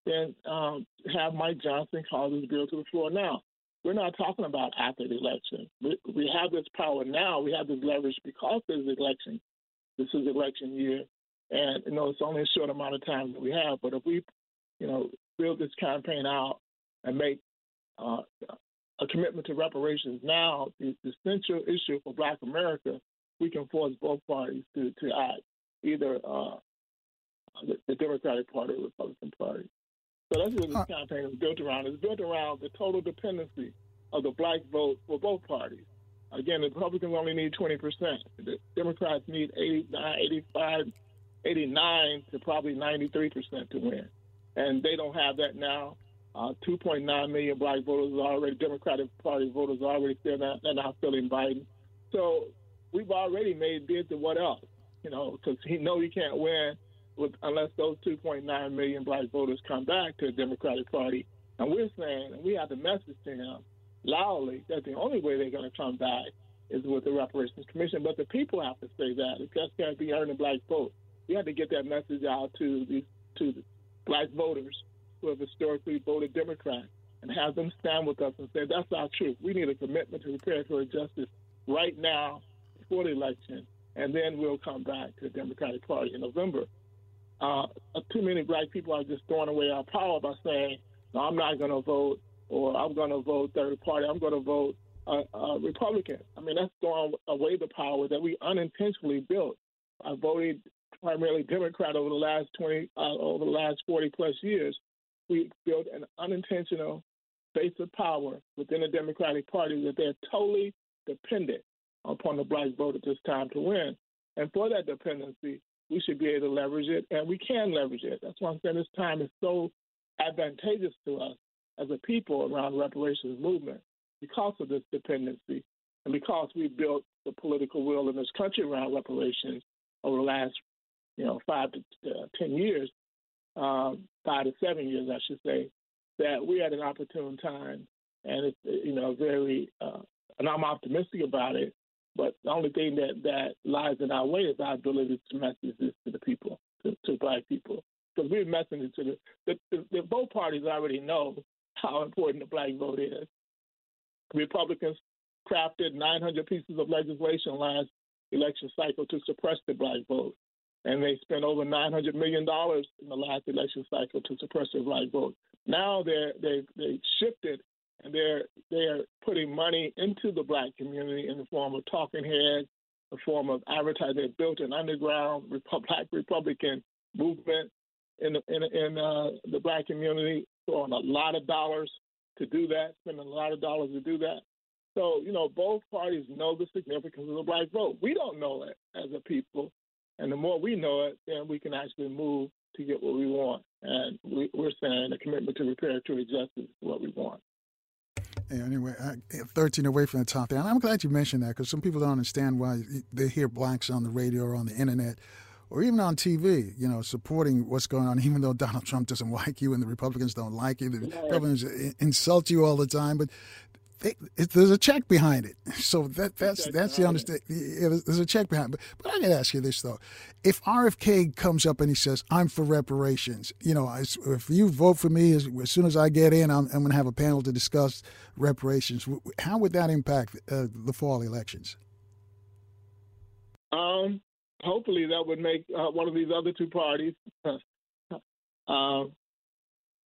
Speaker 11: then um, have Mike Johnson call this bill to the floor now. We're not talking about after the election. We, we have this power now. We have this leverage because there's an election. This is election year. And you know, it's only a short amount of time that we have. But if we, you know, build this campaign out and make uh, a commitment to reparations now, the, the central issue for Black America, we can force both parties to to act, either uh, the, the, Democratic Party or the Republican Party. So that's what this uh, campaign is built around. It's built around the total dependency of the black vote for both parties. Again, the Republicans only need 20%. The Democrats need 89, 85 89 to probably 93 percent to win, and they don't have that now. Uh, 2.9 million black voters are already Democratic Party voters are already still not, they're not feeling Biden. So we've already made bids to what else, you know, because he know he can't win with unless those 2.9 million black voters come back to the Democratic Party. And we're saying, and we have the message to him loudly that the only way they're going to come back is with the reparations commission. But the people have to say that. It just can't be earning black vote we had to get that message out to the to the black voters who have historically voted Democrat and have them stand with us and say that's our truth. We need a commitment to repair justice right now before the election, and then we'll come back to the Democratic Party in November. Uh, too many black people are just throwing away our power by saying, no, I'm not going to vote, or I'm going to vote third party, I'm going to vote uh, uh, Republican. I mean, that's throwing away the power that we unintentionally built. I voted primarily Democrat over the last 20, uh, over the last 40 plus years, we built an unintentional base of power within the Democratic Party that they're totally dependent upon the black vote at this time to win. And for that dependency, we should be able to leverage it, and we can leverage it. That's why I'm saying this time is so advantageous to us as a people around reparations movement because of this dependency and because we built the political will in this country around reparations over the last you know, five to uh, ten years, um, five to seven years, I should say, that we had an opportune time, and it's you know very, uh, and I'm optimistic about it. But the only thing that that lies in our way is our ability to message this to the people, to, to black people, because we're messaging it to the, the, the, the both parties already know how important the black vote is. Republicans crafted 900 pieces of legislation last election cycle to suppress the black vote and they spent over nine hundred million dollars in the last election cycle to suppress the black vote. Now they they they shifted and they're they're putting money into the black community in the form of talking heads, the form of advertising. They built an underground Repu- black Republican movement in the, in, in uh, the black community, throwing a lot of dollars to do that, spending a lot of dollars to do that. So you know, both parties know the significance of the black vote. We don't know it as a people, and the more we know it, then we can actually move to get what we want. And we, we're saying a commitment to repatriate justice is what we want.
Speaker 1: Anyway, I, 13 away from the top there. And I'm glad you mentioned that because some people don't understand why they hear blacks on the radio or on the internet or even on TV, you know, supporting what's going on, even though Donald Trump doesn't like you and the Republicans don't like you. The Republicans insult you all the time, but they, it, there's a check behind it. So that that's that's the understand. Yeah, there's a check behind. It. But, but I got to ask you this though: if RFK comes up and he says, "I'm for reparations," you know, if you vote for me, as, as soon as I get in, I'm, I'm going to have a panel to discuss reparations. How would that impact uh, the fall elections?
Speaker 11: Um, hopefully, that would make uh, one of these other two parties. um,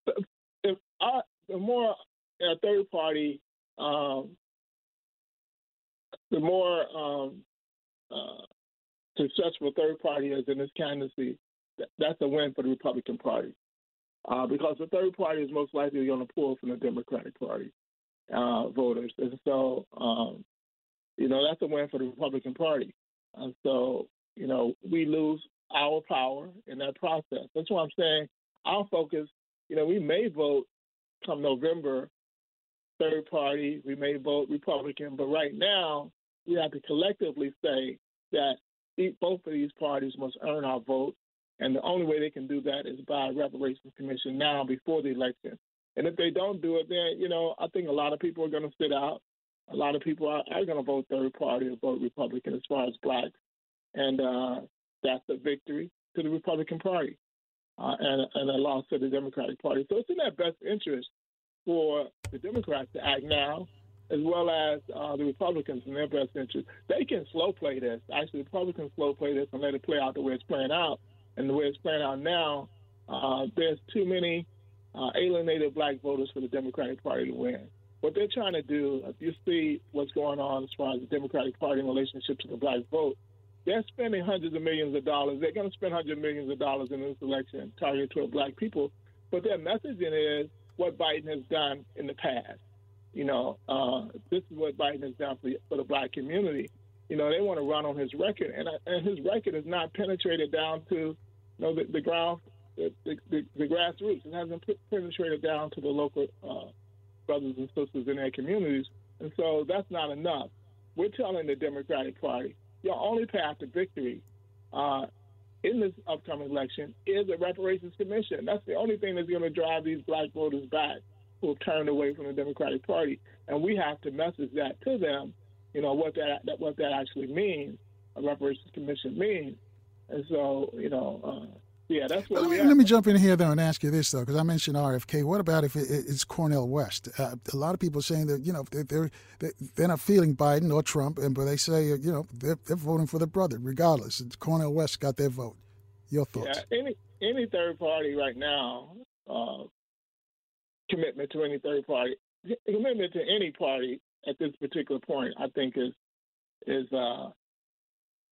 Speaker 11: if I, the more a third party um, the more um, uh, successful third party is in this candidacy, that's a win for the Republican Party. Uh, because the third party is most likely going to pull from the Democratic Party uh, voters. And so, um, you know, that's a win for the Republican Party. And so, you know, we lose our power in that process. That's why I'm saying our focus, you know, we may vote come November third party, we may vote Republican, but right now we have to collectively say that both of these parties must earn our vote, and the only way they can do that is by a reparations commission now before the election. And if they don't do it, then you know I think a lot of people are going to sit out. A lot of people are, are going to vote third party or vote Republican as far as blacks, and uh, that's a victory to the Republican Party uh, and, and a loss to the Democratic Party. So it's in their best interest for the Democrats to act now, as well as uh, the Republicans in their best interest. They can slow play this. Actually, the Republicans slow play this and let it play out the way it's playing out. And the way it's playing out now, uh, there's too many uh, alienated black voters for the Democratic Party to win. What they're trying to do, if you see what's going on as far as the Democratic Party in relationship to the black vote, they're spending hundreds of millions of dollars. They're going to spend hundreds of millions of dollars in this election targeted toward black people. But their messaging is what Biden has done in the past. You know, uh, this is what Biden has done for, for the black community. You know, they want to run on his record, and, and his record has not penetrated down to, you know, the, the ground, the, the, the, the grassroots. It hasn't penetrated down to the local uh, brothers and sisters in their communities, and so that's not enough. We're telling the Democratic Party, your only path to victory uh, in this upcoming election is a reparations commission. That's the only thing that's going to drive these black voters back who have turned away from the Democratic Party. And we have to message that to them, you know, what that, that what that actually means, a reparations commission means. And so, you know, uh, yeah, that's what.
Speaker 1: Let
Speaker 11: me,
Speaker 1: let me, jump in here though and ask you this though, because I mentioned RFK. What about if it's Cornel West? Uh, a lot of people saying that you know they're they're they're not feeling Biden or Trump, and but they say you know they're, they're voting for the brother regardless. It's Cornel West got their vote. Your thoughts?
Speaker 11: Yeah, any any third party right now, uh, commitment to any third party, commitment to any party at this particular point, I think is is uh,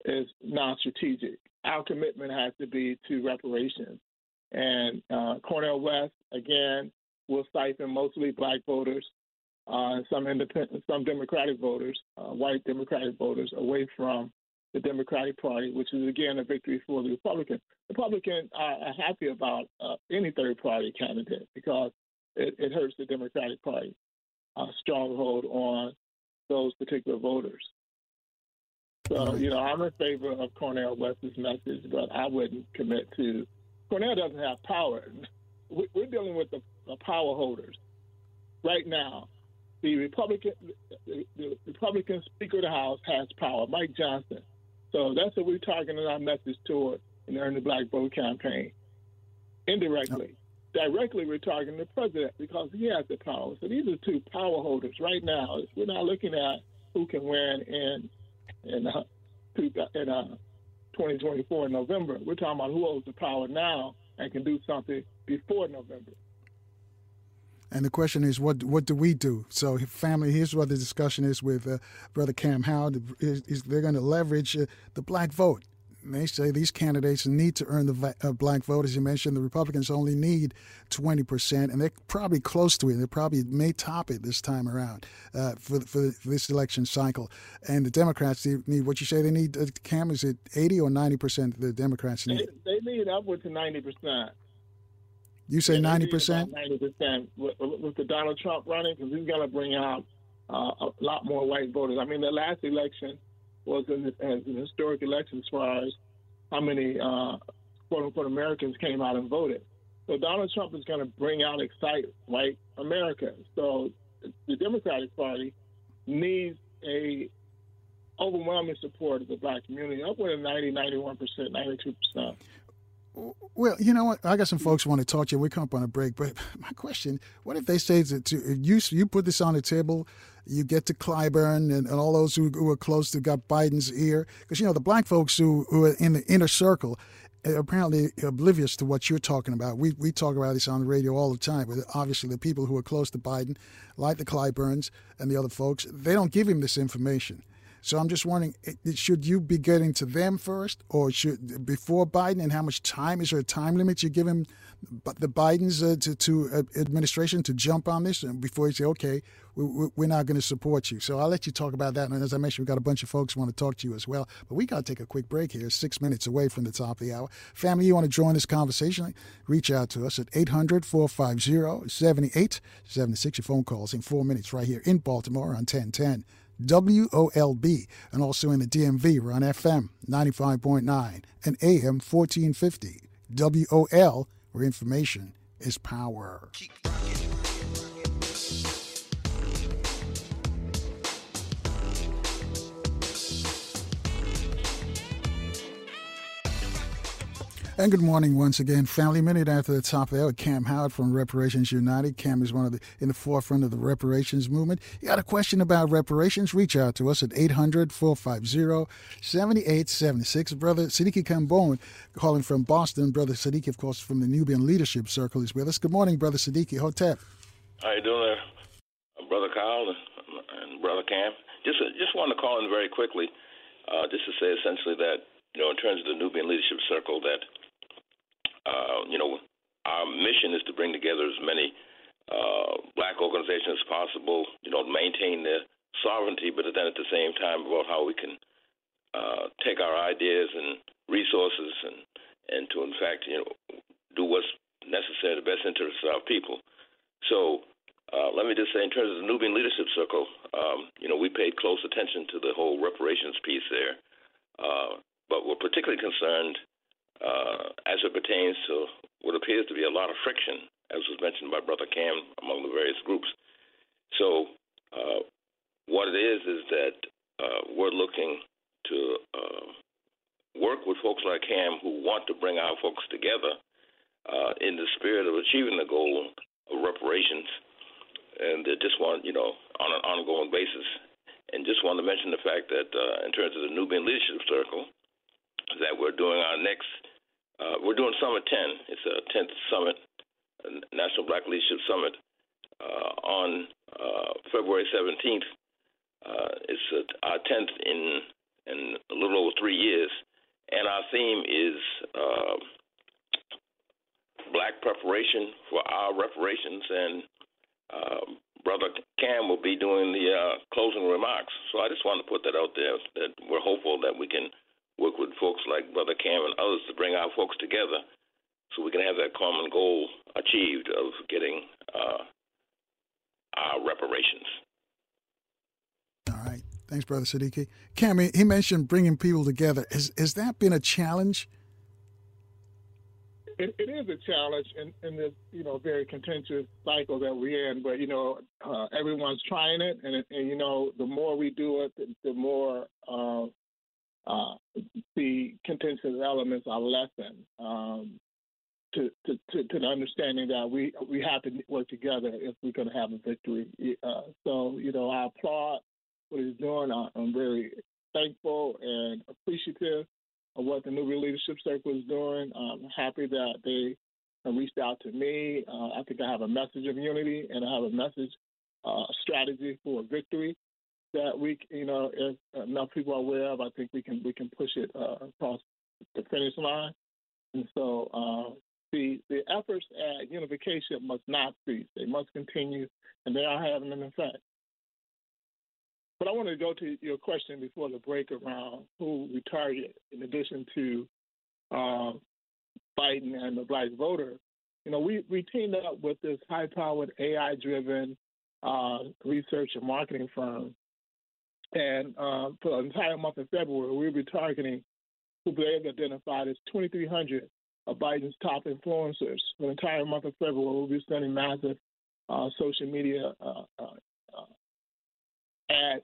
Speaker 11: is non-strategic. Our commitment has to be to reparations, and uh, Cornel West again will siphon mostly black voters, uh, some independent, some Democratic voters, uh, white Democratic voters, away from the Democratic Party, which is again a victory for the Republicans. Republicans are happy about uh, any third party candidate because it, it hurts the Democratic Party uh, stronghold on those particular voters. So, you know, I'm in favor of Cornel West's message, but I wouldn't commit to. Cornel doesn't have power. We're dealing with the, power holders right now. The Republican, the, Republican Speaker of the House has power, Mike Johnson. So that's what we're targeting our message toward in the Earn the Black Vote campaign. Indirectly. Directly, we're targeting the president because he has the power. So these are two power holders right now. We're not looking at who can win in in, uh, in uh, 2024 in November. We're talking about who holds the power now and can do something before November.
Speaker 1: And the question is, what what do we do? So, family, here's what the discussion is with uh, Brother Kaam Howard. Is, is they're going to leverage uh, the black vote. They say these candidates need to earn the uh, black vote. As you mentioned, the Republicans only need 20%, and they're probably close to it. They probably may top it this time around uh, for, for, for, this election cycle. And the Democrats need what you say they need, uh, Kaam, is it 80 or 90% the Democrats need?
Speaker 11: They, they need upwards to 90%.
Speaker 1: You say ninety percent.
Speaker 11: Ninety percent with, with the Donald Trump running because he's going to bring out uh, a lot more white voters. I mean, the last election was an, an historic election as far as how many uh, quote unquote Americans came out and voted. So Donald Trump is going to bring out excite white America. So the Democratic Party needs a overwhelming support of the black community, upward of 90, 91 percent, 92 percent.
Speaker 1: Well, you know what? I got some folks want to talk to you. We come up on a break, but my question: What if they say that to you? You put this on the table. You get to Clyburn and, and all those who, who are close to got Biden's ear, because you know the black folks who, who are in the inner circle are apparently oblivious to what you're talking about. We we talk about this on the radio all the time. But obviously, the people who are close to Biden, like the Clyburns and the other folks, they don't give him this information. So I'm just wondering, should you be getting to them first, or should before Biden? And how much time is there a time limit you give him, the Biden's uh, to, to uh, administration to jump on this, before you say, okay, we, we're not going to support you. So I'll let you talk about that. And as I mentioned, we've got a bunch of folks want to talk to you as well. But we got to take a quick break here, six minutes away from the top of the hour. Family, you want to join this conversation? Reach out to us at 800 450 7876. Your phone calls in four minutes right here in Baltimore on 1010. WOLB, and also in the DMV. We're on FM 95.9 and AM 1450. WOL, where information is power. And good morning once again, family. Minute after the top hour, Kaam Howard from Reparations United. Kaam is one of the in the forefront of the reparations movement. You got a question about reparations? Reach out to us at 800-450-7876. Brother Sadiki Kambon calling from Boston. Brother Sadiki, of course, from the Nubian Leadership Circle is with us. Good morning, Brother Sadiki. Hotep.
Speaker 12: How you doing there, Brother Kyle and Brother Kaam? Just just wanted to call in very quickly, uh, just to say essentially that you know, in terms of the Nubian Leadership Circle, that uh, you know, our mission is to bring together as many uh, black organizations as possible, you know, maintain their sovereignty, but then at the same time about how we can uh, take our ideas and resources and and to in fact, you know, do what's necessary in the best interest of our people. So uh, let me just say, in terms of the Nubian Leadership Circle, um, you know, we paid close attention to the whole reparations piece there, uh, but we're particularly concerned uh, as it pertains to what appears to be a lot of friction, as was mentioned by Brother Kaam, among the various groups. So, uh, what it is is that uh, we're looking to uh, work with folks like Kaam who want to bring our folks together uh, in the spirit of achieving the goal of reparations, and they just want, you know, on an ongoing basis. And just want to mention the fact that uh, in terms of the Nubian Leadership Circle, that we're doing our next uh, we're doing Summit 10. It's a 10th Summit, National Black Leadership Summit, uh, on uh, February 17th. Uh, it's our 10th in in a little over three years, and our theme is uh, Black preparation for our reparations. And uh, Brother Kaam will be doing the closing remarks. So I just want to put that out there that we're hopeful that we can work with folks like Brother Kaam and others to bring our folks together so we can have that common goal achieved of getting uh, our reparations.
Speaker 1: All right. Thanks, Brother Sadiki. Kaam, he mentioned bringing people together. Has, has that been a challenge?
Speaker 11: It, it is a challenge in, in this, you know, very contentious cycle that we're in. But you know, uh, everyone's trying it, and, and you know, the more we do it, the, the more uh, uh, the contentious elements are lessened um, to, to, to, to, the understanding that we we have to work together if we're going to have a victory. Uh, so, you know, I applaud what he's doing. I'm very thankful and appreciative of what the Nubian Leadership Circle is doing. I'm happy that they reached out to me. Uh, I think I have a message of unity and I have a message, uh, strategy for victory that we, you know, if enough people are aware of, I think we can we can push it uh, across the finish line. And so uh, the the efforts at unification must not cease; they must continue, and they are having an effect. But I want to go to your question before the break around who we target, in addition to uh, Biden and the black voter. You know, we, we teamed up with this high powered AI driven uh, research and marketing firm. And uh, for the entire month of February, we'll be targeting who they've identified as 2,300 of Biden's top influencers. For the entire month of February, we'll be sending massive uh, social media uh, uh, uh, ads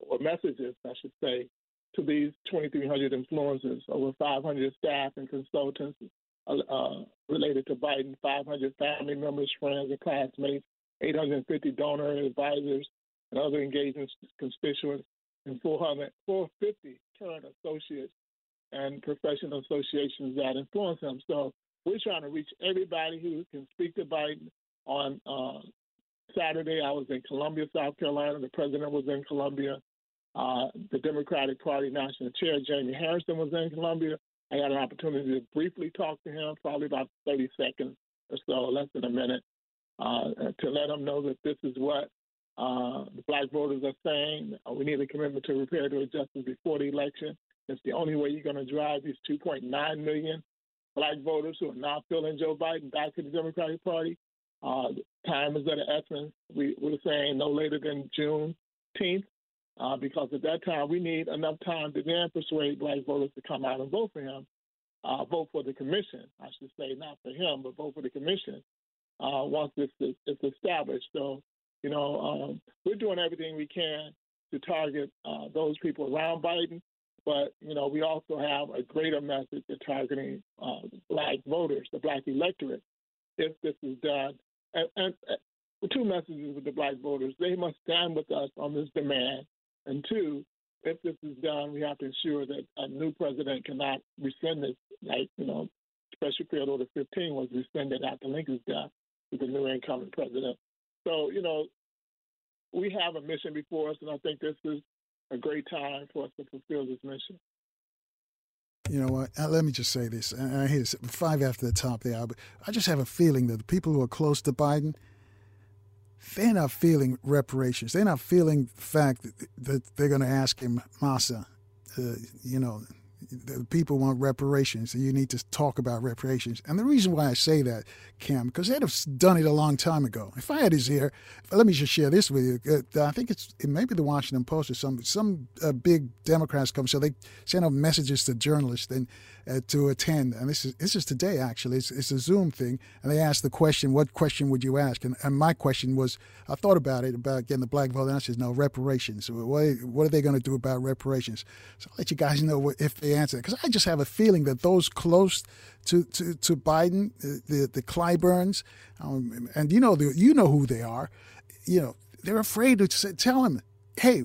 Speaker 11: or messages, I should say, to these 2,300 influencers, over 500 staff and consultants uh, related to Biden, 500 family members, friends, and classmates, 850 donor advisors and other engaging constituents, and 400, 450 current associates and professional associations that influence him. So we're trying to reach everybody who can speak to Biden. On uh, Saturday, I was in Columbia, South Carolina. The president was in Columbia. Uh, the Democratic Party National Chair, Jamie Harrison, was in Columbia. I had an opportunity to briefly talk to him, probably about 30 seconds or so, less than a minute, uh, to let him know that this is what uh, the black voters are saying. Uh, we need a commitment to repair to justice before the election. It's the only way you're going to drive these 2.9 million black voters who are not feeling Joe Biden back to the Democratic Party. Uh, time is of the essence. We, we're saying no later than June 10th uh, because at that time we need enough time to then persuade black voters to come out and vote for him, uh, vote for the commission, I should say, not for him, but vote for the commission uh, once it's, it's established. So, you know, um, we're doing everything we can to target uh, those people around Biden, but, you know, we also have a greater message to targeting uh, black voters, the black electorate, if this is done. And, and, two messages with the black voters. They must stand with us on this demand and two, if this is done, we have to ensure that a new president cannot rescind this, like, you know, Special Field Order 15 was rescinded after Lincoln's death with the new incoming president. So, you know, we have a mission before us, and I think this is a great time for us to fulfill this mission.
Speaker 1: You know what? Uh, let me just say this. I hear five after the top there, but I just have a feeling that the people who are close to Biden – they're not feeling reparations. They're not feeling the fact that, that they're going to ask him, Massa, uh, you know, the people want reparations, and you need to talk about reparations. And the reason why I say that, Kaam, because they'd have done it a long time ago. If I had his ear, let me just share this with you. Uh, I think it's it may be the Washington Post or some some uh, big Democrats come, so they send out messages to journalists and uh, to attend. And this is this is today actually. It's, it's a Zoom thing, and they asked the question, "What question would you ask?" And, and my question was, I thought about it about getting the black vote, and I said, "No, reparations. What what are they going to do about reparations?" So I'll let you guys know what, if they because I just have a feeling that those close to to, to Biden, uh, the the Clyburns, um, and you know the, you know who they are, you know they're afraid to tell him, "Hey,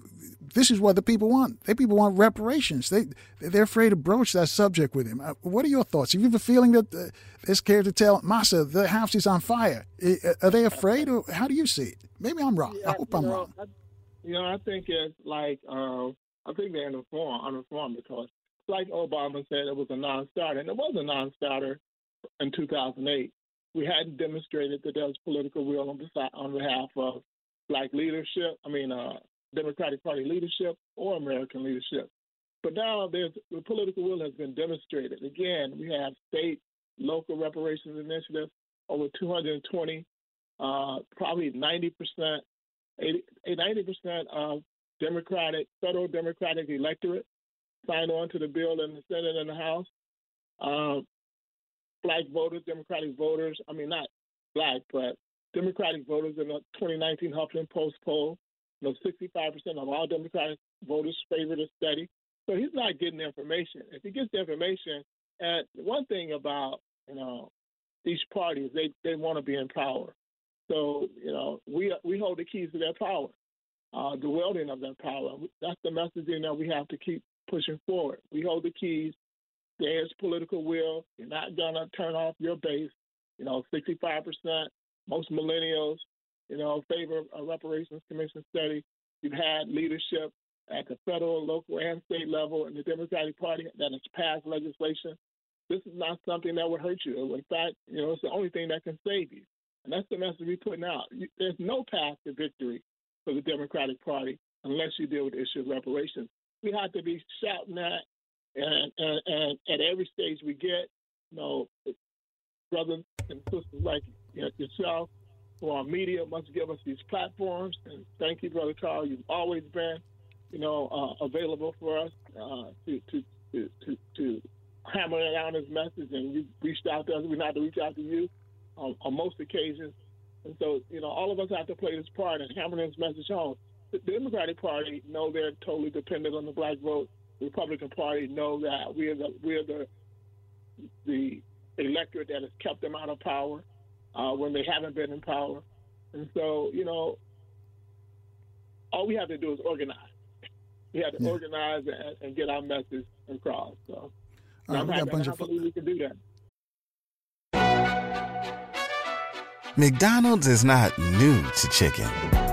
Speaker 1: this is what the people want. They people want reparations. They they're afraid to broach that subject with him. Uh, what are your thoughts? Have you a feeling that uh, they're scared to tell Massa the house is on fire? Are they afraid, or how do you see it? Maybe I'm wrong. Yeah, I hope I'm
Speaker 11: know,
Speaker 1: wrong.
Speaker 11: I, you know, I think it's like uh, I think they're uninformed, uninformed because, like Obama said, it was a non-starter, and it was a non-starter in 2008. We hadn't demonstrated that there was political will on, on behalf of black leadership. I mean, uh, Democratic Party leadership or American leadership. But now there's the political will has been demonstrated. Again, we have state, local reparations initiatives, over 220, uh, probably 90 percent, 90 percent of Democratic, federal Democratic electorate signed on to the bill in the Senate and the House. Uh, black voters, Democratic voters, I mean not black, but Democratic voters in the 2019 Huffington Post poll you know, 65% of all Democratic voters favor the study. So he's not getting the information. If he gets the information, and one thing about, you know, these parties, they, they want to be in power. So, you know, we we hold the keys to their power, uh, the wielding of their power. That's the messaging that we have to keep pushing forward. We hold the keys. There's political will. You're not going to turn off your base. You know, 65%, most millennials, you know, favor a reparations commission study. You've had leadership at the federal, local, and state level in the Democratic Party that has passed legislation. This is not something that would hurt you. In fact, you know, it's the only thing that can save you. And that's the message we're putting out. There's no path to victory for the Democratic Party unless you deal with the issue of reparations. We have to be shouting that, and, and, and at every stage we get, you know, brothers and sisters like yourself who are media must give us these platforms. And thank you, Brother Carl. You've always been, you know, uh, available for us uh, to, to, to, to, to hammer down this message. And you reached out to us. We not to reach out to you on, on most occasions. And so, you know, all of us have to play this part and hammer this message home. The Democratic Party know they're totally dependent on the black vote. The Republican Party know that we're the we're the the electorate that has kept them out of power uh, when they haven't been in power. And so, you know, all we have to do is organize. We have to yeah. organize and, and, get our message across. So right, I'm happy, a bunch of believe we can do that.
Speaker 13: McDonald's is not new to chicken.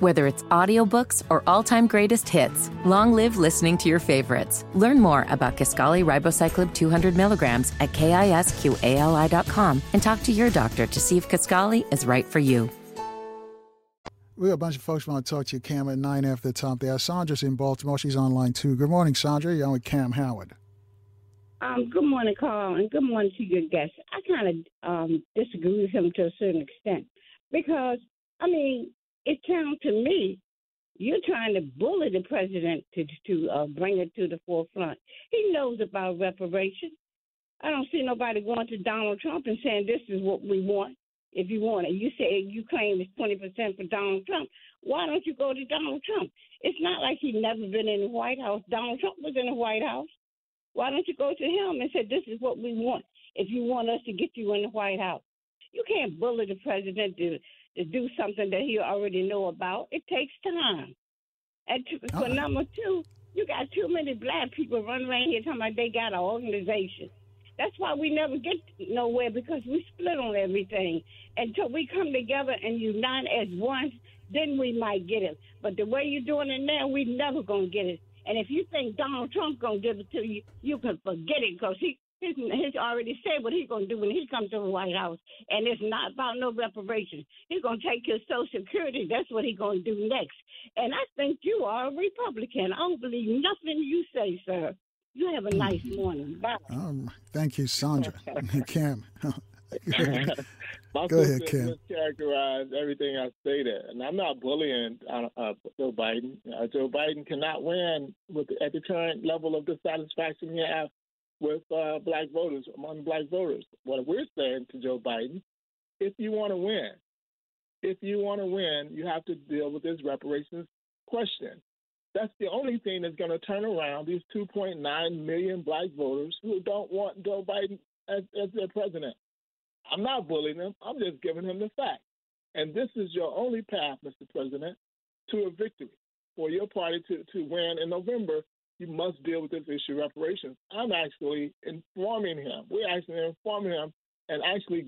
Speaker 4: Whether it's audiobooks or all-time greatest hits, long live listening to your favorites. Learn more about Kisqali Ribociclib 200 milligrams at kisqali.com and talk to your doctor to see if Kisqali is right for you.
Speaker 1: We have a bunch of folks want to talk to you, Kaam, at 9 after the top there. Sandra's in Baltimore. She's online, too. Good morning, Sandra. You're on with Kaam Howard.
Speaker 14: Um, good morning, Carl, and good morning to your guests. I kind of um, disagree with him to a certain extent because, I mean, it sounds to me you're trying to bully the president to to uh, bring it to the forefront. He knows about reparations. I don't see nobody going to Donald Trump and saying this is what we want. If you want it, you say you claim it's twenty percent for Donald Trump. Why don't you go to Donald Trump? It's not like he's never been in the White House. Donald Trump was in the White House. Why don't you go to him and say this is what we want? If you want us to get you in the White House, you can't bully the president to to do something that he already know about. It takes time. And for right. number two, you got too many black people running around here talking about they got an organization. That's why we never get nowhere because we split on everything. Until we come together and unite as one, then we might get it. But the way you're doing it now, we never gonna get it. And if you think Donald Trump gonna give it to you, you can forget it because he He's, he's already said what he's going to do when he comes to the White House, and it's not about no reparations. He's going to take your Social Security. That's what he's going to do next. And I think you are a Republican. I don't believe nothing you say, sir. You have a nice mm-hmm. morning. Bye.
Speaker 1: Um, thank you, Sandra. Kaam.
Speaker 11: My
Speaker 1: Go ahead, Kaam.
Speaker 11: Mischaracterize everything I stated, and I'm not bullying uh, uh, Joe Biden. Uh, Joe Biden cannot win with at the current level of dissatisfaction he has with uh, black voters, among black voters. What we're saying to Joe Biden, if you want to win, if you want to win, you have to deal with this reparations question. That's the only thing that's going to turn around these 2.9 million black voters who don't want Joe Biden as, as their president. I'm not bullying them. I'm just giving him the fact. And this is your only path, Mr. President, to a victory for your party to, to win in November you must deal with this issue of reparations. I'm actually informing him. We're actually informing him and actually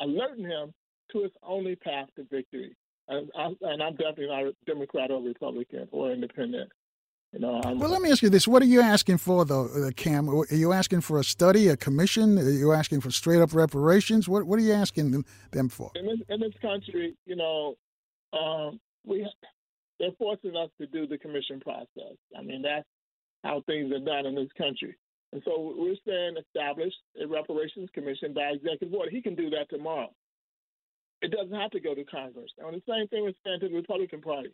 Speaker 11: alerting him to his only path to victory. And, I, am definitely not a Democrat or Republican or independent. You know,
Speaker 1: well, let me ask you this: What are you asking for, though, uh, Kaam? Are you asking for a study, a commission? Are you asking for straight up reparations? What What are you asking them, them for?
Speaker 11: In this, in this country, you know, um, we they're forcing us to do the commission process. I mean, that's how things are done in this country. And so we're saying establish a reparations commission by executive order. He can do that tomorrow. It doesn't have to go to Congress. And the same thing we're saying to the Republican Party.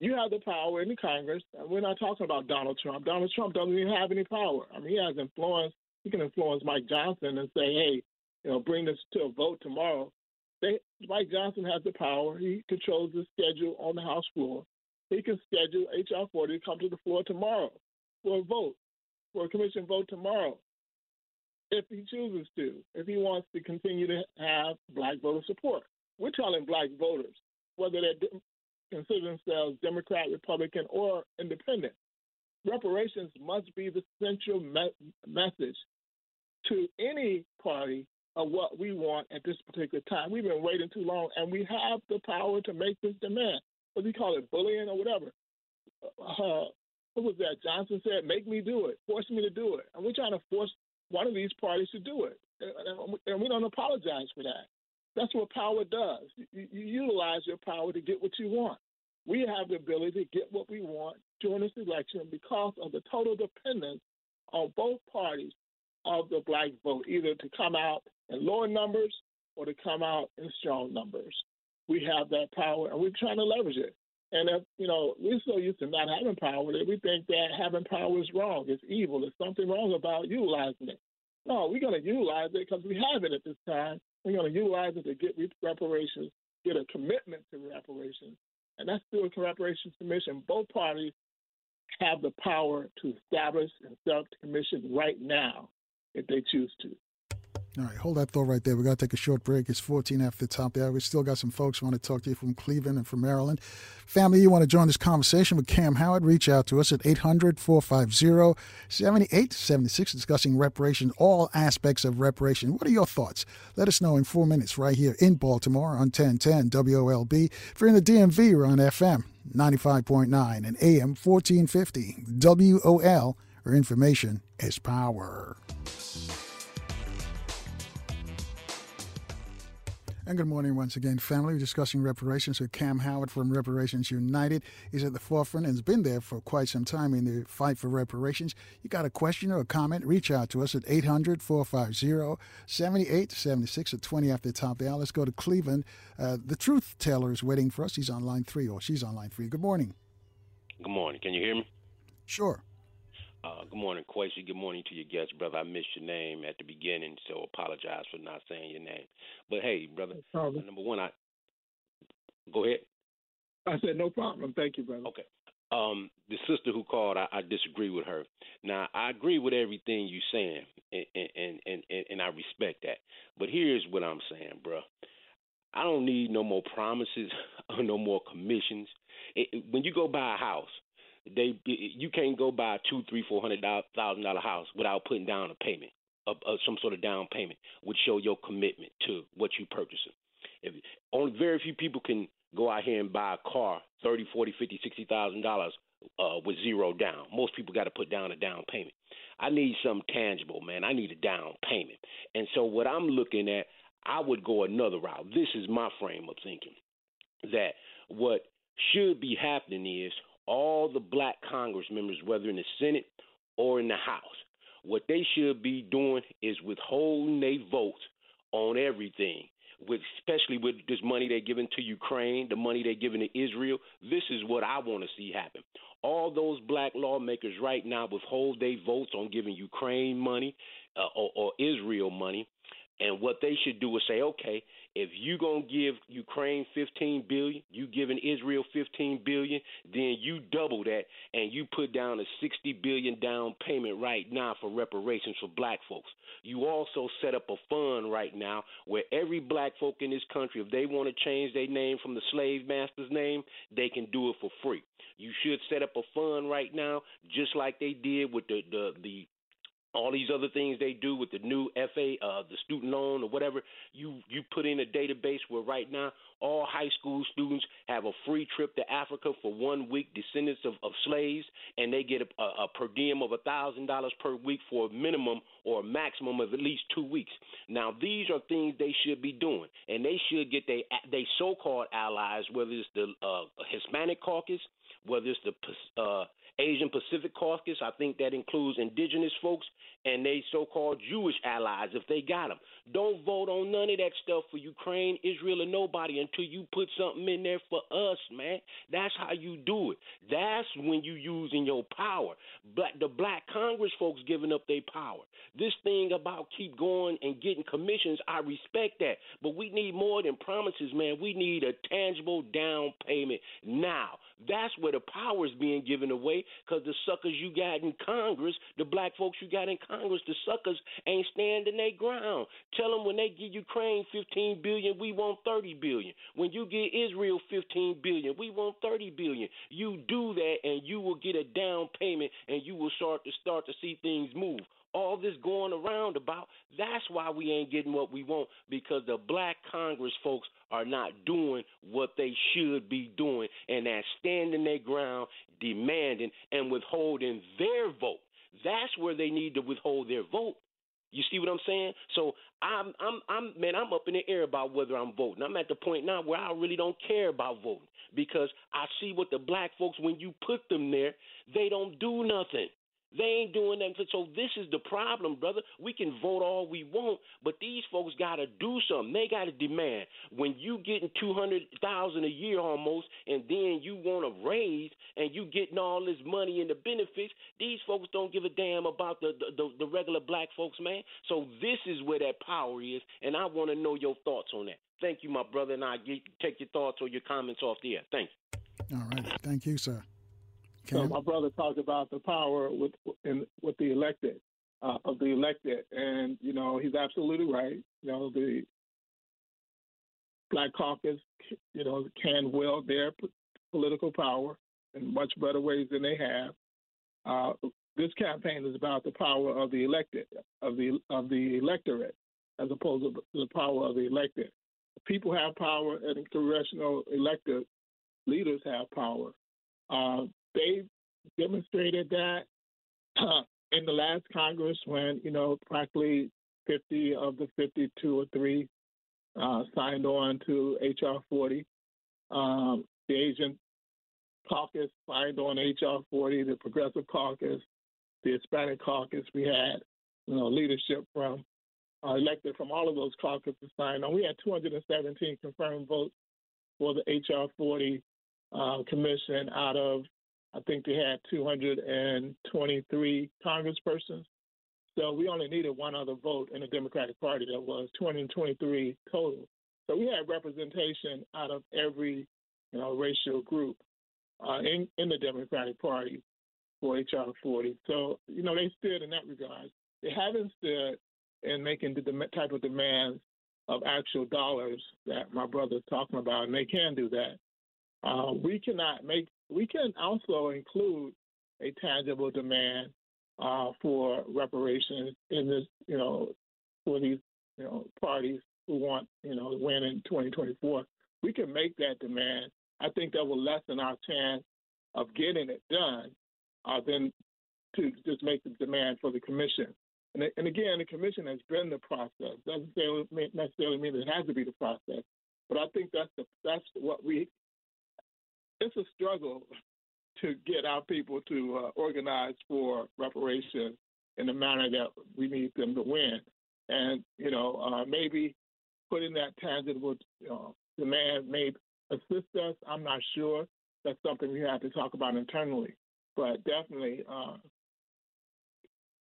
Speaker 11: You have the power in the Congress, and we're not talking about Donald Trump. Donald Trump doesn't even have any power. I mean, he has influence. He can influence Mike Johnson and say, hey, you know, bring this to a vote tomorrow. They, Mike Johnson has the power. He controls the schedule on the House floor. He can schedule HR 40 to come to the floor tomorrow for a vote, for a commission vote tomorrow, if he chooses to, if he wants to continue to have black voter support. We're telling black voters, whether they consider themselves Democrat, Republican, or independent, reparations must be the central me- message to any party of what we want at this particular time. We've been waiting too long, and we have the power to make this demand. What do you call it, bullying or whatever? Uh, what was that? Johnson said, "Make me do it, force me to do it," and we're trying to force one of these parties to do it, and we don't apologize for that. That's what power does. You, you utilize your power to get what you want. We have the ability to get what we want during this election because of the total dependence on both parties of the black vote, either to come out in lower numbers or to come out in strong numbers. We have that power, and we're trying to leverage it. And if you know, we're so used to not having power that we think that having power is wrong, it's evil, there's something wrong about utilizing it. No, we're going to utilize it because we have it at this time. We're going to utilize it to get reparations, get a commitment to reparations, and that's through a reparations commission. Both parties have the power to establish and set commission right now if they choose to.
Speaker 1: All right, hold that thought right there. We got to take a short break. It's 14 after the top there. We still got some folks want to talk to you from Cleveland and from Maryland. Family, you want to join this conversation with Kaam Howard? Reach out to us at 800 450 7876 discussing reparations, all aspects of reparation. What are your thoughts? Let us know in four minutes right here in Baltimore on 1010 WOLB. If you're in the DMV, we're on FM 95.9 and AM 1450 WOL, where information is power. And good morning once again, family. We're discussing reparations with Kaam Howard from Reparations United. He's at the forefront and has been there for quite some time in the fight for reparations. You got a question or a comment, reach out to us at 800 450 7876 at 20 after the top of the hour. Let's go to Cleveland. Uh, the truth teller is waiting for us. He's on line three, or she's on line three. Good morning.
Speaker 15: Good morning. Can you hear me?
Speaker 1: Sure.
Speaker 15: Uh, good morning, Quasi. Good morning to your guest, brother. I missed your name at the beginning, so apologize for not saying your name. But hey, brother,
Speaker 11: no
Speaker 15: number one, I go ahead.
Speaker 11: I said no problem. Thank you, brother.
Speaker 15: Okay. Um, the sister who called, I, I disagree with her. Now, I agree with everything you're saying, and, and and, and and I respect that. But here's what I'm saying, bro. I don't need no more promises or no more commissions. It, when you go buy a house, they you can't go buy a two, three, four hundred thousand dollar house without putting down a payment, of, of some sort of down payment, which show your commitment to what you're purchasing. If, only very few people can go out here and buy a car, thirty, forty, fifty, sixty thousand dollars uh, with zero down. Most people got to put down a down payment. I need something tangible, man. I need a down payment. And so what I'm looking at, I would go another route. This is my frame of thinking that what should be happening is all the black Congress members, whether in the Senate or in the House, what they should be doing is withholding their votes on everything. With especially with this money they're giving to Ukraine, the money they're giving to Israel, this is what I want to see happen. All those black lawmakers right now withhold their votes on giving Ukraine money uh, or, or Israel money, and what they should do is say, okay, if you're gonna give Ukraine 15 billion, you giving Israel 15 billion, then you double that and you put down a 60 billion down payment right now for reparations for black folks. You also set up a fund right now where every black folk in this country, if they want to change their name from the slave master's name, they can do it for free. You should set up a fund right now, just like they did with the the, the all these other things they do with the new FA, uh, the student loan or whatever, you you put in a database where right now all high school students have a free trip to Africa for one week, descendants of, of slaves, and they get a, a, a per diem of a thousand dollars per week for a minimum or a maximum of at least two weeks. Now these are things they should be doing, and they should get they they so-called allies, whether it's the uh, Hispanic caucus, whether it's the uh, Asian Pacific Caucus. I think that includes indigenous folks and they so-called Jewish allies if they got them. Don't vote on none of that stuff for Ukraine, Israel, or nobody until you put something in there for us, man. That's how you do it. That's when you using your power. But the black Congress folks giving up their power. This thing about keep going and getting commissions, I respect that. But we need more than promises, man. We need a tangible down payment now. That's where the power is being given away because the suckers you got in Congress, the black folks you got in Congress, the suckers ain't standing their ground. Tell them when they give Ukraine 15 billion, we want 30 billion. When you give Israel 15 billion, we want 30 billion. You do that and you will get a down payment and you will start to start to see things move all this going around about. That's why we ain't getting what we want because the black Congress folks are not doing what they should be doing, and that's standing their ground, demanding and withholding their vote. That's where they need to withhold their vote. You see what I'm saying? So I'm I'm I'm man, I'm up in the air about whether I'm voting. I'm at the point now where I really don't care about voting because I see what the black folks when you put them there, they don't do nothing. They ain't doing that. So this is the problem, brother. We can vote all we want, but these folks got to do something. They got to demand. When you getting two hundred thousand a year almost, and then you want to raise, and you getting all this money and the benefits, these folks don't give a damn about the the, the regular black folks, man. So this is where that power is, and I want to know your thoughts on that. Thank you, my brother, and I get, take your thoughts or your comments off the air. Thank
Speaker 1: you. All right. Thank you, sir.
Speaker 11: So my brother talked about the power with in, with the elected uh, of the elected, and you know he's absolutely right. You know the Black Caucus, you know, can wield their p- political power in much better ways than they have. Uh, this campaign is about the power of the elected, of the of the electorate, as opposed to the power of the elected. People have power, and congressional elected leaders have power. Uh, they demonstrated that in the last Congress when, you know, practically 50 of the 52 or 3 uh, signed on to H.R. 40. Um, the Asian caucus signed on H.R. 40, the Progressive caucus, the Hispanic caucus. We had, you know, leadership from uh, elected from all of those caucuses signed on. We had 217 confirmed votes for the H.R. 40 uh, commission out of I think they had 223 congresspersons. So we only needed one other vote in the Democratic Party that was 223 total. So we had representation out of every you know racial group uh, in in the Democratic Party for HR 40. So you know they stood in that regard. They haven't stood in making the type of demands of actual dollars that my brother's talking about, and they can do that. Uh, we cannot make we can also include a tangible demand uh, for reparations in this, you know, for these, you know, parties who want, you know, win in 2024. We can make that demand. I think that will lessen our chance of getting it done uh, than to just make the demand for the commission. And, and again, the commission has been the process. Doesn't necessarily mean it has to be the process, but I think that's the, that's what we it's a struggle to get our people to uh, organize for reparations in the manner that we need them to win. And, you know, uh, maybe putting that tangible you demand may assist us. I'm not sure. That's something we have to talk about internally. But definitely, uh,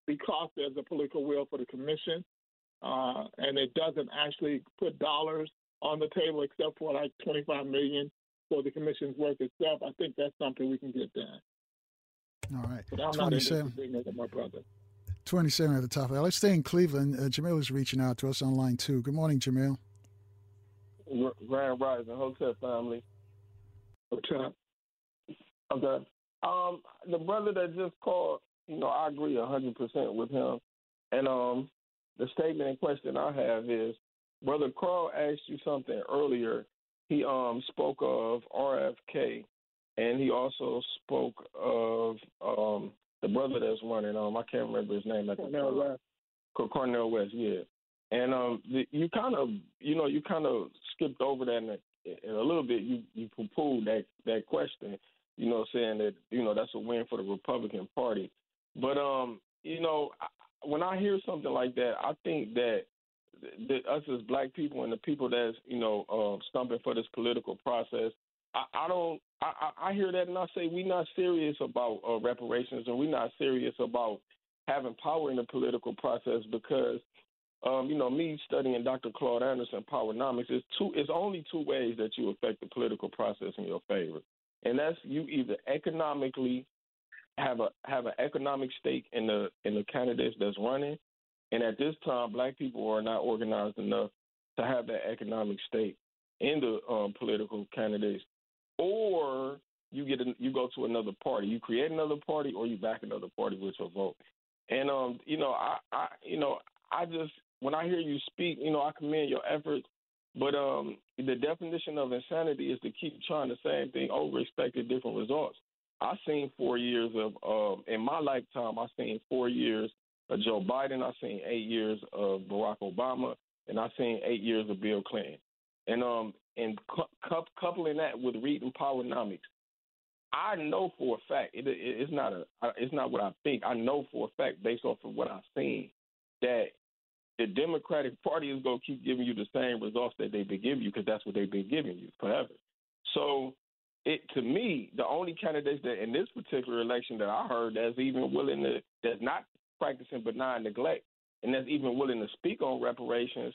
Speaker 11: because there's a political will for the commission, uh, and it doesn't actually put dollars on the table except for like 25 million for the commission's work itself, I think that's something we can get done.
Speaker 1: All right.
Speaker 11: But I'm
Speaker 1: 27.
Speaker 11: not my brother.
Speaker 1: 27 at the top. Let's stay in Cleveland. Uh, Jamil is reaching out to us online too. Good morning, Jamil.
Speaker 16: Grand Rising Hotep family.
Speaker 11: What's up?
Speaker 16: Okay. Um, the brother that just called, you know, I agree hundred percent with him. And um, the statement in question I have is, Brother Carl asked you something earlier he um spoke of RFK, and he also spoke of um the brother that's running. Um, I can't remember his name at the
Speaker 11: Cornel
Speaker 16: time.
Speaker 11: West.
Speaker 16: Cornel West, yeah. And um, the, you kind of, you know, you kind of skipped over that in a, in a little bit. You you poo-pooed that that question, you know, saying that you know that's a win for the Republican Party. But um, you know, when I hear something like that, I think that us as black people and the people that's you know uh, stumping for this political process. I, I don't. I, I hear that and I say we're not serious about uh, reparations and we're not serious about having power in the political process because um, you know, me studying Dr. Claude Anderson Powernomics, is two it's only two ways that you affect the political process in your favor. And that's you either economically have a have an economic stake in the in the candidates that's running. And at this time black people are not organized enough to have that economic stake in the um, political candidates. Or you get a, you go to another party. You create another party or you back another party with your vote. And um, you know, I, I you know, I just when I hear you speak, you know, I commend your efforts. But um, the definition of insanity is to keep trying the same thing over, expecting different results. I've seen four years of, um, in my lifetime, I've seen four years of Joe Biden. I've seen eight years of Barack Obama, and I've seen eight years of Bill Clinton. And um, and cu- coupling that with reading Powernomics, I know for a fact it, it, it's not a it's not what I think. I know for a fact based off of what I've seen that the Democratic Party is going to keep giving you the same results that they've been giving you because that's what they've been giving you forever. So, it to me, the only candidates that in this particular election that I heard that's even willing to that's not practicing benign neglect and that's even willing to speak on reparations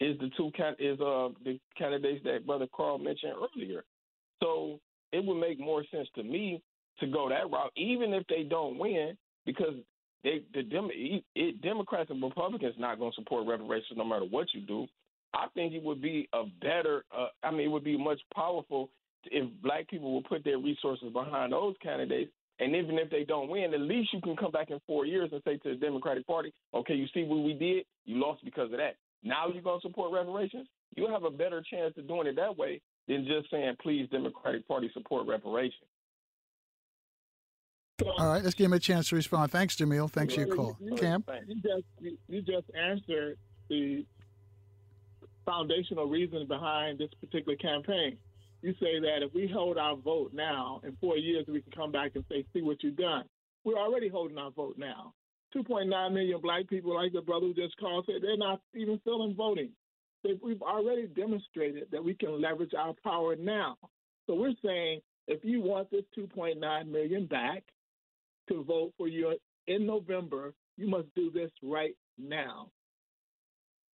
Speaker 16: is the two is uh the candidates that Brother Carl mentioned earlier. So it would make more sense to me to go that route, even if they don't win, because they the Dem- it, Democrats and Republicans not going to support reparations no matter what you do. I think it would be a better. Uh, I mean, it would be much powerful if black people would put their resources behind those candidates. And even if they don't win, at least you can come back in four years and say to the Democratic Party, "Okay, you see what we did? You lost because of that. Now you're going to support reparations. You have a better chance of doing it that way than just saying, "Please, Democratic Party, support reparations."
Speaker 1: All right, let's give him a chance to respond. Thanks, Jamil. Thanks for your call.
Speaker 11: You,
Speaker 1: Kaam?
Speaker 11: You just, you just answered the foundational reason behind this particular campaign. You say that if we hold our vote now, in four years we can come back and say, see what you've done. We're already holding our vote now. 2.9 million black people, like the brother who just called, said they're not even in voting. We've already demonstrated that we can leverage our power now. So we're saying if you want this 2.9 million back, to vote for you in November, you must do this right now.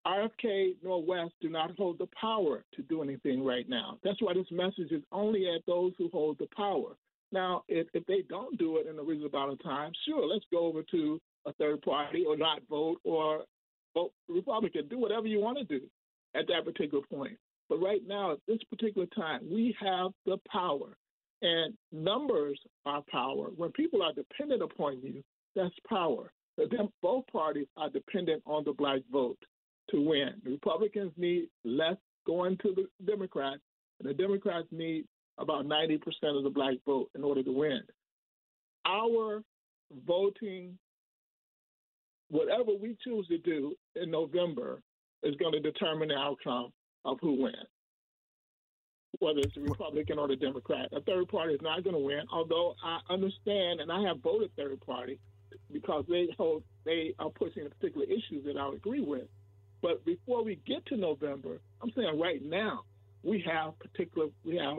Speaker 11: RFK Northwest do not hold the power to do anything right now. That's why this message is only at those who hold the power. Now, if, if they don't do it in a reasonable amount of time, sure, let's go over to a third party or not vote or vote Republican. Do whatever you want to do at that particular point. But right now, at this particular time, we have the power. And numbers are power. When people are dependent upon you, that's power. Then both parties are dependent on the black vote to win. The Republicans need less going to the Democrats, and the Democrats need about 90% of the black vote in order to win. Our voting, whatever we choose to do in November, is going to determine the outcome of who wins whether it's Republican or the Democrat. A third party is not going to win, although I understand and I have voted third party because they hold they are pushing particular issues that I agree with. But before we get to November, I'm saying right now we have particular we have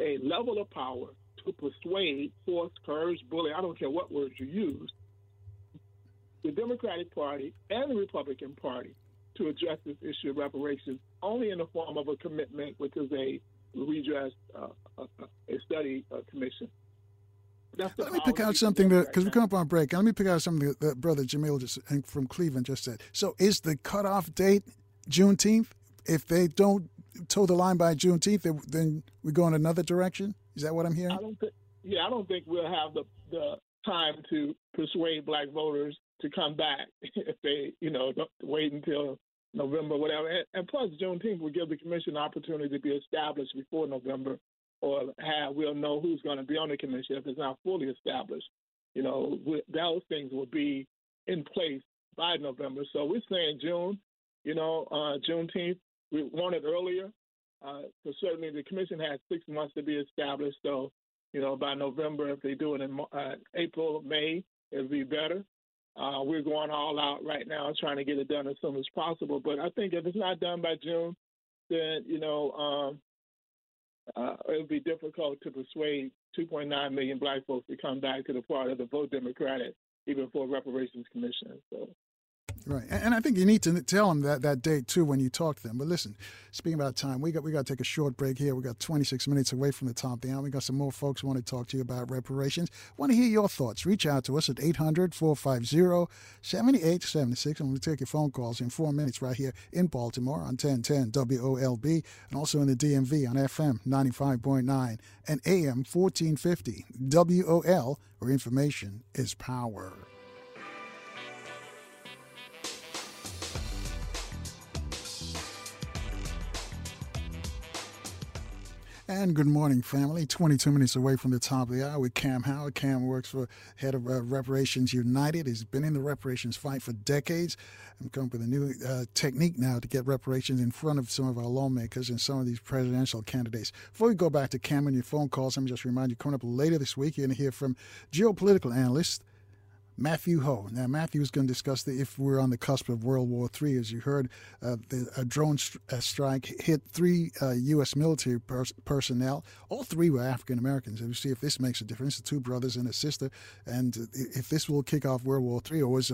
Speaker 11: a level of power to persuade, force, courage, bully, I don't care what words you use, the Democratic Party and the Republican Party to address this issue of reparations only in the form of a commitment, which is a redress, uh, a, a, study uh, commission.
Speaker 1: Let me pick out something that because we come up on break. Let me pick out something that, that brother Jamil just from Cleveland just said. So, is the cutoff date Juneteenth? If they don't toe the line by Juneteenth, then we go in another direction. Is that what I'm hearing?
Speaker 11: I don't think, yeah, I don't think we'll have the the time to persuade black voters to come back if they, you know, don't wait until November, whatever. And, and plus, Juneteenth will give the commission an opportunity to be established before November, or have we'll know who's going to be on the commission if it's not fully established. You know, those things will be in place by November. So we're saying June. You know, uh, Juneteenth. We want it earlier. Uh, so certainly the commission has six months to be established. So, you know, by November, if they do it in uh, April, May, it'll be better. Uh, we're going all out right now, trying to get it done as soon as possible. But I think if it's not done by June, then you know um, uh, it would be difficult to persuade 2.9 million black folks to come back to the party the vote Democratic even for a reparations commission. So
Speaker 1: Right, and I think you need to tell them that that date too when you talk to them. But listen, speaking about time, we got we got to take a short break here. We got 26 minutes away from the top of the hour. We got some more folks want to talk to you about reparations. Want to hear your thoughts? Reach out to us at 800-450-7876. I'm going to take your phone calls in four minutes right here in Baltimore on 1010 WOLB and also in the DMV on FM 95.9 and AM 1450 WOL, where information is power. And good morning, family. 22 minutes away from the top of the hour with Kaam Howard. Kaam works for head of uh, Reparations United. He's been in the reparations fight for decades. I'm coming up with a new uh, technique now to get reparations in front of some of our lawmakers and some of these presidential candidates. Before we go back to Kaam and your phone calls, let me just remind you, coming up later this week, you're going to hear from geopolitical analyst Matthew Hoh. Now, Matthew is going to discuss the, if we're on the cusp of World War III. As you heard, uh, the, a drone st- a strike hit three uh, U.S. military pers- personnel. All three were African Americans. And we see if this makes a difference. The two brothers and a sister, and if this will kick off World War III, or was,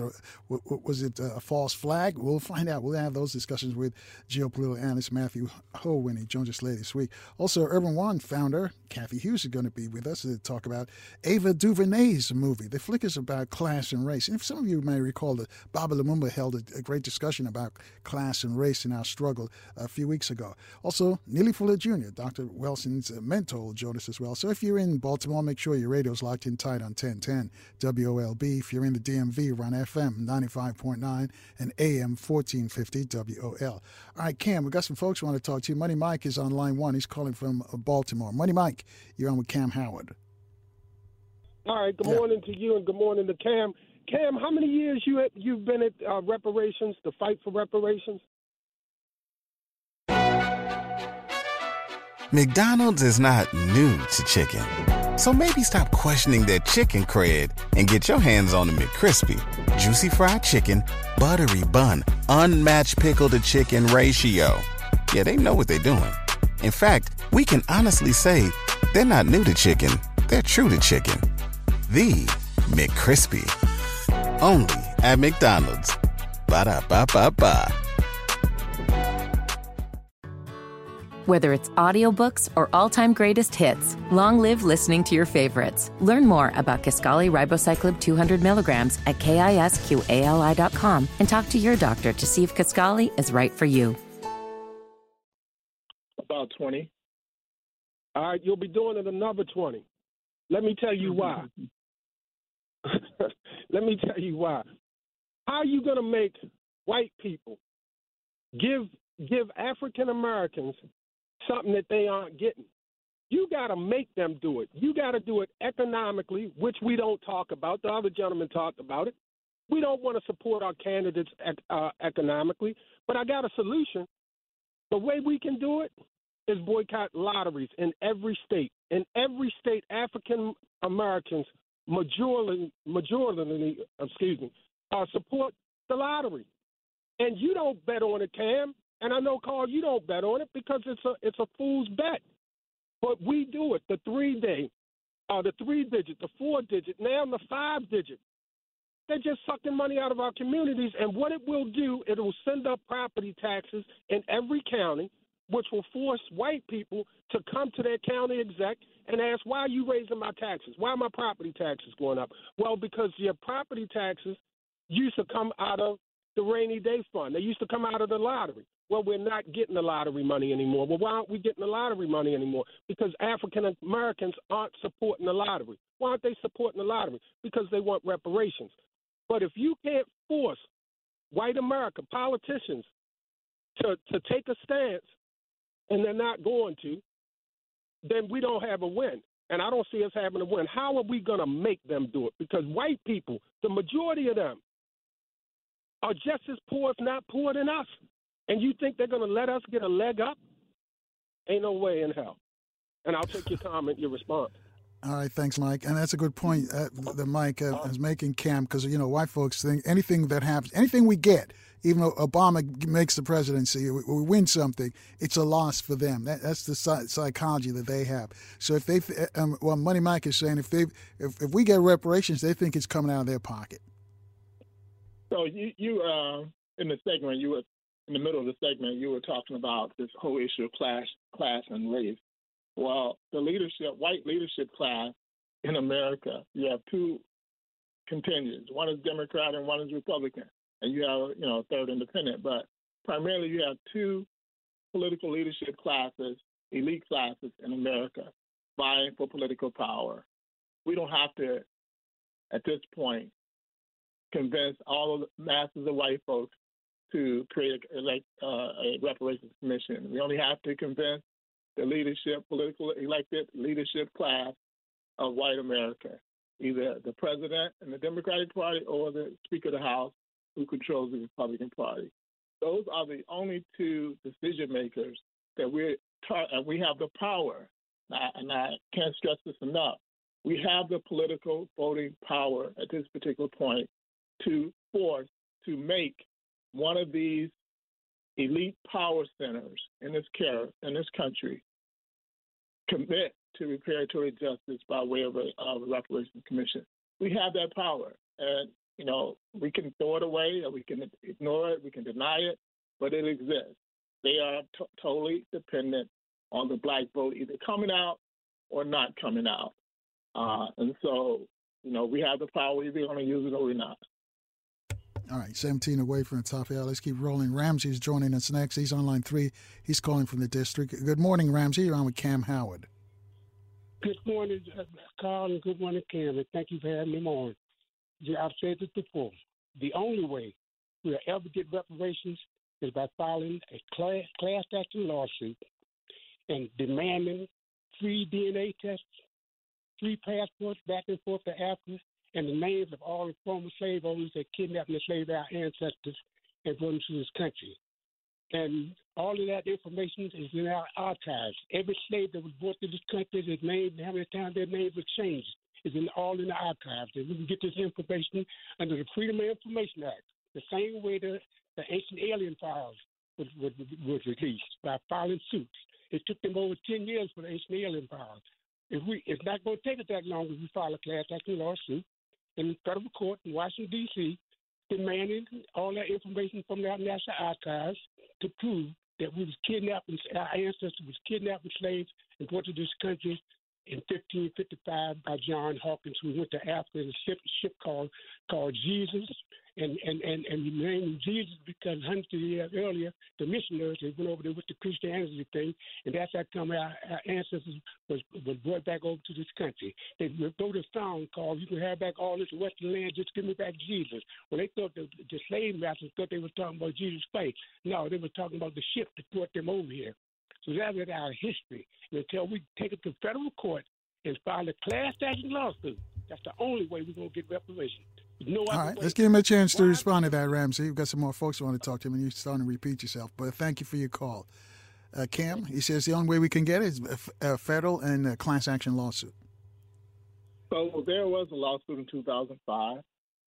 Speaker 1: was it a false flag? We'll find out. We'll have those discussions with geopolitical analyst Matthew Hoh when he joins us later this week. Also, Urban One founder Cathy Hughes is going to be with us to talk about Ava DuVernay's movie. The flick is about class class and race. And if some of you may recall that Baba Lumumba held a, a, great discussion about class and race in our struggle a few weeks ago. Also, Neely Fuller Jr., Dr. Wilson's uh, mentor, will join us as well. So if you're in Baltimore, make sure your radio's locked in tight on 1010 WOLB. If you're in the DMV, run FM 95.9 and AM 1450 WOL. All right, Kaam, we've got some folks who want to talk to you. Money Mike is on line one. He's calling from uh, Baltimore. Money Mike, you're on with Kaam Howard.
Speaker 17: All right. Good yeah. morning to you, and good morning to Kaam. Kaam, how many years you have, you've been at uh, reparations, the fight for reparations?
Speaker 13: McDonald's is not new to chicken, so maybe stop questioning their chicken cred and get your hands on the McCrispy, juicy fried chicken, buttery bun, unmatched pickle to chicken ratio. Yeah, they know what they're doing. In fact, we can honestly say they're not new to chicken; they're true to chicken the McCrispy. Only at McDonald's. Ba da ba ba ba.
Speaker 4: Whether it's audiobooks or all-time greatest hits, long live listening to your favorites. Learn more about Kisqali Ribociclib 200 milligrams at kisqali.com and talk to your doctor to see if Kisqali is right for you.
Speaker 17: About 20. All right, you'll be doing it another 20. Let me tell you why. Let me tell you why. How are you going to make white people give give African Americans something that they aren't getting? You got to make them do it. You got to do it economically, which we don't talk about. The other gentleman talked about it. We don't want to support our candidates uh, economically, but I got a solution. The way we can do it is boycott lotteries in every state. In every state, African Americans majority, majority, excuse me, uh, support the lottery. And you don't bet on it, Kaam. And I know, Carl, you don't bet on it because it's a it's a fool's bet. But we do it. The three day, uh, the three digit, the four digit, now the five digit. They're just sucking money out of our communities. And what it will do, it will send up property taxes in every county which will force white people to come to their county exec and ask, why are you raising my taxes? Why are my property taxes going up? Well, because your property taxes used to come out of the rainy day fund. They used to come out of the lottery. Well, we're not getting the lottery money anymore. Well, why aren't we getting the lottery money anymore? Because African Americans aren't supporting the lottery. Why aren't they supporting the lottery? Because they want reparations. But if you can't force white America, politicians, to, to take a stance and they're not going to, then we don't have a win. And I don't see us having a win. How are we going to make them do it? Because white people, the majority of them, are just as poor, if not poorer than us. And you think they're going to let us get a leg up? Ain't no way in hell. And I'll take your comment, your response.
Speaker 1: All right, thanks, Mike. And that's a good point uh, that Mike uh, is making, Kaam, because you know white folks think anything that happens, anything we get, even though Obama makes the presidency, we, we win something, it's a loss for them. That, that's the psychology that they have. So if they, um, well, Money Mike is saying if they, if, if we get reparations, they think it's coming out of their pocket.
Speaker 11: So you, you uh, in the segment, you were in the middle of the segment, you were talking about this whole issue of class, class and race. Well, the leadership, white leadership class in America, you have two contingents. One is Democrat and one is Republican, and you have you know a third independent. But primarily, you have two political leadership classes, elite classes in America, vying for political power. We don't have to, at this point, convince all of the masses of white folks to create a, like, uh, a reparations commission. We only have to convince the leadership, political elected leadership class of white America, either the president in the Democratic Party or the Speaker of the House who controls the Republican Party. Those are the only two decision makers that we're tar- and we have the power. And I can't stress this enough. We have the political voting power at this particular point to force to make one of these elite power centers in this care in this country commit to reparatory justice by way of a, a reparations commission. We have that power, and you know we can throw it away, or we can ignore it, we can deny it, but it exists. They are t- totally dependent on the black vote either coming out or not coming out, uh, and so you know we have the power. We're going to use it or we're not.
Speaker 1: All right, 17 away from the top hour. Let's keep rolling. Ramsey's joining us next. He's on line three. He's calling from the district. Good morning, Ramsey. You're on with Kaam Howard.
Speaker 18: Good morning, uh, Carl, and good morning, Kaam. And thank you for having me on. Yeah, I've said this before. The only way we'll ever get reparations is by filing a class, class action lawsuit and demanding free DNA tests, free passports back and forth to Africa, and the names of all the former slave owners that kidnapped and enslaved our ancestors and brought them to this country. And all of that information is in our archives. Every slave that was brought to this country, his name, how many times their names were changed, is in, all in the archives. And we can get this information under the Freedom of Information Act, the same way the, the ancient alien files was, was, was released by filing suits. It took them over 10 years for the ancient alien files. If we, it's not going to take us that long if we file a class action lawsuit in federal court in Washington, D.C., demanding all that information from our national archives to prove that we was kidnapped, our ancestors was kidnapped and slaves and brought to this country in 1555 by John Hawkins, who went to Africa in a ship, ship called called Jesus, and and and and he named Jesus because hundreds of years earlier the missionaries they went over there with the Christianity thing, and that's how come our, our ancestors was was brought back over to this country. They wrote a song called "You Can Have Back All This Western Land, Just Give Me Back Jesus." Well, they thought the, the slave masters thought they were talking about Jesus' face. No, they were talking about the ship that brought them over here. So that is our history. And until we take it to federal court and file a class action lawsuit, that's the only way we're going to get reparations. No
Speaker 1: All right, let's give him a chance to respond to that, Ramsey. We've got some more folks who want to talk to him, and you're starting to repeat yourself. But thank you for your call. Uh, Kaam, he says the only way we can get it is a federal and a class action lawsuit.
Speaker 11: So there was a lawsuit in 2005.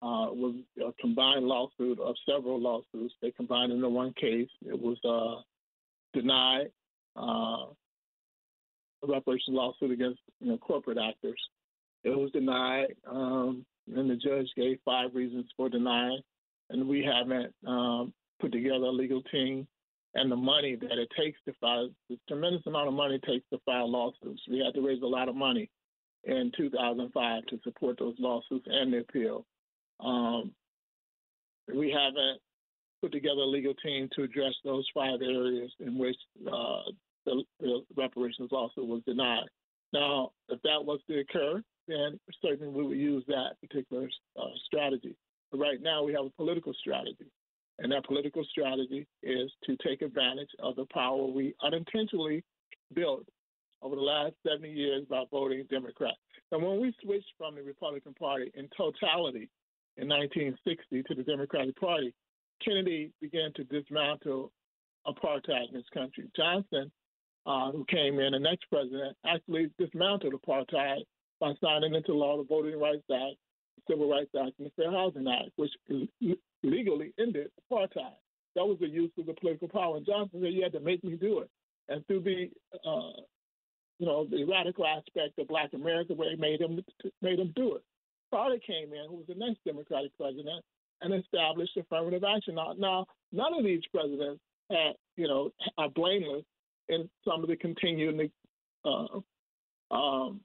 Speaker 11: Uh, it was a combined lawsuit of several lawsuits. They combined into one case. It was uh, denied uh, a reparations lawsuit against you know, corporate actors. It was denied, um, and the judge gave five reasons for denying. And we haven't um, put together a legal team and the money that it takes to file. The tremendous amount of money it takes to file lawsuits. We had to raise a lot of money in 2005 to support those lawsuits and the appeal. Um, we haven't put together a legal team to address those five areas in which uh, the, the reparations lawsuit was denied. Now, if that was to occur, then certainly we would use that particular uh, strategy. But right now, we have a political strategy. And that political strategy is to take advantage of the power we unintentionally built over the last 70 years by voting Democrat. And when we switched from the Republican Party in totality in 1960 to the Democratic Party, Kennedy began to dismantle apartheid in this country. Johnson uh, who came in, the next president, actually dismantled apartheid by signing into law the Voting Rights Act, Civil Rights Act, and the Fair Housing Act, which legally ended apartheid. That was the use of the political power. And Johnson said, "You had to make me do it." And through the, uh, you know, the radical aspect of Black America, where they made him made him do it. Carter came in, who was the next Democratic president, and established affirmative action. Now, now none of these presidents had, you know, are blameless in some of the continuing uh, um,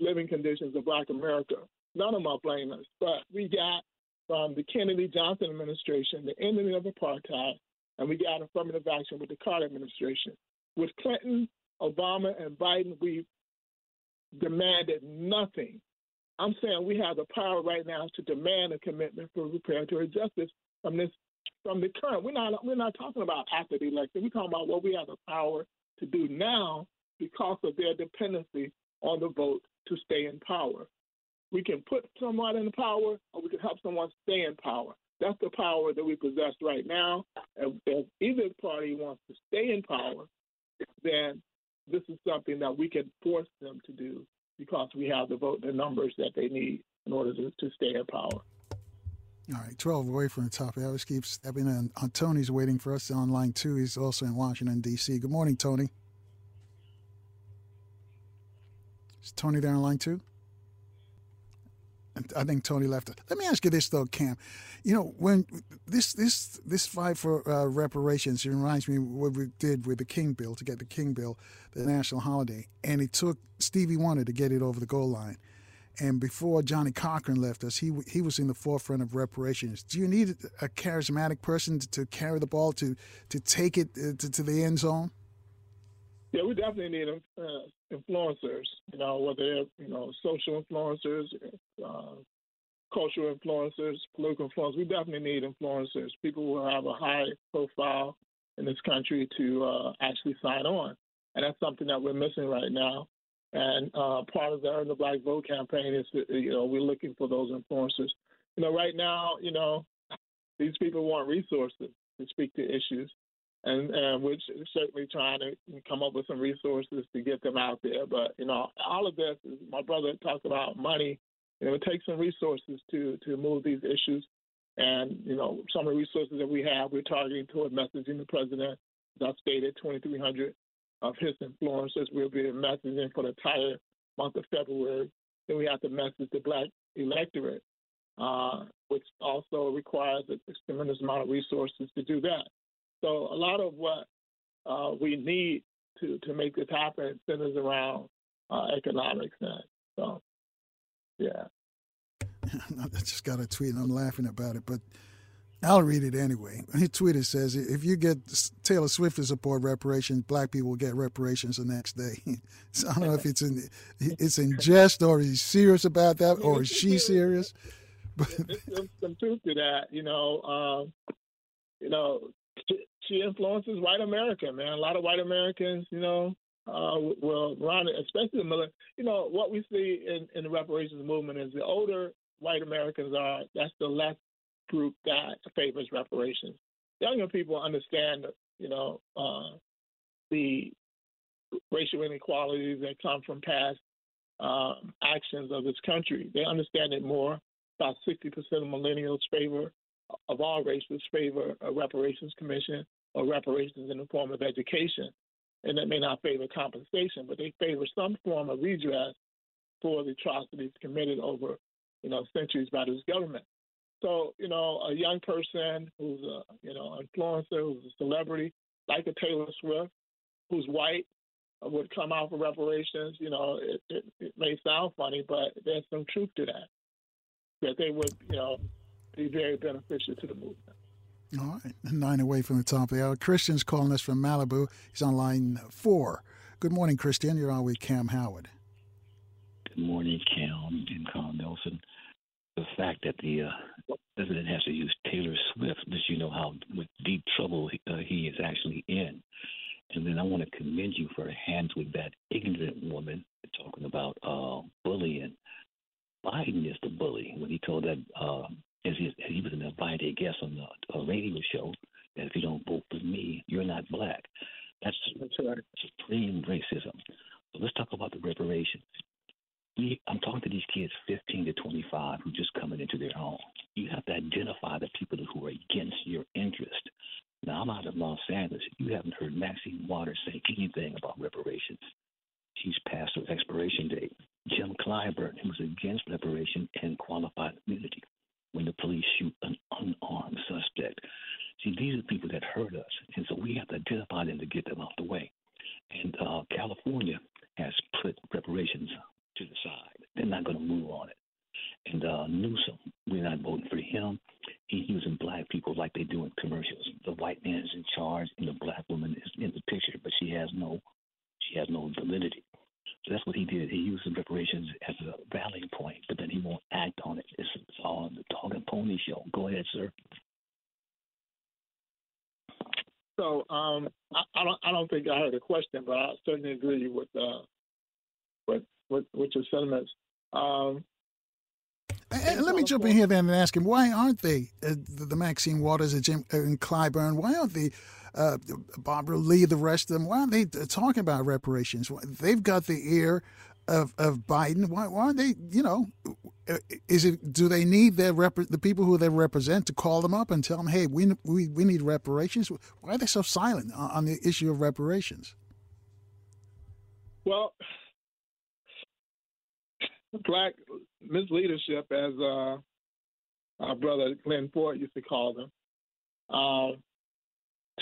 Speaker 11: living conditions of Black America. None of them are blameless. But we got from the Kennedy Johnson administration the ending of apartheid, and we got affirmative action with the Carter administration. With Clinton, Obama, and Biden, we demanded nothing. I'm saying we have the power right now to demand a commitment for reparatory justice from this from the current. We're not we're not talking about after the election. We're talking about what we have the power to do now because of their dependency on the vote to stay in power. We can put someone in power, or we can help someone stay in power. That's the power that we possess right now. And if either party wants to stay in power, then this is something that we can force them to do because we have the vote, the numbers that they need in order to, to stay in power.
Speaker 1: All right, 12 away from the top. I always keep stepping in. Uh, Tony's waiting for us on line. He's also in Washington, D.C. Good morning, Tony. Is Tony there on line two? I think Tony left. Let me ask you this though, Kaam. You know, when this this this fight for uh, reparations it reminds me what we did with the King Bill to get the King Bill, the national holiday, and it took Stevie Wonder to get it over the goal line. And before Johnnie Cochran left us, he he was in the forefront of reparations. Do you need a charismatic person to, to carry the ball to to take it uh, to, to the end zone?
Speaker 11: Yeah, we definitely need uh, influencers. You know, whether they're you know social influencers, uh, cultural influencers, political influencers. We definitely need influencers. People who have a high profile in this country to uh, actually sign on, and that's something that we're missing right now. And uh, part of the Earn the Black Vote campaign is, that, you know, we're looking for those influencers. You know, right now, you know, these people want resources to speak to issues and, and we're certainly trying to come up with some resources to get them out there. But you know, all of this is my brother talked about money. You know, it takes some resources to to move these issues, and you know, some of the resources that we have, we're targeting toward messaging the president. As I stated, 2,300 of his influencers will be messaging for the entire month of February. Then we have to message the black electorate, uh, which also requires a tremendous amount of resources to do that. So a lot of what uh, we need to to make this happen centers around uh, economics. So, yeah.
Speaker 1: I just got a tweet and I'm laughing about it, but I'll read it anyway. His tweet says, "If you get Taylor Swift to support reparations, black people will get reparations the next day." so I don't know if it's in it's in jest or he's serious about that, or is she serious?
Speaker 11: But there's some truth to that, you know. Um, you know, she influences white America, man. A lot of white Americans, you know, uh, will run especially the military. You know, what we see in, in the reparations movement is the older white Americans are, that's the less group that favors reparations. Younger people understand, you know, uh, the racial inequalities that come from past um, actions of this country. They understand it more. About 60% of millennials favor of all races favor a reparations commission or reparations in the form of education. And that may not favor compensation, but they favor some form of redress for the atrocities committed over, you know, centuries by this government. So, you know, a young person who's a, you know, influencer, who's a celebrity, like a Taylor Swift, who's white, would come out for reparations. You know, it, it, it may sound funny, but there's some truth to that. That they would, you know, be very beneficial to the movement.
Speaker 1: All right, nine away from the top of the hour. Christian's calling us from Malibu. He's on line four. Good morning, Christian. You're on with Kaam Howard.
Speaker 19: Good morning, Kaam and Carl Nelson. The fact that the uh, president has to use Taylor Swift lets you know how deep trouble uh, he is actually in. And then I want to commend you for hands with that ignorant woman talking about uh, bullying. Biden is the bully when he told that uh, as he, he was an invited guest on the, a radio show, that if you don't vote for me, you're not black. That's, That's right. supreme racism. So let's talk about the reparations. we, I'm talking to these kids 15 to 25 who just coming into their own. You have to identify the people who are against your interest. Now, I'm out of Los Angeles. You haven't heard Maxine Waters say anything about reparations. She's past her expiration date. Jim Clyburn, who's against reparation and qualified immunity when the police shoot an unarmed suspect. See, these are the people that hurt us, and so we have to identify them to get them out the way. And uh, California has put reparations to the side. They're not going to move on it. And uh, Newsom, we're not voting for him. He's using black people like they do in commercials. The white man is in charge, and the black woman is in the picture, but she has no, she has no validity. So that's what he did. He used the reparations as a rallying point, but then he won't act on it. It's, it's all on the dog and pony show. Go ahead, sir.
Speaker 11: So um, I, I, don't I don't think I heard a question, but I certainly agree with uh, with, with with your sentiments. Um,
Speaker 1: and let me jump in here then and ask him why aren't they uh, the, the, Maxine Waters and Jim uh, and Clyburn? Why aren't they uh, Barbara Lee, the rest of them? Why aren't they talking about reparations? They've got the ear of, of Biden. Why, why aren't they? You know, uh, is it do they need their rep, the people who they represent to call them up and tell them, hey, we we we need reparations? Why are they so silent on, on the issue of reparations?
Speaker 11: Well, black misleadership, as uh, our brother Glenn Ford used to call them, uh,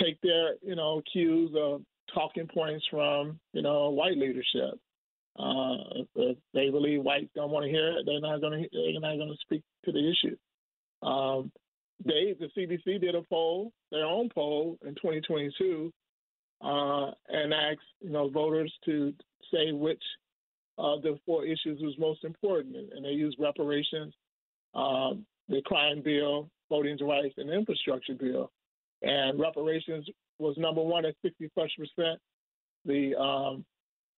Speaker 11: take their you know cues of talking points from you know white leadership. Uh, if they believe whites don't want to hear it, they're not going to they're not going to speak to the issue. Um, they the CBC did a poll, their own poll in 2022, uh, and asked you know voters to say which uh, the four issues was most important, and they used reparations, um, the crime bill, voting rights, and infrastructure bill. And reparations was number one at 60 plus percent. The um,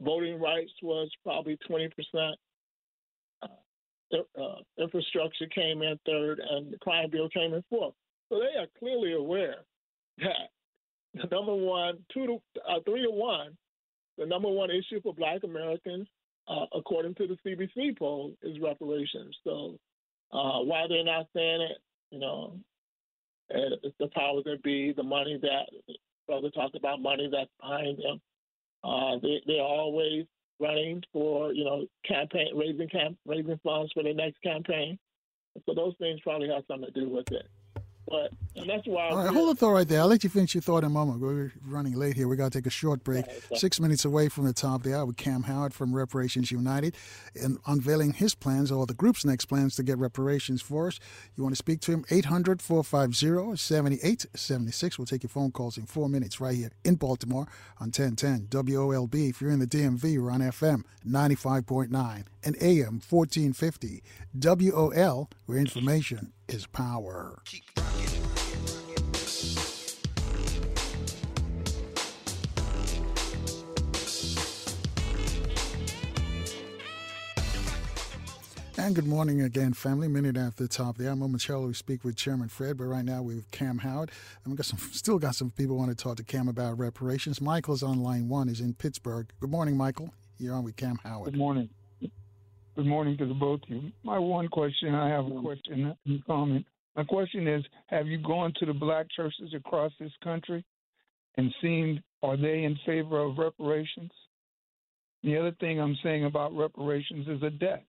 Speaker 11: voting rights was probably 20 percent. Uh, uh, infrastructure came in third, and the crime bill came in fourth. So they are clearly aware that the number one, two to uh, three to one, the number one issue for Black Americans uh, according to the CBC poll, is reparations. So uh, why they're not saying it, you know, it's the powers that be, the money that brother talked about, money that's behind them. Uh, they they're always running for you know campaign raising camp raising funds for the next campaign. So those things probably have something to do with it. But and that's why.
Speaker 1: All right, hold the thought right there. I'll let you finish your thought in a moment. We're running late here. We got to take a short break. Uh, six minutes away from the top there the hour with Kaam Howard from Reparations United, and unveiling his plans or the group's next plans to get reparations for us. You want to speak to him? 800-450-7876. We'll take your phone calls in four minutes right here in Baltimore on 1010 WOLB. If you're in the DMV, we're on FM 95.9 and AM 1450 WOL, where information is power. And good morning again, family. Minute after the top there. Momentarily we speak with Chairman Fred, but right now we have Kaam Howard. And we got some, still got some people want to talk to Kaam about reparations. Michael's on line one. Is in Pittsburgh. Good morning, Michael. You're on with Kaam Howard.
Speaker 20: Good morning. Good morning to the both of you. My one question, I have a question and comment. My question is, have you gone to the black churches across this country and seen are they in favor of reparations? The other thing I'm saying about reparations is a debt.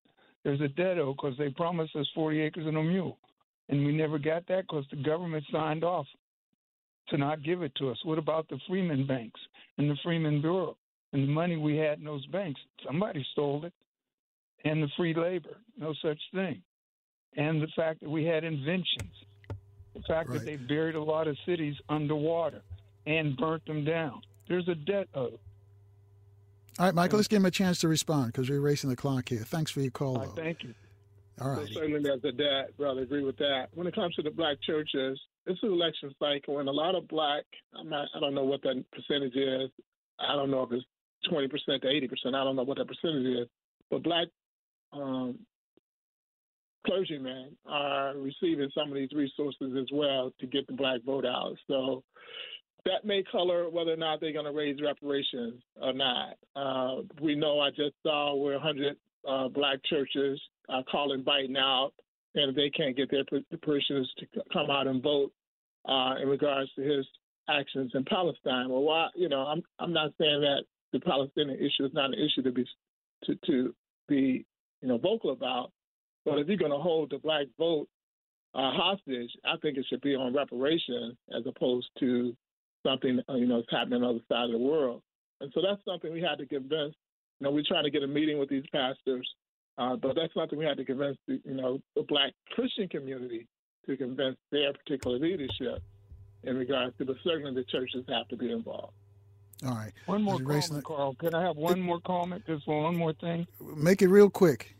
Speaker 20: There's a debt owed because they promised us 40 acres and a mule, and we never got that because the government signed off to not give it to us. What about the Freeman banks and the Freeman Bureau and the money we had in those banks? Somebody stole it and the free labor, no such thing. And the fact that we had inventions, the fact right. that they buried a lot of cities underwater and burnt them down. There's a debt owed.
Speaker 1: All right, Michael, let's give him a chance to respond because we're racing the clock here. Thanks for your call, though.
Speaker 20: thank you.
Speaker 1: All right.
Speaker 11: So certainly, there's a debt, brother. Agree with that. When it comes to the black churches, this is election cycle, and a lot of black. I'm not. I don't know what that percentage is. I don't know if it's 20 percent to 80 percent. I don't know what that percentage is. But black um, clergymen are receiving some of these resources as well to get the black vote out. So that may color whether or not they're going to raise reparations or not. Uh, we know I just saw where 100 uh, black churches are calling Biden out, and they can't get their parishioners to come out and vote uh, in regards to his actions in Palestine. Well, why? You know, I'm I'm not saying that the Palestinian issue is not an issue to be to to be you know vocal about, but if you're going to hold the black vote uh, hostage, I think it should be on reparations as opposed to something uh, you know is happening on the other side of the world. And so that's something we had to convince. You know, we're trying to get a meeting with these pastors, uh, but that's something we had to convince the you know the black Christian community to convince their particular leadership in regards to, but certainly the churches have to be involved.
Speaker 1: All right.
Speaker 20: One more comment, Carl. Can I have one more comment? Just one more thing.
Speaker 1: Make it real quick.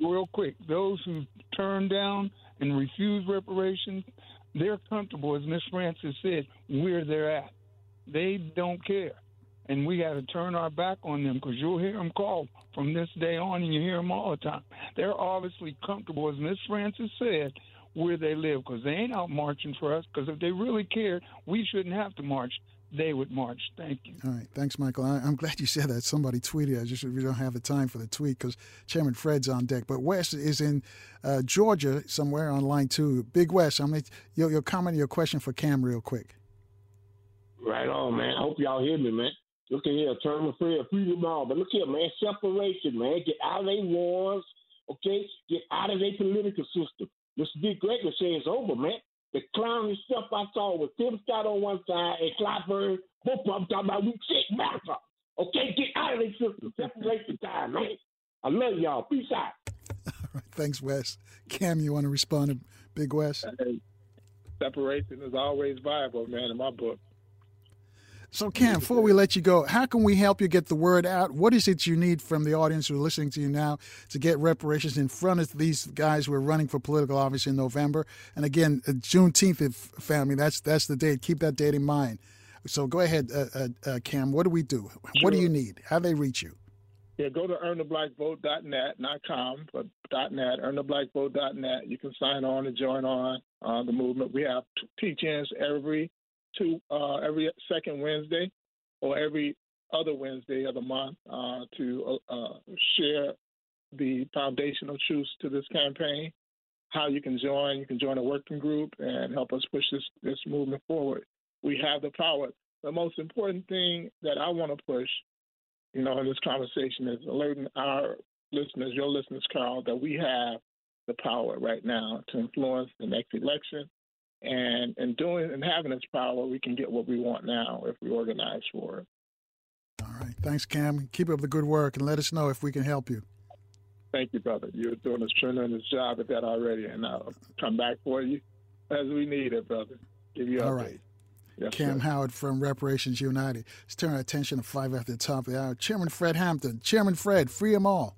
Speaker 20: Real quick. Those who turn down and refuse reparations, they're comfortable, as Miss Francis said, where they're at. They don't care. And we got to turn our back on them because you'll hear them call from this day on, and you hear them all the time. They're obviously comfortable, as Miss Francis said, where they live because they ain't out marching for us. Because if they really cared, we shouldn't have to march. They would march. Thank you.
Speaker 1: All right. Thanks, Michael. I, am glad you said that. Somebody tweeted. I just we don't have the time for the tweet because Chairman Fred's on deck. But Wes is in uh, Georgia somewhere on line two. Big Wes, I'm gonna, your, your comment, your question for Kaam, real quick.
Speaker 21: Right on, man. I hope y'all hear me, man. Look at here, term of prayer, freedom all. But look here, man, separation, man. Get out of their wars, okay? Get out of their political system. Mr. Dick Gregory says it's over, man. The clowny stuff I saw with Tim Scott on one side and Clyburn, both of them talking about we sick matter. Okay, get out of this system. Separation time, man. I love y'all. Peace out.
Speaker 1: All right, thanks, Wes. Kaam, you want to respond to Big Wes?
Speaker 11: Hey, separation is always viable, man, in my book.
Speaker 1: So, Kaam, before we let you go, how can we help you get the word out? What is it you need from the audience who are listening to you now to get reparations in front of these guys who are running for political office in November? And again, uh, Juneteenth, if, family, that's that's the date. Keep that date in mind. So, go ahead, uh, uh, uh Kaam. What do we do? Sure. What do you need? How do they reach you?
Speaker 11: Yeah, go to earntheblackvote.net, not com, but .net, earntheblackvote.net. You can sign on and join on uh, the movement. We have teach-ins every two uh, every second Wednesday or every other Wednesday of the month uh, to uh, uh, share the foundational truths to this campaign. How you can join, you can join a working group and help us push this this movement forward. We have the power. The most important thing that I want to push, you know, in this conversation is alerting our listeners, your listeners, Carl, that we have the power right now to influence the next election and in doing and having this power, we can get what we want now if we organize for it.
Speaker 1: All right. Thanks, Kaam. Keep up the good work and let us know if we can help you.
Speaker 11: Thank you, brother. You're doing a tremendous job at that already, and I'll come back for you as we need it, brother. Give you
Speaker 1: All right. Yes, Kaam sir. Howard from Reparations United. Let's turn our attention to five after the top of the hour. Chairman Fred Hampton. Chairman Fred, free them all.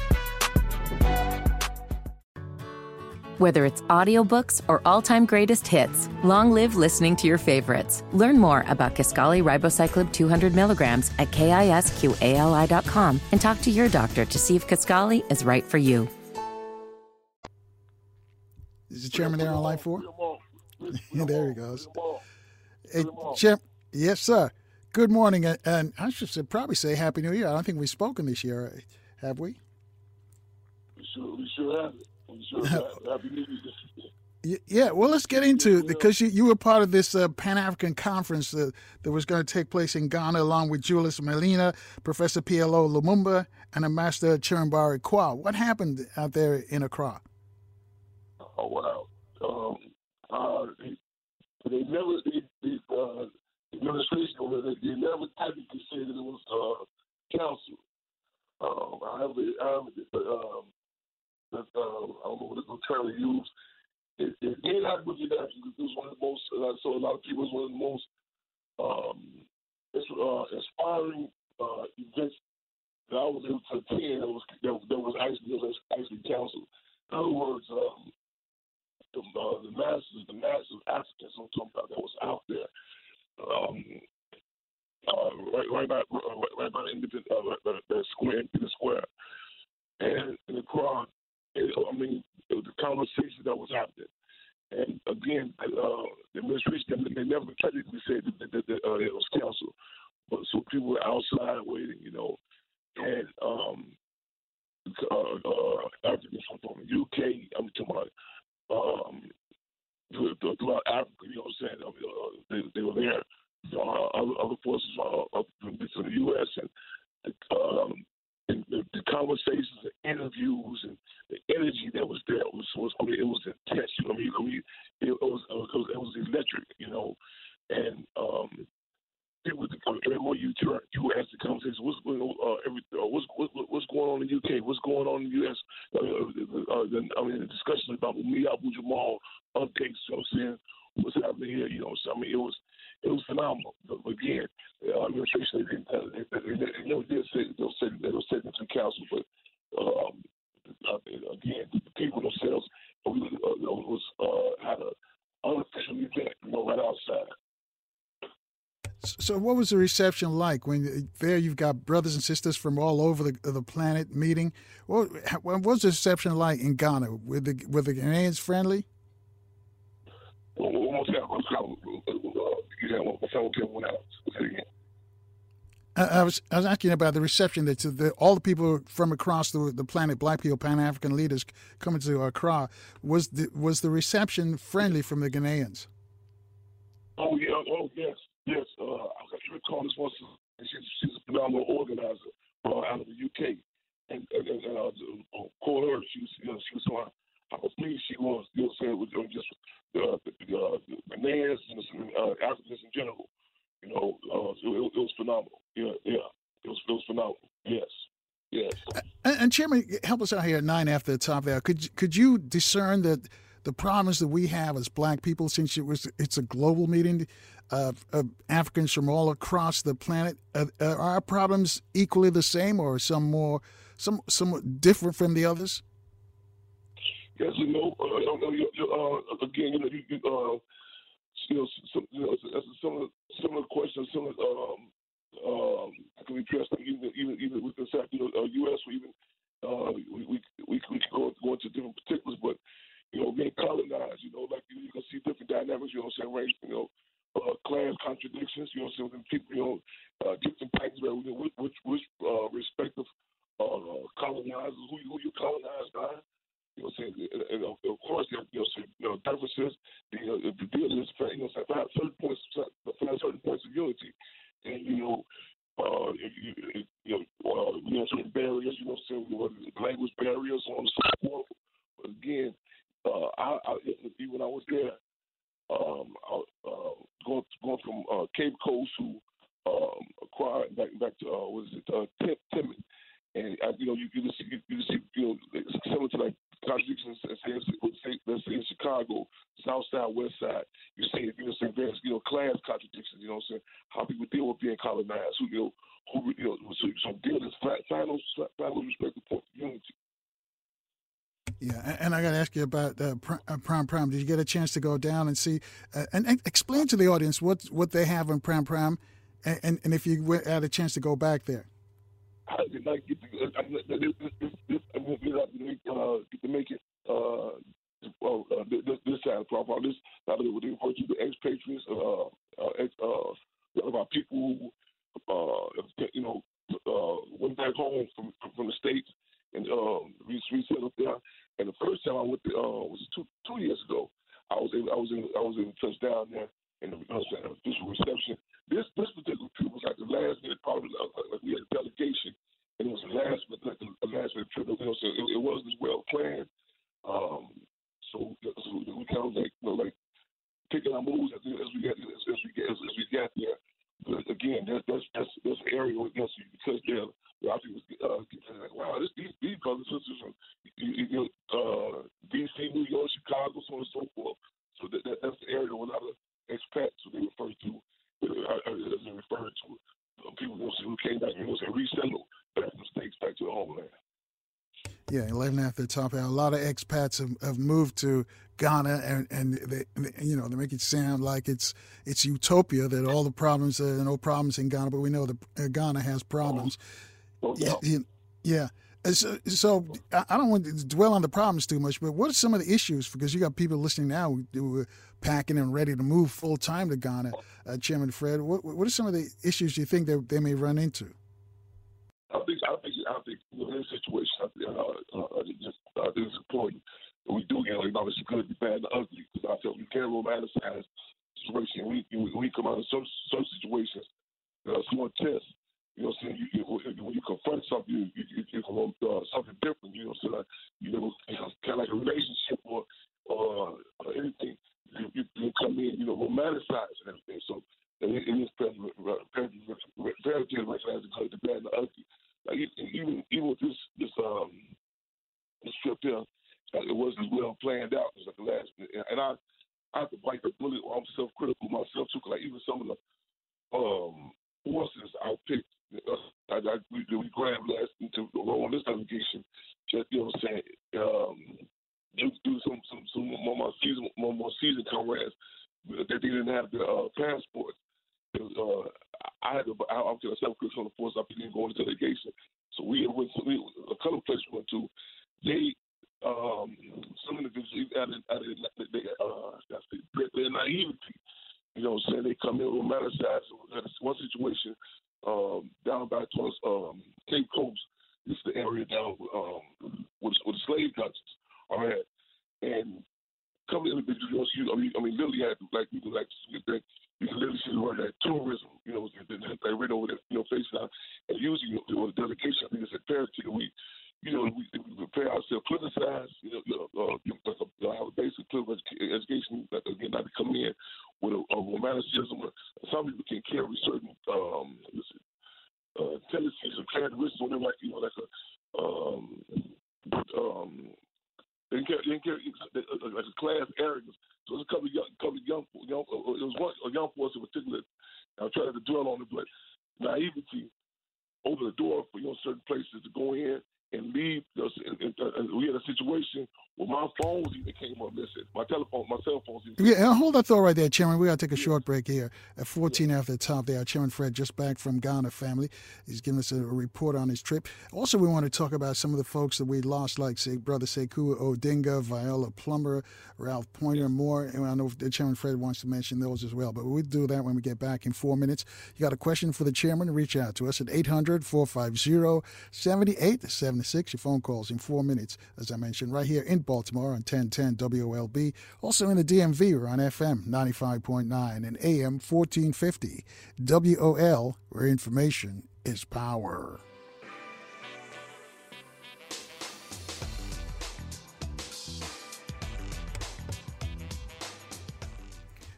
Speaker 4: Whether it's audiobooks or all-time greatest hits, long live listening to your favorites. Learn more about Kisqali Ribociclib 200 milligrams at kisqali.com and talk to your doctor to see if Kisqali is right for you.
Speaker 1: Is the chairman there on line four? yeah, there he goes. Hey, Chair, yes, sir. Good morning, and I should probably say Happy New Year. I don't think we've spoken this year, have we?
Speaker 22: We sure, we sure
Speaker 1: Yeah, well, let's get into it because you, you were part of this uh, Pan African conference uh, that was going to take place in Ghana, along with Julius Malema, Professor PLO Lumumba, and Ambassador Chihombori-Quao. What happened out there in Accra?
Speaker 22: Oh wow! Um, uh, they never, the, the uh, administration, they never advocated say that it was uh, council. Um, I have, I have um, that uh, I don't know what the term to use. It, it did have good because it was one of the most. Uh, so a lot of people it was one of the most um, uh, inspiring uh, events that I was able to attend. That was that, actually it was actually canceled. In other words, um, the, uh, the masses, the masses of Africans I'm talking about that was out there. Um, uh, right, right by, right, by the independent, uh, right, that square, in the square, and in the crowd. I mean, it was the conversation that was happening. And again, uh, the administration they never technically said that, that, that uh, it was canceled, but so people were outside waiting, you know, and um, uh, uh, Africans from the UK, I'm talking about um, throughout Africa, you know what I'm saying? I mean, uh, they, they were there. Uh, other, other forces uh, up in the U.S. and um, and the, the conversations, the interviews, and the energy that was there was was I mean it was intense. You know, I mean, I mean it, was, it was it was electric. You know, and um, people everywhere you turn, you ask the conversation, what's going on, uh, every, uh, what's, what, what's going on in the UK, what's going on in the US. Uh, uh, the, I mean, the discussion about Mumia Abu-Jamal updates. You know what I'm saying? What's happening here? You know, so I mean, it was it was phenomenal. But again, the administration they, didn't they, they, they, they never did say they'll say they'll say into council, but um, again, the people themselves uh, was uh, had a unofficial event, you know, right outside.
Speaker 1: So, what was the reception like when there you've got brothers and sisters from all over the, the planet meeting? What, what was the reception like in Ghana? Were the were the Ghanaians friendly? I was I was asking about the reception that the, all the people from across the, the planet, Black people, Pan African leaders coming to Accra, was the, was the reception friendly from the Ghanaians?
Speaker 22: Oh yeah, oh yes, yes. Uh, I recall this one. She's, she's a phenomenal organizer uh, out of the UK, and, and, and uh, call her. She was you know, she was on how pleased she was. You know, saying with just uh, the, the, uh, the Ghanaians and uh, Africans in general. You know, uh, it, it was phenomenal. Yeah, yeah, it was it was phenomenal. Yes. Yes.
Speaker 1: And, Chairman, help us out here at nine after the top there. Could could you discern that the problems that we have as Black people, since it was it's a global meeting of, of Africans from all across the planet, are, are our problems equally the same, or some more, some somewhat different from the others?
Speaker 22: Yes, you know, uh, you, uh, again, you know, you, you, uh, you know, some, you know, that's a similar, similar question, similar, um, um, can be addressed even, even, even with the you know, uh, U.S. or even, uh, we, we, we, we can go, go into different particulars, but, you know, being colonized, you know, like you, you can see different dynamics, you know what I'm saying, race, you know, uh, class contradictions, you know what I'm saying, people, you know, uh, different types of, which, which, which uh, respective uh, colonizers, who, who you colonized by, you know saying, and, and of course, you know, you know, differences, you know, the deal is, you know, certain points, find certain points of unity, and, you know, uh, you, you know, uh, you know, certain barriers, you know, saying, you know, language barriers, on and so forth. But again, uh, I, I, even when I was there, um, uh, going going from uh, Cape Coast to um, Accra, back back to uh, what is it, uh, Tim, Timid, and uh, you know you you see you, you see you know similar to like contradictions, say, let's say in Chicago, South Side, West Side, you see you know some various you know class contradictions, you know what I'm saying? How people deal with being colonized, who you know who you know so, so deal with find those find those unity.
Speaker 1: Yeah, and I got to ask you about uh, Prampram. Did you get a chance to go down and see uh, and, and, explain to the audience what what they have in Prampram, and, and, and if you had a chance to go back there?
Speaker 22: I did not get to, I, this, this, this, I won't be able to make, uh, get to make it uh, well, uh, this, this time. Problem. This not only would they refer to the expatriates, uh, uh, ex, uh, about people who, uh, you know, uh, went back home from from the states and um, resettled there. And the first time I went there uh, was two two years ago. I was in, I was in I was in touchdown there and the uh, official reception. This this particular trip was like the last minute probably like we had a delegation and it was the last like the last minute trip. You know, so it, it wasn't as well planned. Um, so, so we kind of like you know like taking our moves as, as we get as, as we get as, as we get there. But again, that's that's that's, that's an area where you because there a lot of people uh, like, wow, this, these these brothers sisters from you, you know, uh, D.C., New York, Chicago, so on and so forth. So that, that that's the area where a lot of expats they refer to uh, as they refer to uh, people who came back and resettled back from states back to the homeland.
Speaker 1: Yeah, 11 after the top hour. A lot of expats have, have moved to Ghana, and, and they, you know, they make it sound like it's it's utopia that all the problems, uh, no problems in Ghana, but we know that uh, Ghana has problems.
Speaker 22: Oh,
Speaker 1: yeah, yeah. yeah. Uh, So, so I don't want to dwell on the problems too much, but what are some of the issues? Because you got people listening now who, who are packing and ready to move full time to Ghana. Uh, Chairman Fred, what, what are some of the issues you think that they may run into?
Speaker 22: I think I think I think in this situation, I think, uh, uh, just uh, I think it's important that we do you know acknowledge the good, the bad, and the ugly. Because I feel we can't romanticize situation. We we, we come out of some some situations that are small tests. You know, what I'm saying when you confront something, you you, you, confront uh, something different. You know, so like you know, kind of like a relationship or or, or anything. You, you, you come in, you know, romanticize and everything. So and it, it is to recognize the good, the bad, and the ugly. Like e- even even with this this um this trip here, uh, it wasn't well planned out. It was like the last, and I I have to bite the bullet. I'm self critical myself too. 'cause like even some of the um forces I picked, uh, I, I we, we grabbed last to roll on this delegation. Just you know what I'm saying. Um, do, do some some some more more season more more season comrades that they didn't have the uh, passports. Uh, I had to, I, I was self critical on the force I didn't go into delegation. So we went to a couple of places we went to. They um, some individuals added, added they, uh, that's the, their naivety. You know what I'm saying? They come in romanticize. That's one situation um, down by towards um, Cape Coast. This is the area down um, with, with the slave countries. All right. And couple of individuals, you know, I mean, I mean, literally had like people like that. You can literally see where that tourism, you know, they, they read over there, you know, face now. And usually, you know, the delegation, I think it's imperative that we, you know, we, we prepare ourselves, politicize, you know, you know, uh, you know, like a, have a basic political educa- education, again, not to come in with a, a romanticism. Some people can carry certain um, uh, tendencies or characteristics when they're like, you know, like a um, um, they can carry, they can carry uh, like a class arrogance. So there's a couple of young, couple of young, young uh, it was one a young force in particular. I'm trying to dwell on it, but naivety opened the door for you know certain places to go in and leave. You know, and, and, uh, and we had a situation where my phones even came up missing. My telephone, my cell phones. Even
Speaker 1: Yeah, hold that thought right there, Chairman. We got to take a short break here. At 14 after the top there, Chairman Fred just back from Ghana family. He's giving us a report on his trip. Also, we want to talk about some of the folks that we lost, like say, Brother Sekou Odinga, Viola Plummer, Ralph Poynter, and more. And I know the Chairman Fred wants to mention those as well, but we'll do that when we get back in four minutes. You got a question for the Chairman? Reach out to us at 800 450 7876. Your phone calls in four minutes, as I mentioned, right here in Baltimore on 1010 WLB. Also in the DMV, we're on FM 95.9 and AM 1450. WOL, where information is power.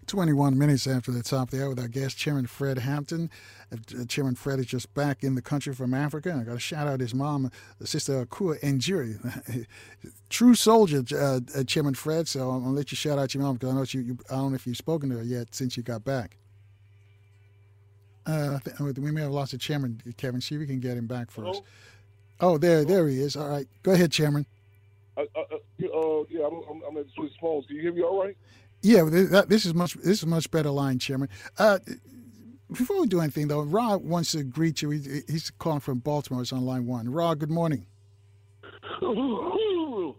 Speaker 1: Twenty-one minutes after the top of the hour with our guest, Chairman Fred Hampton. Uh, Chairman Fred is just back in the country from Africa. And I got to shout out his mom, Sister Akua Njeri. True soldier, uh, uh, Chairman Fred. So I'm going to let you shout out your mom because I know you, you, I don't know if you've spoken to her yet since you got back. Uh, I think we may have lost the chairman, Kevin. See if we can get him back for us. Oh, there, there he is. All right, go ahead, Chairman.
Speaker 22: Uh, uh, uh, yeah, I'm, I'm, I'm at Swiss. Can you hear me all right?
Speaker 1: Yeah, that, this is much. This is much better line, Chairman. Uh, before we do anything, though, Rod wants to greet you. He, he's calling from Baltimore. He's on line one. Rod, good morning.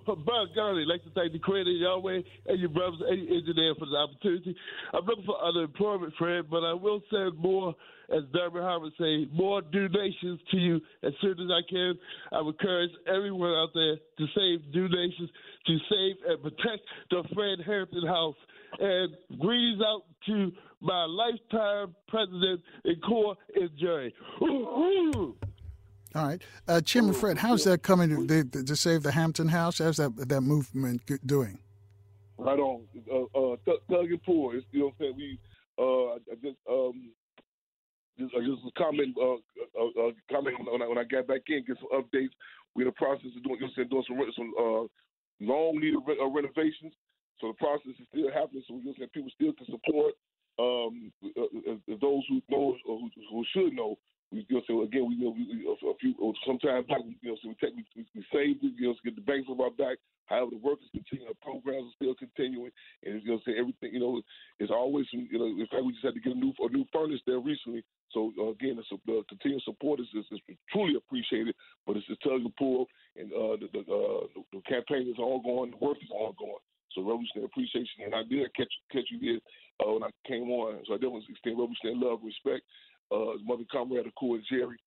Speaker 7: By God, I'd like to thank the credit Yahweh and your brothers and engineer for the opportunity. I'm looking for unemployment, Fred, but I will send more, as Derby Howard say, more donations to you as soon as I can. I would encourage everyone out there to save donations to save and protect the Fred Hampton House. And greetings out to my lifetime president in core is Jerry.
Speaker 1: All right, uh, Chairman Fred, how's that coming to, to, save the Hampton House? How's that that movement doing?
Speaker 22: Right on. Uh, uh, Thug and Poor. It's, you know what I'm saying? We uh, I just um, just, uh, just comment uh, uh, uh, comment when I, when I got back in, get some updates. We're in the process of doing, you know, saying, doing some some uh, long needed re- uh, renovations. So the process is still happening. So you know, people still can support. Um, uh, uh, those who know or who, who should know, we, you know, so again, we you know we, we, a few sometimes like you know, so we take we, we, we save it, you know, get the bank from our back. However, the work is continuing, the programs are still continuing, and you know, say everything, you know, it's always, you know, in fact, we just had to get a new a new furnace there recently. So uh, again, the, the continued support is, is, is truly appreciated, but it's a tug and pull, and uh, the the, uh, the campaign is all ongoing, the work is all ongoing. So revolutionary appreciation, and I did catch catch you there uh, when I came on. So I definitely extend revolutionary love, respect. Uh, mother comrade, of course, Jerry.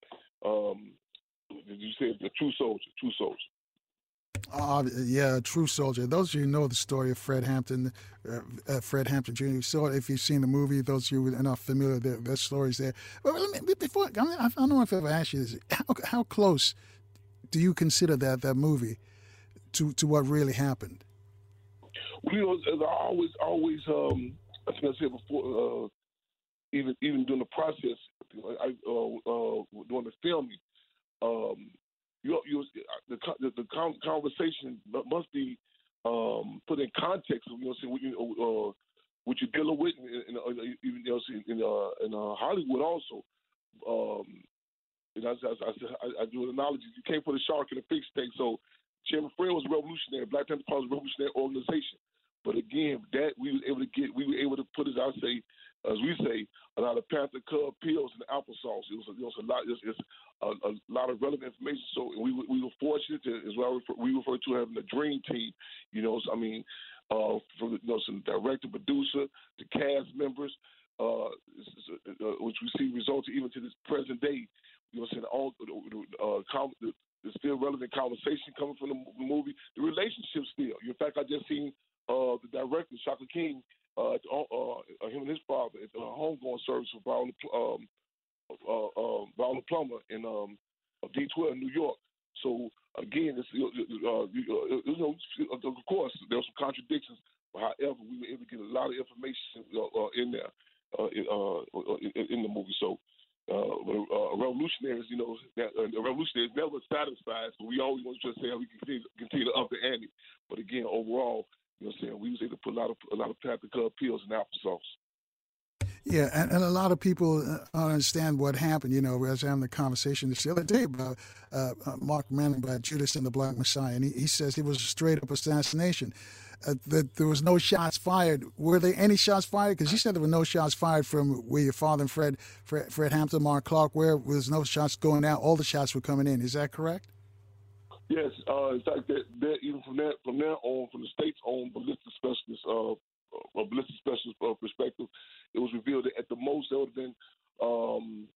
Speaker 22: Um, did you say the true soldier? True soldier.
Speaker 1: Uh, yeah, true soldier. Those of you know the story of Fred Hampton, uh, uh, Fred Hampton Jr. It if you've seen the movie. Those of you are not familiar, their, their stories there. But let me, before I don't know if I've ever asked you this. How, how close do you consider that that movie to to what really happened?
Speaker 22: You know, as I always, always, um, I think I said before, uh, even even during the process, I uh, uh, during the filming, um, you, you the the, conversation must be um, put in context of you know what, you, uh, what you're dealing with, in, in, uh, even you know, in, uh, in uh, Hollywood also. Um, and I, I, I, I do an analogy. You came for the shark and the fish tank. So Chairman Fred was a revolutionary. Black Panther Party was a revolutionary organization. But again, that we was able to get, we were able to put, as I say, as we say, a lot of Panther Cub pills and applesauce. It was, it was a lot. It's, a, a, lot of relevant information. So we we were fortunate to, as well. We refer to having a dream team. You know, I mean, uh, from you know, some director, producer, the cast members, uh, uh, which we see results even to this present day. You know, saying all uh, the, the still relevant conversation coming from the movie, the relationship still. In fact, I just seen uh, the director Shaka King uh, uh, uh, him and his father at the homegoing service for Viola, um, uh, uh, Viola Plummer in um, D12 in New York. So again, it's, uh, you know, of course, there were some contradictions, however, we were able to get a lot of information uh, in there uh, in, uh, in, the movie. So. Uh, uh, revolutionaries, you know, uh, revolutionaries never satisfied, so we always want to just say we can continue, continue to up the ante. But again, overall, you know what I'm saying? We was able to put a lot of a lot of tactical pills in applesauce.
Speaker 1: Yeah, and, and a lot of people uh, understand what happened. You know, I was having the conversation the other day about uh, uh, Mark Manning about Judas and the Black Messiah, and he, he says it was a straight up assassination. Uh, that there was no shots fired. Were there any shots fired? Because you said there were no shots fired from where your father and Fred, Fred, Fred Hampton, Mark Clark, where was no shots going out. All the shots were coming in. Is that correct?
Speaker 22: Yes, uh, in fact, that, that even from that from there on, from the state's own ballistic specialist, uh, a ballistic specialist uh, perspective, it was revealed that at the most there would have been um,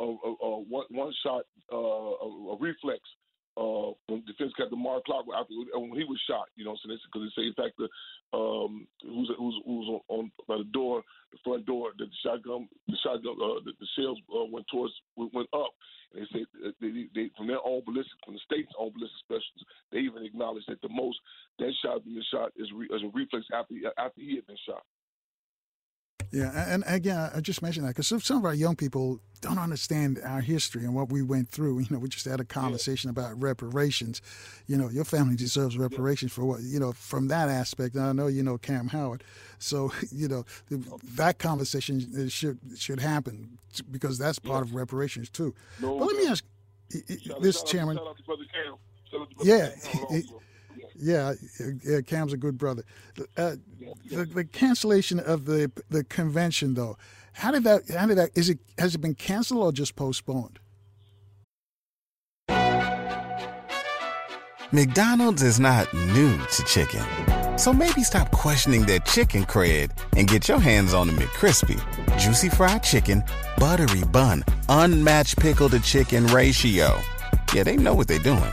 Speaker 22: a, a, a one, one shot, uh, a reflex uh, from defense captain Mark Clark after when he was shot. You know, so because they say in fact the um, who's who's who's on, on by the door, the front door, the shotgun, the shotgun, uh, the, the shells uh, went towards went up. And they say they, they, from their own ballistic, from the state's own ballistic specialists, they even acknowledged that the most that shot being shot is, re, is a reflex after after he had been shot.
Speaker 1: Yeah, and again, I just mentioned that because some of our young people don't understand our history and what we went through. You know, we just had a conversation yeah. about reparations. You know, your family deserves reparations yeah. for what you know from that aspect. And I know you know Kaam Howard, so you know that conversation uh, should should happen because that's part yeah. of reparations too. No, but let me ask shout this, shout Chairman. yeah. Yeah, Kaam's a good brother. Uh, the, the, cancellation of the the convention, though, how did that? How did that? Is it has it been canceled or just postponed?
Speaker 13: McDonald's is not new to chicken, so maybe stop questioning their chicken cred and get your hands on the McCrispy, juicy fried chicken, buttery bun, unmatched pickle to chicken ratio. Yeah, they know what they're doing.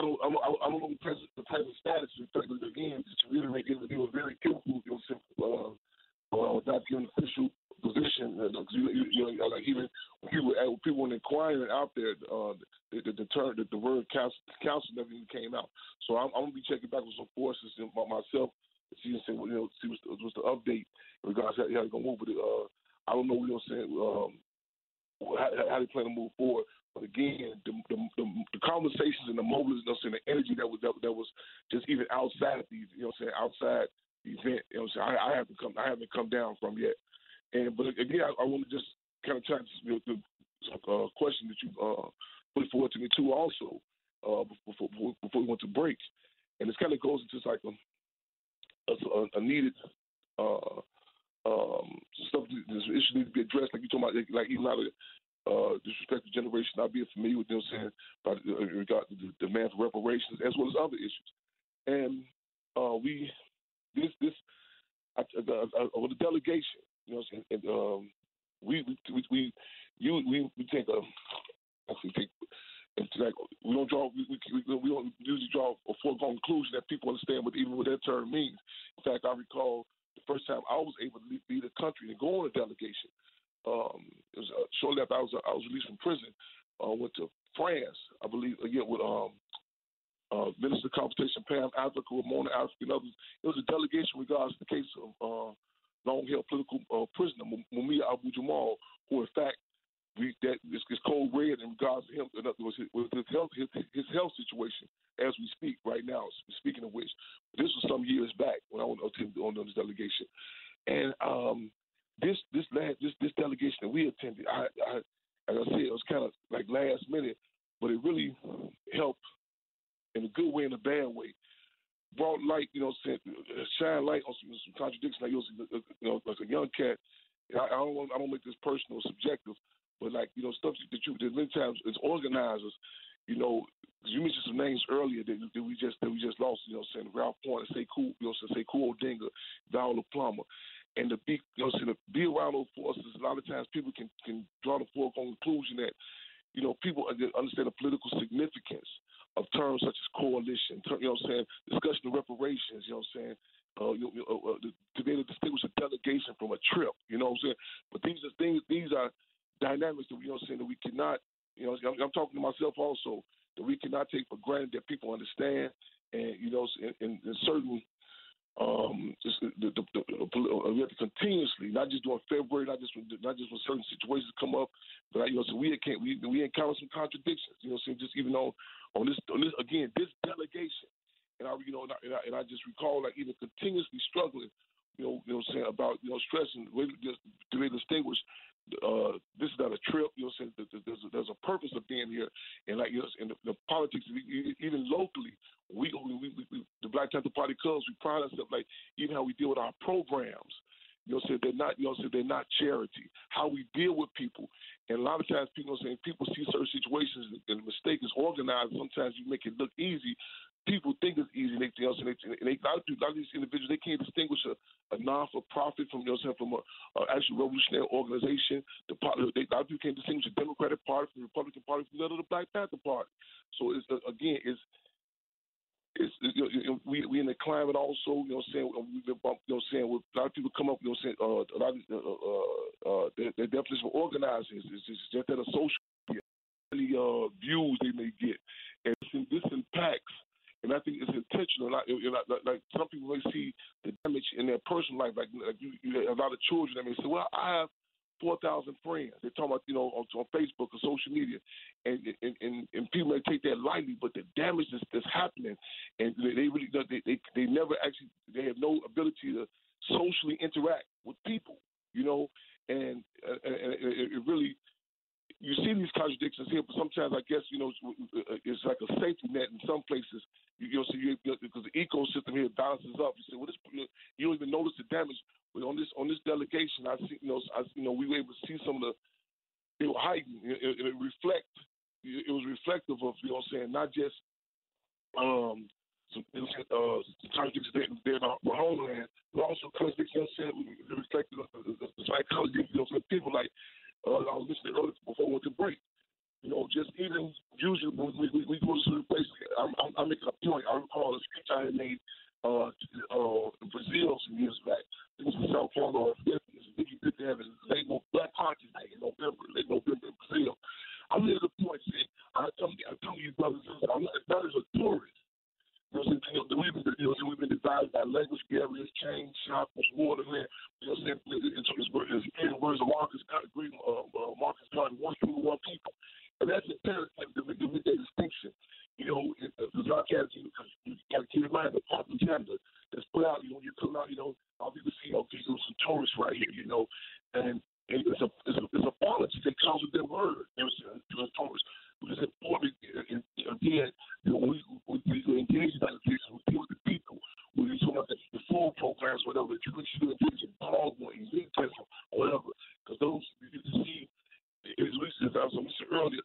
Speaker 22: I don't, I don't, I don't know the type of status. Again, just to reiterate, they were very careful. It was uh, uh, not the official position. Uh, 'cause you, you, you know, like even people uh, people inquiring out there, uh, the, the, the term the, the word council, council never even came out. So I'm, I'm gonna be checking back with some forces and my- myself see and say, you know, see what's the, what's the update in regards to how they're gonna move. But uh, I don't know, what I'm saying um, how, how they plan to move forward. But again, the, the, the, the conversations and the mobilization and the energy that was that, that was just even outside the you know what I'm saying outside the event. You know what I'm saying I, I haven't come I haven't come down from yet. And but again, I, I want to just kind of try to the uh, question that you uh, put forward to me too also uh, before, before we went to break, and this kind of goes into like a a, a needed uh, um, stuff. This issue needs to be addressed. Like you talking about, like, like even out of uh, disrespected generation, not being familiar with them saying about uh, regard to the demand for reparations as well as other issues. And uh, we this this uh, uh, uh, with the delegation, you know, and, um, we we we you we, we take a actually take we don't draw we, we, we don't usually draw a foregone conclusion that people understand what even what that term means. In fact, I recall the first time I was able to leave the country and go on a delegation. Um, it was uh, shortly after I was I was released from prison. Uh, went to France, I believe, again with um, uh, Minister of Compensation Pam Africa, Ramona Africa, and others. It was a delegation regards the case of uh, long-held political uh, prisoner Mumia Abu Jamal, who in fact we, that is, is cold red in regards to him. In other words, his, his health, his, his health situation as we speak right now. Speaking of which, this was some years back when I went on this delegation, and um, this this last this this delegation that we attended, I, I as I said, it was kind of like last minute, but it really helped in a good way and a bad way. Brought light, you know, said, uh, shine light on some, some contradictions. Like, you uh, know, uh, you know, like a young cat. I, I don't want, I don't make this personal or subjective, but like you know, stuff that you that many times as organizers, you know, you mentioned some names earlier that, that we just that we just lost. You know, saying Ralph Poynter, say cool, you know, Sekou Odinga, Viola Plummer, and to be you know, to be around those forces. A lot of times people can can draw the foregone conclusion that you know people understand the political significance of terms such as coalition, you know what I'm saying, discussion of reparations, you know what I'm saying, uh, you, you, uh, uh, to be able to distinguish a delegation from a trip, you know what I'm saying. But these are things, these are dynamics that we, you know what I'm saying, that we cannot, you know, I'm, I'm talking to myself also, that we cannot take for granted that people understand, and you know, in, in certain um, the, the, the, the, we have to continuously, not just during February, not just when, not just when certain situations come up, but you know, so we can't we we encounter some contradictions. You know, so just even on on this on this again this delegation, and I you know and I, and I, and I just recall like even continuously struggling, you know, you know, saying about you know stressing really just to be distinguish. Uh, this is not a trip. You know, there's a, there's a purpose of being here, and like you know, in the, the politics, even locally, we, we, we, we the Black Panther Party comes. we pride ourselves like even how we deal with our programs. You know, say they're not. You know, say they're not charity. How we deal with people, and a lot of times people saying people see certain situations and the mistake is organized. Sometimes you make it look easy. People think it's easy. They, you know, so they, and they, a lot of a lot of these individuals they can't distinguish a, a non-for-profit from you know, saying, from a, actual revolutionary organization. The they, a lot of people can't distinguish the Democratic Party from the Republican Party from the Black Panther Party. So it's uh, again, it's it's, you know, we we in the climate also. You know, what I'm saying we've been bumped. You know, saying with a lot of people come up. You know, saying uh, a lot of uh, uh, uh, their, definition of organizing is, just, that a social uh, views they may get, and this impacts. And I think it's intentional. Like, like, like some people may see the damage in their personal life. Like, like you, you a lot of children that may say, "Well, I have four thousand friends. They're talking about you know on, on Facebook or social media, and, and and and people may take that lightly, but the damage that's, that's happening, and they, they really they, they they never actually they have no ability to socially interact with people, you know, and, and it, it really. You see these contradictions here, but sometimes I guess you know it's like a safety net in some places. You, you know, because the ecosystem here balances up. You say, well, this, you don't even notice the damage, but on this on this delegation, I see you know I, you know we were able to see some of the it was heightened. It, it, it reflect it was reflective of you know what I'm saying not just um some uh contradictions there, there in our, homeland, but also contradictions you know saying it the, psychology you know people like uh, I was listening earlier before we went to break. You know, just even usually when we, we, we go to certain places. I'm, I'm, I'm making a point. I recall a speech I had made uh, uh, in Brazil some years back. It was in Sao Paulo. It was good to have a label Black Conscious Day in November, late November in Brazil. I made the point, saying, I tell, I tell you, brothers and I'm not, not as a tourist you know, we've been, you know, we've been divided by language barriers, change, shoppers, waterland. You know, what I'm saying? It's, it's, it's, the words of Marcus Green, uh, uh, Marcus Garvey, one people, one people. And that's imperative to make, to that distinction. You know, because y'all got to, you got to keep in mind the propaganda that's put out. You know, you come out, you know, all people see, okay, there's some tourists right here, you know, and it's a it's a, it's a policy. They call it their word. You know, to the tourists. Because important, uh, uh, again, you know, we, we, we engage in that deal with the people. We do some of the, the food programs, whatever, that you see engage in dog ways, whatever. Because those, you can see, as we said, as I said earlier,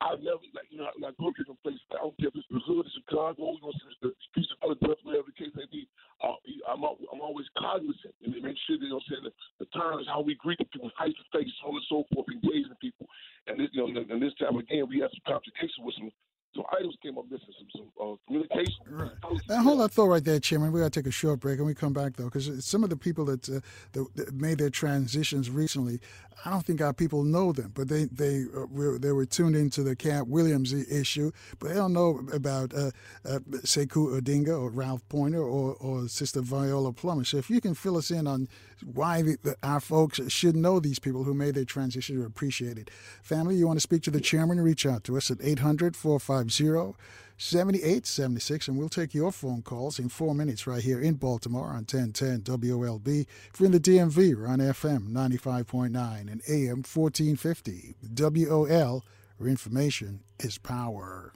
Speaker 22: I've never, like, you know, I grew up in a place, I don't care if it's the hood, Chicago, you know, the streets of Philadelphia, whatever the case may be. Uh, I'm, I'm always cognizant and make sure, you know, saying the, the terms, how we greet the people, face to face, so on and so forth, engaging people. And this, you know, and this time again, we had some complications with some some items came up missing, some, some uh, communication.
Speaker 1: Right. Now, hold that thought right there, Chairman. We got to take a short break, and we come back though, because some of the people that, uh, that, that, made their transitions recently, I don't think our people know them, but they they uh, were, they were tuned into the Katt Williams issue, but they don't know about uh, uh, Sekou Odinga or Ralph Poynter or, or Sister Viola Plummer. So if you can fill us in on why the, the, our folks should know these people who made their transition, we appreciate it. Family, you want to speak to the chairman? Reach out to us at 800 450 7876, and we'll take your phone calls in four minutes right here in Baltimore on 1010 WOLB. If you're in the DMV, we're on FM 95.9 and AM 1450. WOL, where information is power.